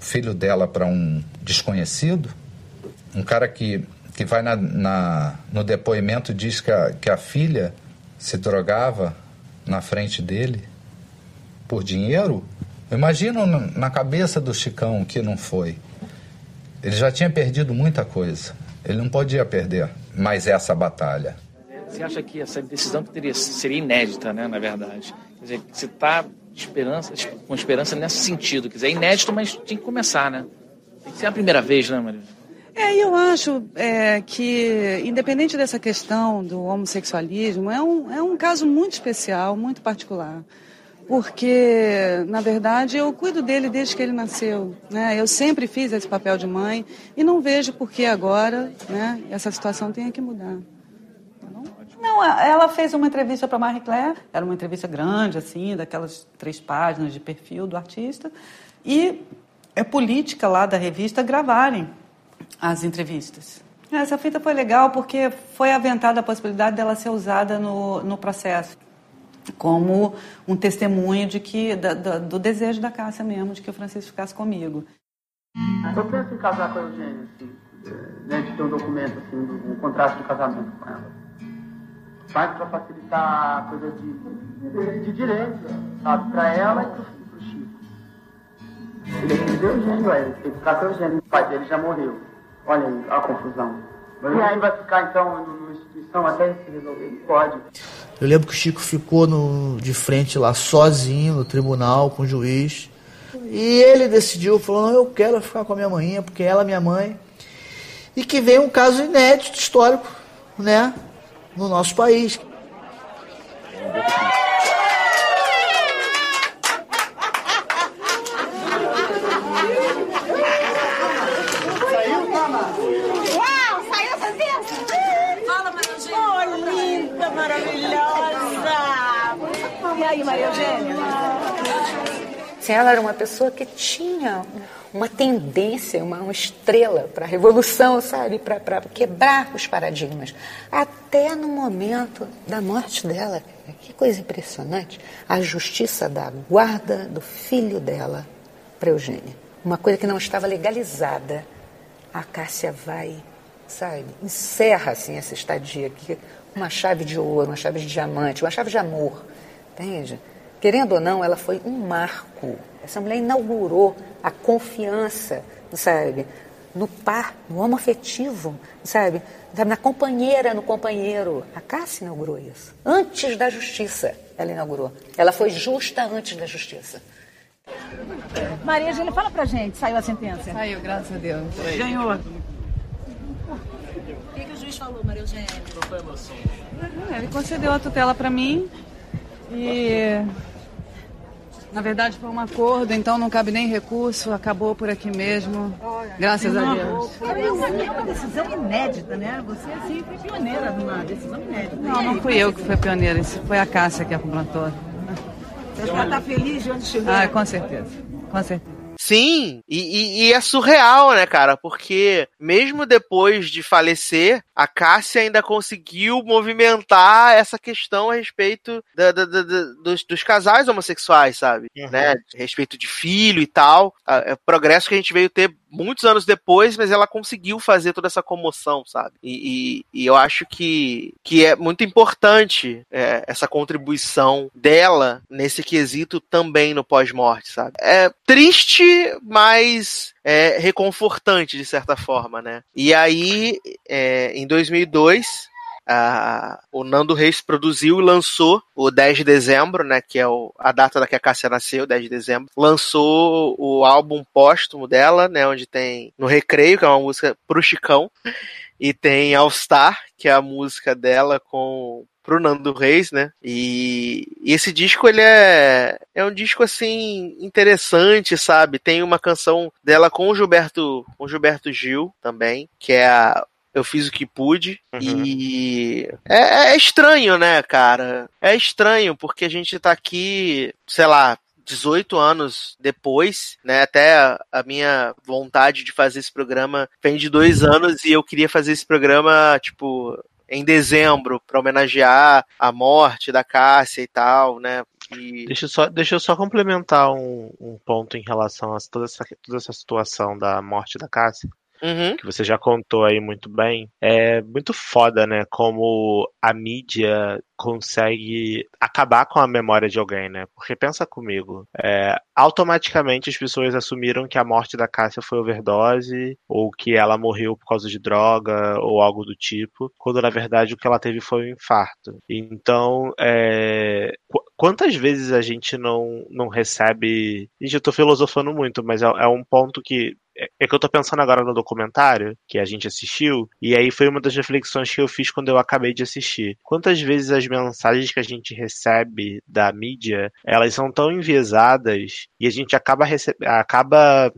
filho dela para um desconhecido, um cara que, que vai na, na- no depoimento diz que a, que a filha se drogava na frente dele por dinheiro. Eu imagino na, cabeça do Chicão que não foi. Ele já tinha perdido muita coisa. Ele não podia perder mais essa batalha. Você acha que essa decisão teria, seria inédita, né, na verdade? Quer dizer, você está esperança, com esperança nesse sentido. Quer dizer, é inédito, mas tem que começar, né? Tem que ser a primeira vez, né, Maria? É, eu acho é, que, independente dessa questão do homossexualismo, é um, é um caso muito especial, muito particular. Porque, na verdade, eu cuido dele desde que ele nasceu. Né? Eu sempre fiz esse papel de mãe e não vejo por que agora né, essa situação tenha que mudar. Não, ela fez uma entrevista para Marie Claire, era uma entrevista grande, assim, daquelas três páginas de perfil do artista, e é política lá da revista gravarem as entrevistas. Essa fita foi legal porque foi aventada a possibilidade dela ser usada no, no processo como um testemunho de que da, da, do desejo da Cássia mesmo de que o Francisco ficasse comigo. Eu penso em casar com a Eugênia, assim, né, de ter um documento, assim, um contrato de casamento com ela. Mais para facilitar coisa de, de direito, sabe, para ela e pro, pro Chico. Ele é filho do Eugênio, ué, ele tem que ficar com o Eugênio, o pai dele já morreu. Olha aí a confusão. E aí vai ficar, então, numa instituição até se resolver? Pode. Eu lembro que o Chico ficou no, de frente lá sozinho no tribunal com o juiz. E ele decidiu, falou, não, eu quero ficar com a minha mãe, porque ela é minha mãe. E que vem um caso inédito, histórico, né, no nosso país. Saiu, mama? Uau, saiu essa vez? Fala, Maranjinha. Oh, linda, maravilhosa. E aí, Maria Eugênia? Assim, ela era uma pessoa que tinha uma tendência, uma, uma estrela para a revolução, sabe? Para quebrar os paradigmas. Até no momento da morte dela. Que coisa impressionante. A justiça da guarda do filho dela para Eugênia. Uma coisa que não estava legalizada. A Cássia vai, sabe? Encerra assim essa estadia aqui. Uma chave de ouro, uma chave de diamante, uma chave de amor. Entende? Querendo ou não, ela foi um marco. Essa mulher inaugurou a confiança, sabe? No par, no homo afetivo, sabe? Na companheira, no companheiro. A Cássia inaugurou isso. Antes da justiça, ela inaugurou. Ela foi justa antes da justiça. Maria Eugênia, fala pra gente, saiu a sentença? Saiu, graças a Deus. Ganhou. O que, que o juiz falou, Maria Eugênia? Ele concedeu a tutela pra mim e na verdade foi um acordo, então não cabe nem recurso, acabou por aqui mesmo. Graças a Deus. É uma decisão inédita, né? Você assim foi pioneira numa decisão inédita. Não, não fui eu que fui pioneira, isso foi a Cássia que implantou. Você já está feliz de onde chegou? Ah, com certeza. Com certeza. Sim, e, e, e, é surreal, né, cara? Porque mesmo depois de falecer, a Cássia ainda conseguiu movimentar essa questão a respeito da, da, da, dos, dos, casais homossexuais, sabe? Uhum. Né? A respeito de filho e tal. É progresso que a gente veio ter muitos anos depois, mas ela conseguiu fazer toda essa comoção, sabe? E, e, e eu acho que, que é muito importante é, essa contribuição dela nesse quesito também no pós-morte, sabe? É triste, mas é reconfortante de certa forma, né? E aí, é, em 2002 o Nando Reis produziu e lançou o 10 de dezembro, né, que é o, a data da que a Cássia nasceu, 10 de dezembro, lançou o álbum póstumo dela, né, onde tem No Recreio, que é uma música pro Chicão, e tem All Star, que é a música dela com pro Nando Reis, né? E, e, esse disco ele é é um disco assim interessante, sabe? Tem uma canção dela com o Gilberto, com o Gilberto Gil também, que é a eu fiz o que pude. Uhum. E é, é estranho, né, cara? É estranho, porque a gente tá aqui, sei lá, 18 anos depois, né? Até a minha vontade de fazer esse programa vem de dois anos e eu queria fazer esse programa, tipo, em dezembro, para homenagear a morte da Cássia e tal, né? E... Deixa, eu só, deixa eu só complementar um, um ponto em relação a toda essa, toda essa situação da morte da Cássia uhum. que você já contou aí muito bem, é muito foda, né? Como a mídia consegue acabar com a memória de alguém, né? Porque pensa comigo, é, automaticamente as pessoas assumiram que a morte da Cássia foi overdose, ou que ela morreu por causa de droga, ou algo do tipo, quando na verdade o que ela teve foi um infarto. Então, é, quantas vezes a gente não, não recebe. Gente, eu tô filosofando muito, mas é, é um ponto que é, é que eu tô pensando agora no documentário que a gente assistiu, e aí foi uma das reflexões que eu fiz quando eu acabei de assistir. Quantas vezes as mensagens que a gente recebe da mídia, elas são tão enviesadas e a gente acaba, acaba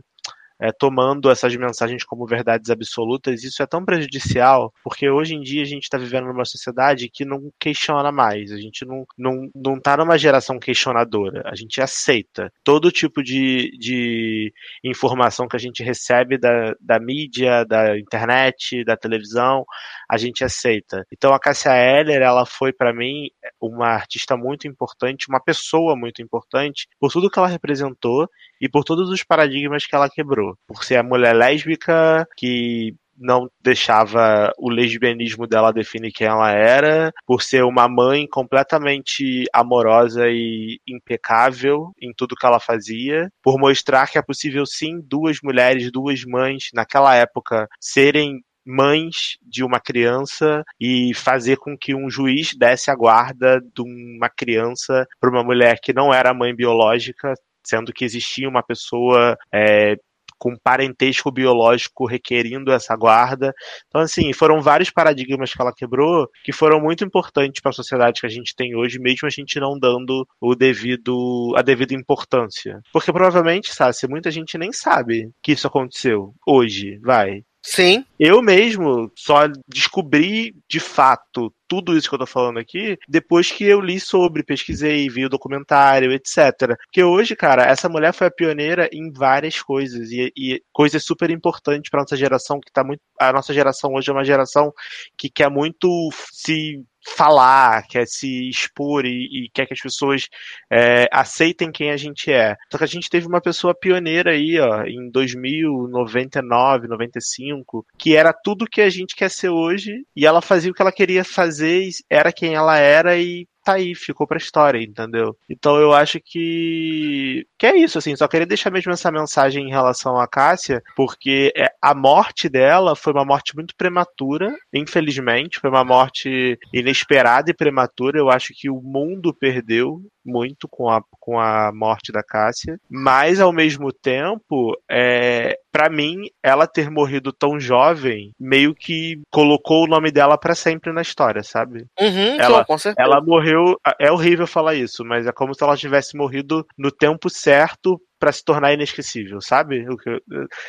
é, tomando essas mensagens como verdades absolutas, isso é tão prejudicial, porque hoje em dia a gente está vivendo numa sociedade que não questiona mais, a gente não, não, não tá numa geração questionadora, a gente aceita todo tipo de, de informação que a gente recebe da, da mídia, da internet, da televisão, a gente aceita. Então a Cássia Eller, ela foi para mim uma artista muito importante, uma pessoa muito importante, por tudo que ela representou e por todos os paradigmas que ela quebrou. Por ser a mulher lésbica que não deixava o lesbianismo dela definir quem ela era, por ser uma mãe completamente amorosa e impecável em tudo que ela fazia, por mostrar que é possível sim duas mulheres, duas mães naquela época serem mães de uma criança e fazer com que um juiz desse a guarda de uma criança para uma mulher que não era mãe biológica, sendo que existia uma pessoa é, com parentesco biológico requerindo essa guarda. Então, assim, foram vários paradigmas que ela quebrou que foram muito importantes para a sociedade que a gente tem hoje, mesmo a gente não dando o devido, a devida importância. Porque provavelmente, sabe, muita gente nem sabe que isso aconteceu hoje, vai. Sim. Eu mesmo só descobri de fato tudo isso que eu tô falando aqui depois que eu li sobre, pesquisei, vi o documentário, etc. Porque hoje, cara, essa mulher foi a pioneira em várias coisas e, e coisas super importantes para nossa geração que tá muito a nossa geração hoje é uma geração que quer muito se falar, quer se expor e, e quer que as pessoas é, aceitem quem a gente é. Só que a gente teve uma pessoa pioneira aí, ó, em 2099, 95, que era tudo que a gente quer ser hoje, e ela fazia o que ela queria fazer, era quem ela era e tá aí, ficou pra história, entendeu? Então eu acho que. que é isso, assim, só queria deixar mesmo essa mensagem em relação à Cássia, porque é, a morte dela foi uma morte muito prematura, infelizmente, foi uma morte inesperada e prematura. Eu acho que o mundo perdeu muito com a, com a morte da Cássia, mas ao mesmo tempo, é, para mim, ela ter morrido tão jovem meio que colocou o nome dela para sempre na história, sabe? Uhum, ela, com certeza. ela morreu, é horrível falar isso, mas é como se ela tivesse morrido no tempo certo para se tornar inesquecível, sabe?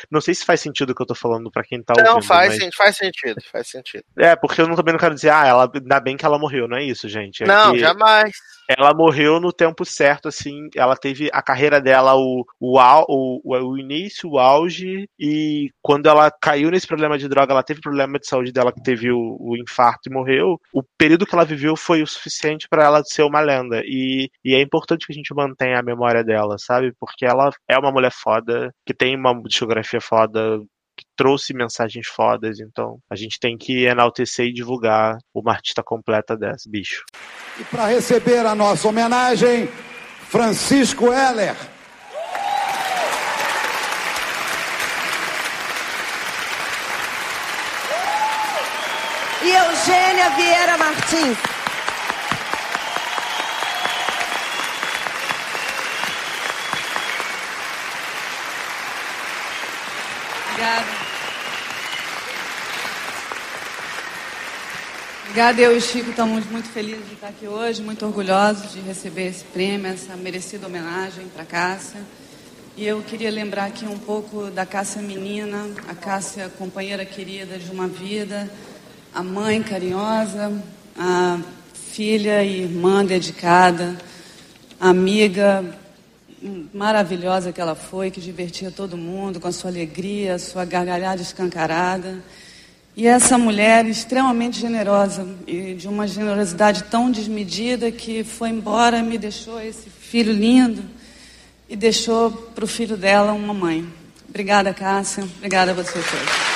Não sei se faz sentido o que eu tô falando para quem tá ouvindo. Não, faz, mas... faz sentido, faz sentido. É, porque eu não, também não quero dizer, ah, ela, ainda bem que ela morreu, não é isso, gente. É não, jamais. Ela morreu no tempo certo, assim, ela teve a carreira dela, o, o, o, o início, o auge, e quando ela caiu nesse problema de droga, ela teve problema de saúde dela, que teve o, o infarto e morreu, o período que ela viveu foi o suficiente para ela ser uma lenda, e, e é importante que a gente mantenha a memória dela, sabe? Porque ela é uma mulher foda, que tem uma discografia foda, que trouxe mensagens fodas, então a gente tem que enaltecer e divulgar uma artista completa dessa, bicho. E para receber a nossa homenagem, Francisco Heller. E Eugênia Vieira Martins. Obrigada. Obrigada, eu e Chico estamos muito felizes de estar aqui hoje, muito orgulhosos de receber esse prêmio, essa merecida homenagem para a Cássia. E eu queria lembrar aqui um pouco da Cássia menina, a Cássia companheira querida de uma vida, a mãe carinhosa, a filha e irmã dedicada, a amiga maravilhosa que ela foi, que divertia todo mundo com a sua alegria, a sua gargalhada escancarada. E essa mulher extremamente generosa e de uma generosidade tão desmedida que foi embora, me deixou esse filho lindo e deixou para o filho dela uma mãe. Obrigada, Cássia. Obrigada a você todos.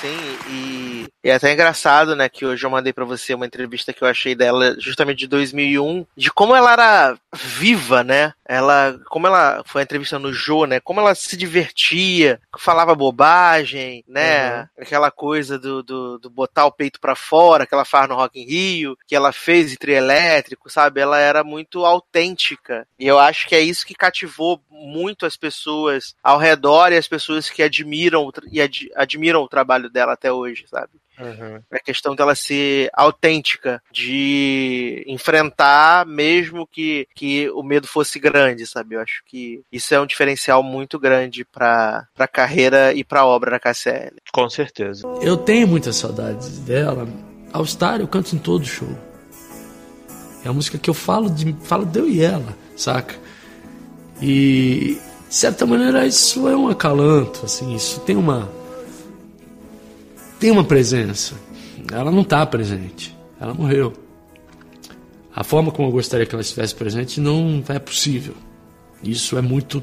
Sim, e, e é até engraçado, né, que hoje eu mandei para você uma entrevista que eu achei dela justamente de 2001, de como ela era viva, né? Ela, como ela foi a entrevista no Jô, né? Como ela se divertia, falava bobagem, né? Uhum. Aquela coisa do, do, do, botar o peito para fora que ela faz no Rock in Rio, que ela fez em trio elétrico, sabe? Ela era muito autêntica. E eu acho que é isso que cativou muito as pessoas ao redor e as pessoas que admiram e ad, admiram o trabalho dela até hoje, sabe? Uhum. A questão dela ser autêntica, de enfrentar mesmo que, que o medo fosse grande, sabe? Eu acho que isso é um diferencial muito grande para a carreira e para a obra da KCL. Com certeza. Eu tenho muitas saudades dela. All Star eu canto em todo show. É a música que eu falo de falo de eu e ela, saca? E de certa maneira isso é um acalanto, assim, isso tem uma tem uma presença. Ela não está presente. Ela morreu. A forma como eu gostaria que ela estivesse presente não é possível. Isso é muito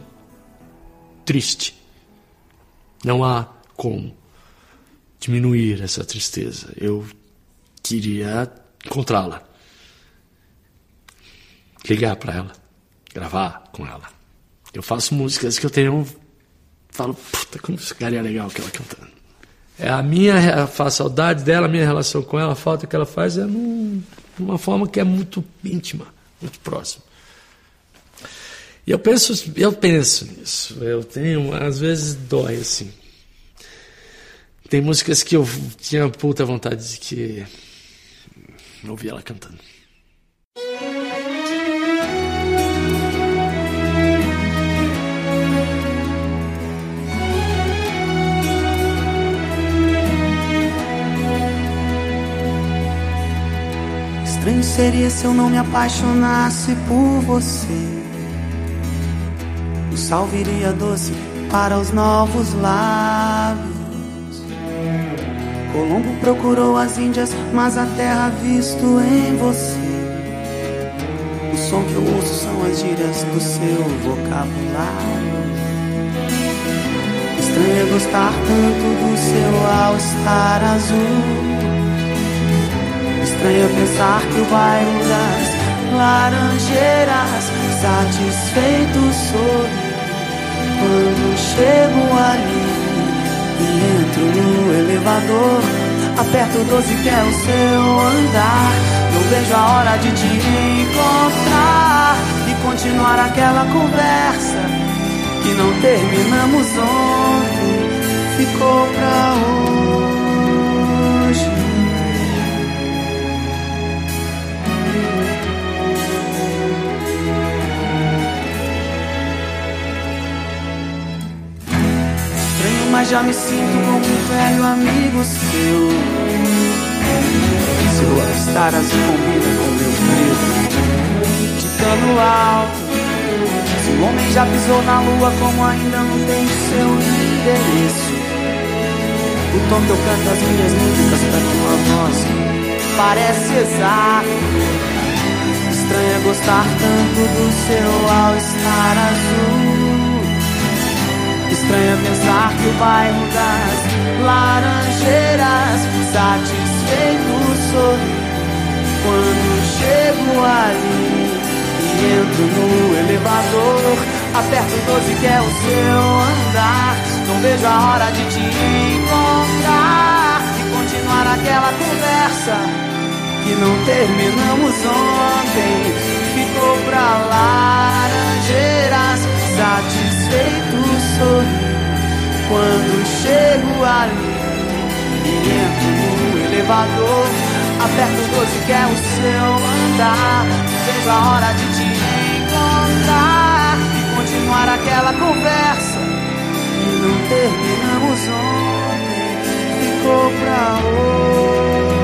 triste. Não há como diminuir essa tristeza. Eu queria encontrá-la. Ligar para ela. Gravar com ela. Eu faço músicas que eu tenho. Falo, puta, como ficaria legal aquela cantando. É a minha a saudade dela, a minha relação com ela, a falta que ela faz é num, numa forma que é muito íntima, muito próxima. E eu penso, eu penso nisso. Eu tenho, às vezes dói assim. Tem músicas que eu tinha puta vontade de que ouvir ela cantando. Estranho seria se eu não me apaixonasse por você. O sal viria doce para os novos lábios. Colombo procurou as Índias, mas a terra visto em você. O som que eu ouço são as gírias do seu vocabulário. Estranho é gostar tanto do seu all-star azul. Estranho pensar que o bairro das laranjeiras satisfeito sou quando chego ali e entro no elevador. Aperto o 12 que é o seu andar. Não vejo a hora de te encontrar e continuar aquela conversa que não terminamos ontem. Ficou pra hoje. Mas já me sinto como um velho amigo seu. Seu all-star azul combina com meu preto de alto. Se o homem já pisou na lua, como ainda não tem seu endereço. O tom que eu canto as minhas músicas pra tua voz parece exato. Estranho é gostar tanto do seu all-star azul. Estranho pensar que o bairro das laranjeiras satisfeito sorri quando chego ali e entro no elevador. Aperto o 12 que é o seu andar. Não vejo a hora de te encontrar e continuar aquela conversa que não terminamos ontem. Ficou pra laranjeiras satisfeito sorri quando chego ali e entro no elevador. Aperto o 12 que é o seu andar. Vejo a hora de te encontrar e continuar aquela conversa que não terminamos ontem. Ficou pra hoje.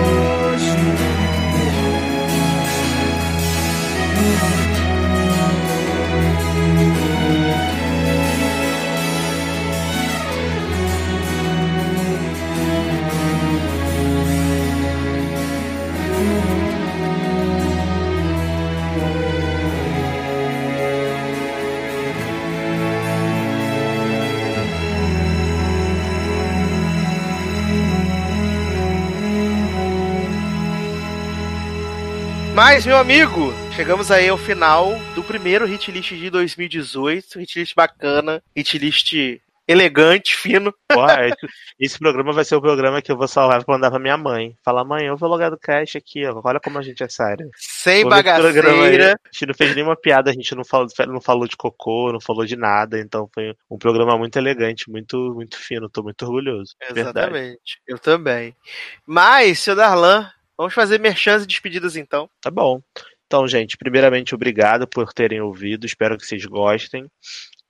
Mas, meu amigo, chegamos aí ao final do primeiro hit list de 2018. Hit list bacana, hit list elegante, fino. Porra, esse, esse programa vai ser o programa que eu vou salvar pra mandar pra minha mãe. Falar, mãe, eu vou logar do cash aqui, ó. Olha como a gente é sério. Sem Vou bagaceira. A gente não fez nenhuma piada, a gente não falou, não falou de cocô, não falou de nada. Então foi um programa muito elegante, muito, muito fino. Tô muito orgulhoso. Verdade. Exatamente. Eu também. Mas, seu Darlan, vamos fazer merchans e despedidas então. Tá bom. Então, gente, primeiramente, obrigado por terem ouvido. Espero que vocês gostem.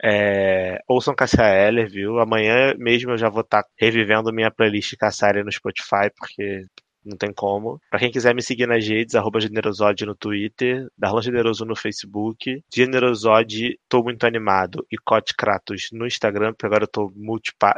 É, ouçam Cassia Eller, viu? Amanhã mesmo eu já vou estar revivendo minha playlist Cassia Eller no Spotify, porque não tem como. Pra quem quiser me seguir nas redes, arroba Generosode no Twitter, Darlan Generoso no Facebook, Generosode, tô muito animado, e Cote Kratos no Instagram, porque agora eu tô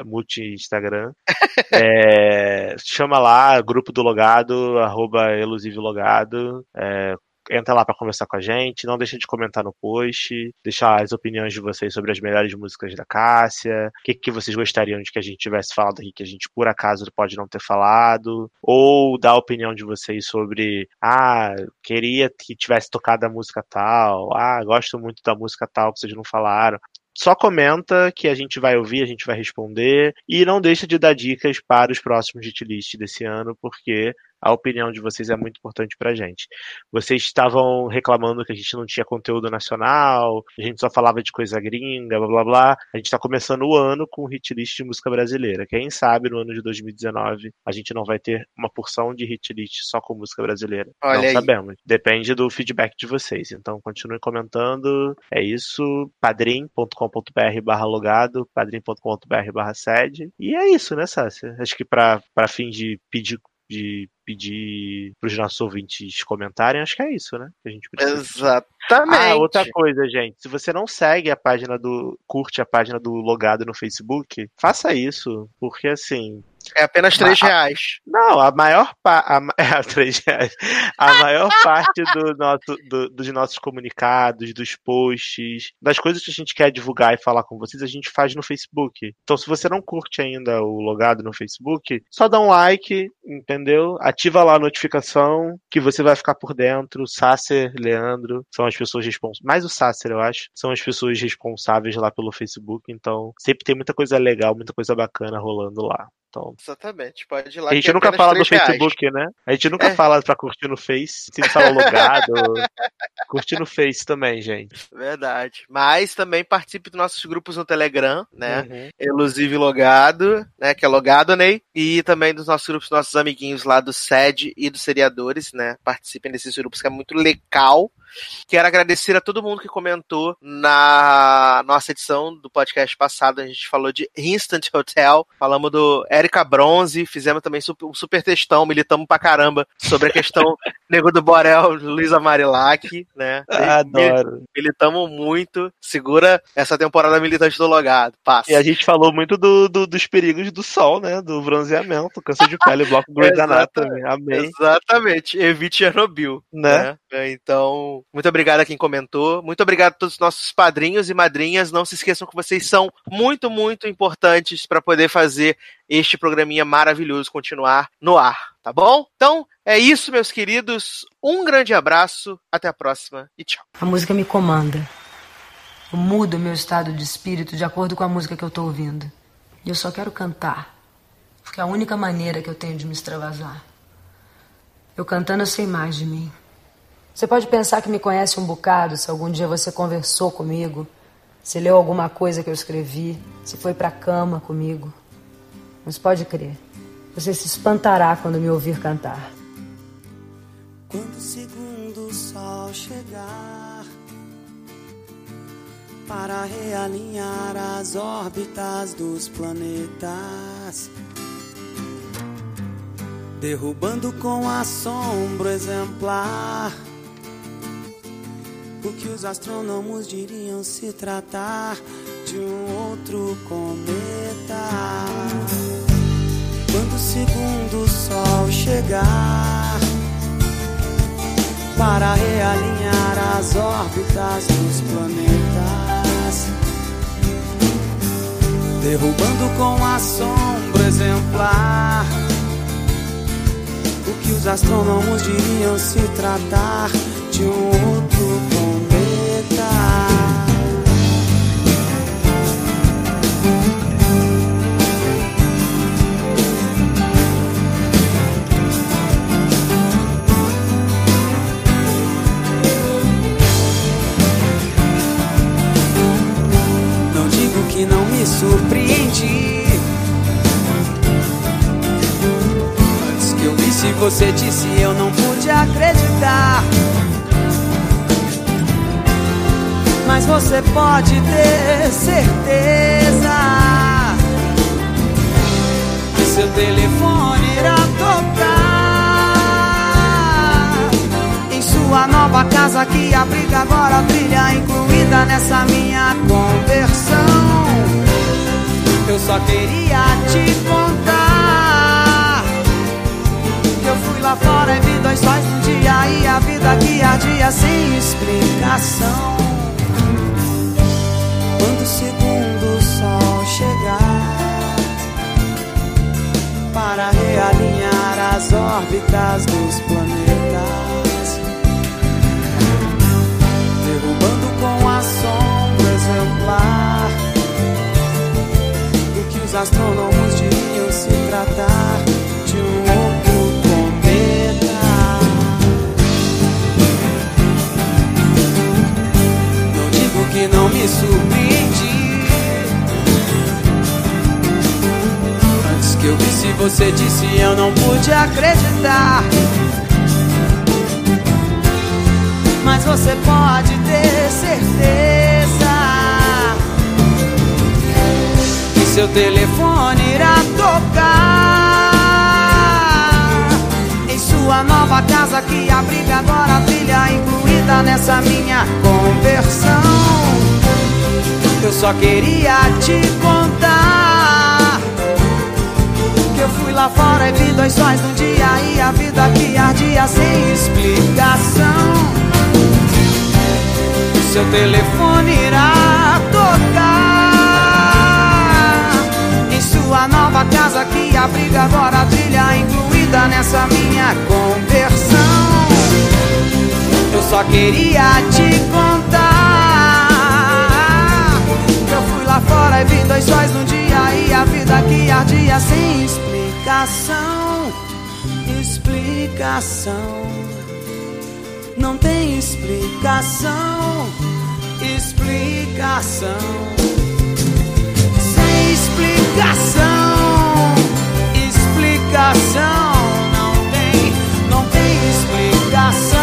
multi-Instagram. [laughs] É, chama lá, grupo do Logado, arroba Elusive Logado. É, entra lá pra conversar com a gente, não deixa de comentar no post, deixar as opiniões de vocês sobre as melhores músicas da Cássia, o que, que vocês gostariam de que a gente tivesse falado aqui que a gente por acaso pode não ter falado, ou dar a opinião de vocês sobre, ah, queria que tivesse tocado a música tal, ah, gosto muito da música tal que vocês não falaram. Só comenta que a gente vai ouvir, a gente vai responder. E não deixa de dar dicas para os próximos hit list desse ano, porque a opinião de vocês é muito importante pra gente. Vocês estavam reclamando que a gente não tinha conteúdo nacional, a gente só falava de coisa gringa, blá blá blá. A gente tá começando o ano com hit list de música brasileira. Quem sabe no ano de 2019 a gente não vai ter uma porção de hit list só com música brasileira. Olha não aí. sabemos. Depende do feedback de vocês. Então continue comentando. É isso. padrim.com.br barra logado, padrim.com.br barra sede. E é isso, né, Sácia? Acho que pra fim de pedir de pedir para os nossos ouvintes comentarem, acho que é isso, né? Que a gente precisa. Exatamente. Ah, outra coisa, gente. Se você não segue a página do. curte a página do Logado no Facebook, faça isso. Porque assim. É apenas 3 a- reais. Não, a maior parte. [laughs] É, 3 reais. A maior [laughs] parte do nosso, do- dos nossos comunicados, dos posts, das coisas que a gente quer divulgar e falar com vocês, a gente faz no Facebook. Então, se você não curte ainda o logado no Facebook, só dá um like, entendeu? Ativa lá a notificação, que você vai ficar por dentro. Sasser, Leandro, são as pessoas responsáveis. Mais o Sasser, eu acho. São as pessoas responsáveis lá pelo Facebook. Então, sempre tem muita coisa legal, muita coisa bacana rolando lá. Então, Exatamente. Pode ir lá. a gente é nunca fala do 3 reais. Facebook, né? A gente nunca É. fala pra curtir no Face. Se fala logado. [laughs] curtir no Face também, gente. Verdade. Mas também participe dos nossos grupos no Telegram, né? Uhum. Elusive Logado, né? Que é Logado, Ney. E também dos nossos grupos, nossos amiguinhos lá do SED e dos Seriadores, né? Participem desses grupos que é muito legal. Quero agradecer a todo mundo que comentou na nossa edição do podcast passado. A gente falou de Instant Hotel, falamos do Erika Bronze, fizemos também um super textão, militamos pra caramba sobre a questão [laughs] Nego do Borel, Luísa Marilac, né? Adoro. Militamos muito. Segura essa temporada militante do Logado. Passa. E a gente falou muito do, do- dos perigos do sol, né? Do bronzeamento, câncer de pele, bloco Grey's [laughs] Anatomy. Amém. Exatamente. Evite Chernobyl. Né? né? Então, muito obrigado a quem comentou. Muito obrigado a todos os nossos padrinhos e madrinhas. Não se esqueçam que vocês são muito, muito importantes para poder fazer este programinha maravilhoso continuar no ar, tá bom? Então, é isso, meus queridos. Um grande abraço, até a próxima e tchau. A música me comanda. Eu mudo meu estado de espírito de acordo com a música que eu tô ouvindo. E eu só quero cantar. Porque é a única maneira que eu tenho de me extravasar. Eu cantando, eu sei mais de mim. Você pode pensar que me conhece um bocado se algum dia você conversou comigo, se leu alguma coisa que eu escrevi, se foi pra cama comigo. Mas pode crer, você se espantará quando me ouvir cantar. Quando o segundo sol chegar para realinhar as órbitas dos planetas, derrubando com assombro exemplar o que os astrônomos diriam se tratar de um outro cometa. Quando o segundo sol chegar para realinhar as órbitas dos planetas, derrubando com assombro exemplar o que os astrônomos diriam se tratar de um outro surpreendi. Antes que eu visse você disse eu não pude acreditar. Mas você pode ter certeza que seu telefone irá tocar em sua nova casa que abriga agora a trilha incluída nessa minha conversão. Eu só queria te contar que eu fui lá fora e vi dois sóis num dia e a vida que ardia sem explicação. Quando o segundo sol chegar para realinhar as órbitas dos planetas, derrubando com assombro exemplar o que os astrônomos diriam se tratar de um outro cometa. Não digo que não me surpreendi. Antes que eu visse você disse eu não pude acreditar. Mas você pode ter certeza seu telefone irá tocar sua nova casa que abriga agora a trilha incluída nessa minha conversão. Eu só queria te contar que eu fui lá fora e vi dois sóis no dia e a vida que ardia sem explicação. Seu telefone irá tocar casa que abriga agora a trilha incluída nessa minha conversão. Eu só queria te contar que eu fui lá fora e vi dois sóis no dia e a vida que ardia sem explicação. Explicação. Não tem explicação. Explicação. Sem explicação explicação, não tem, não tem explicação.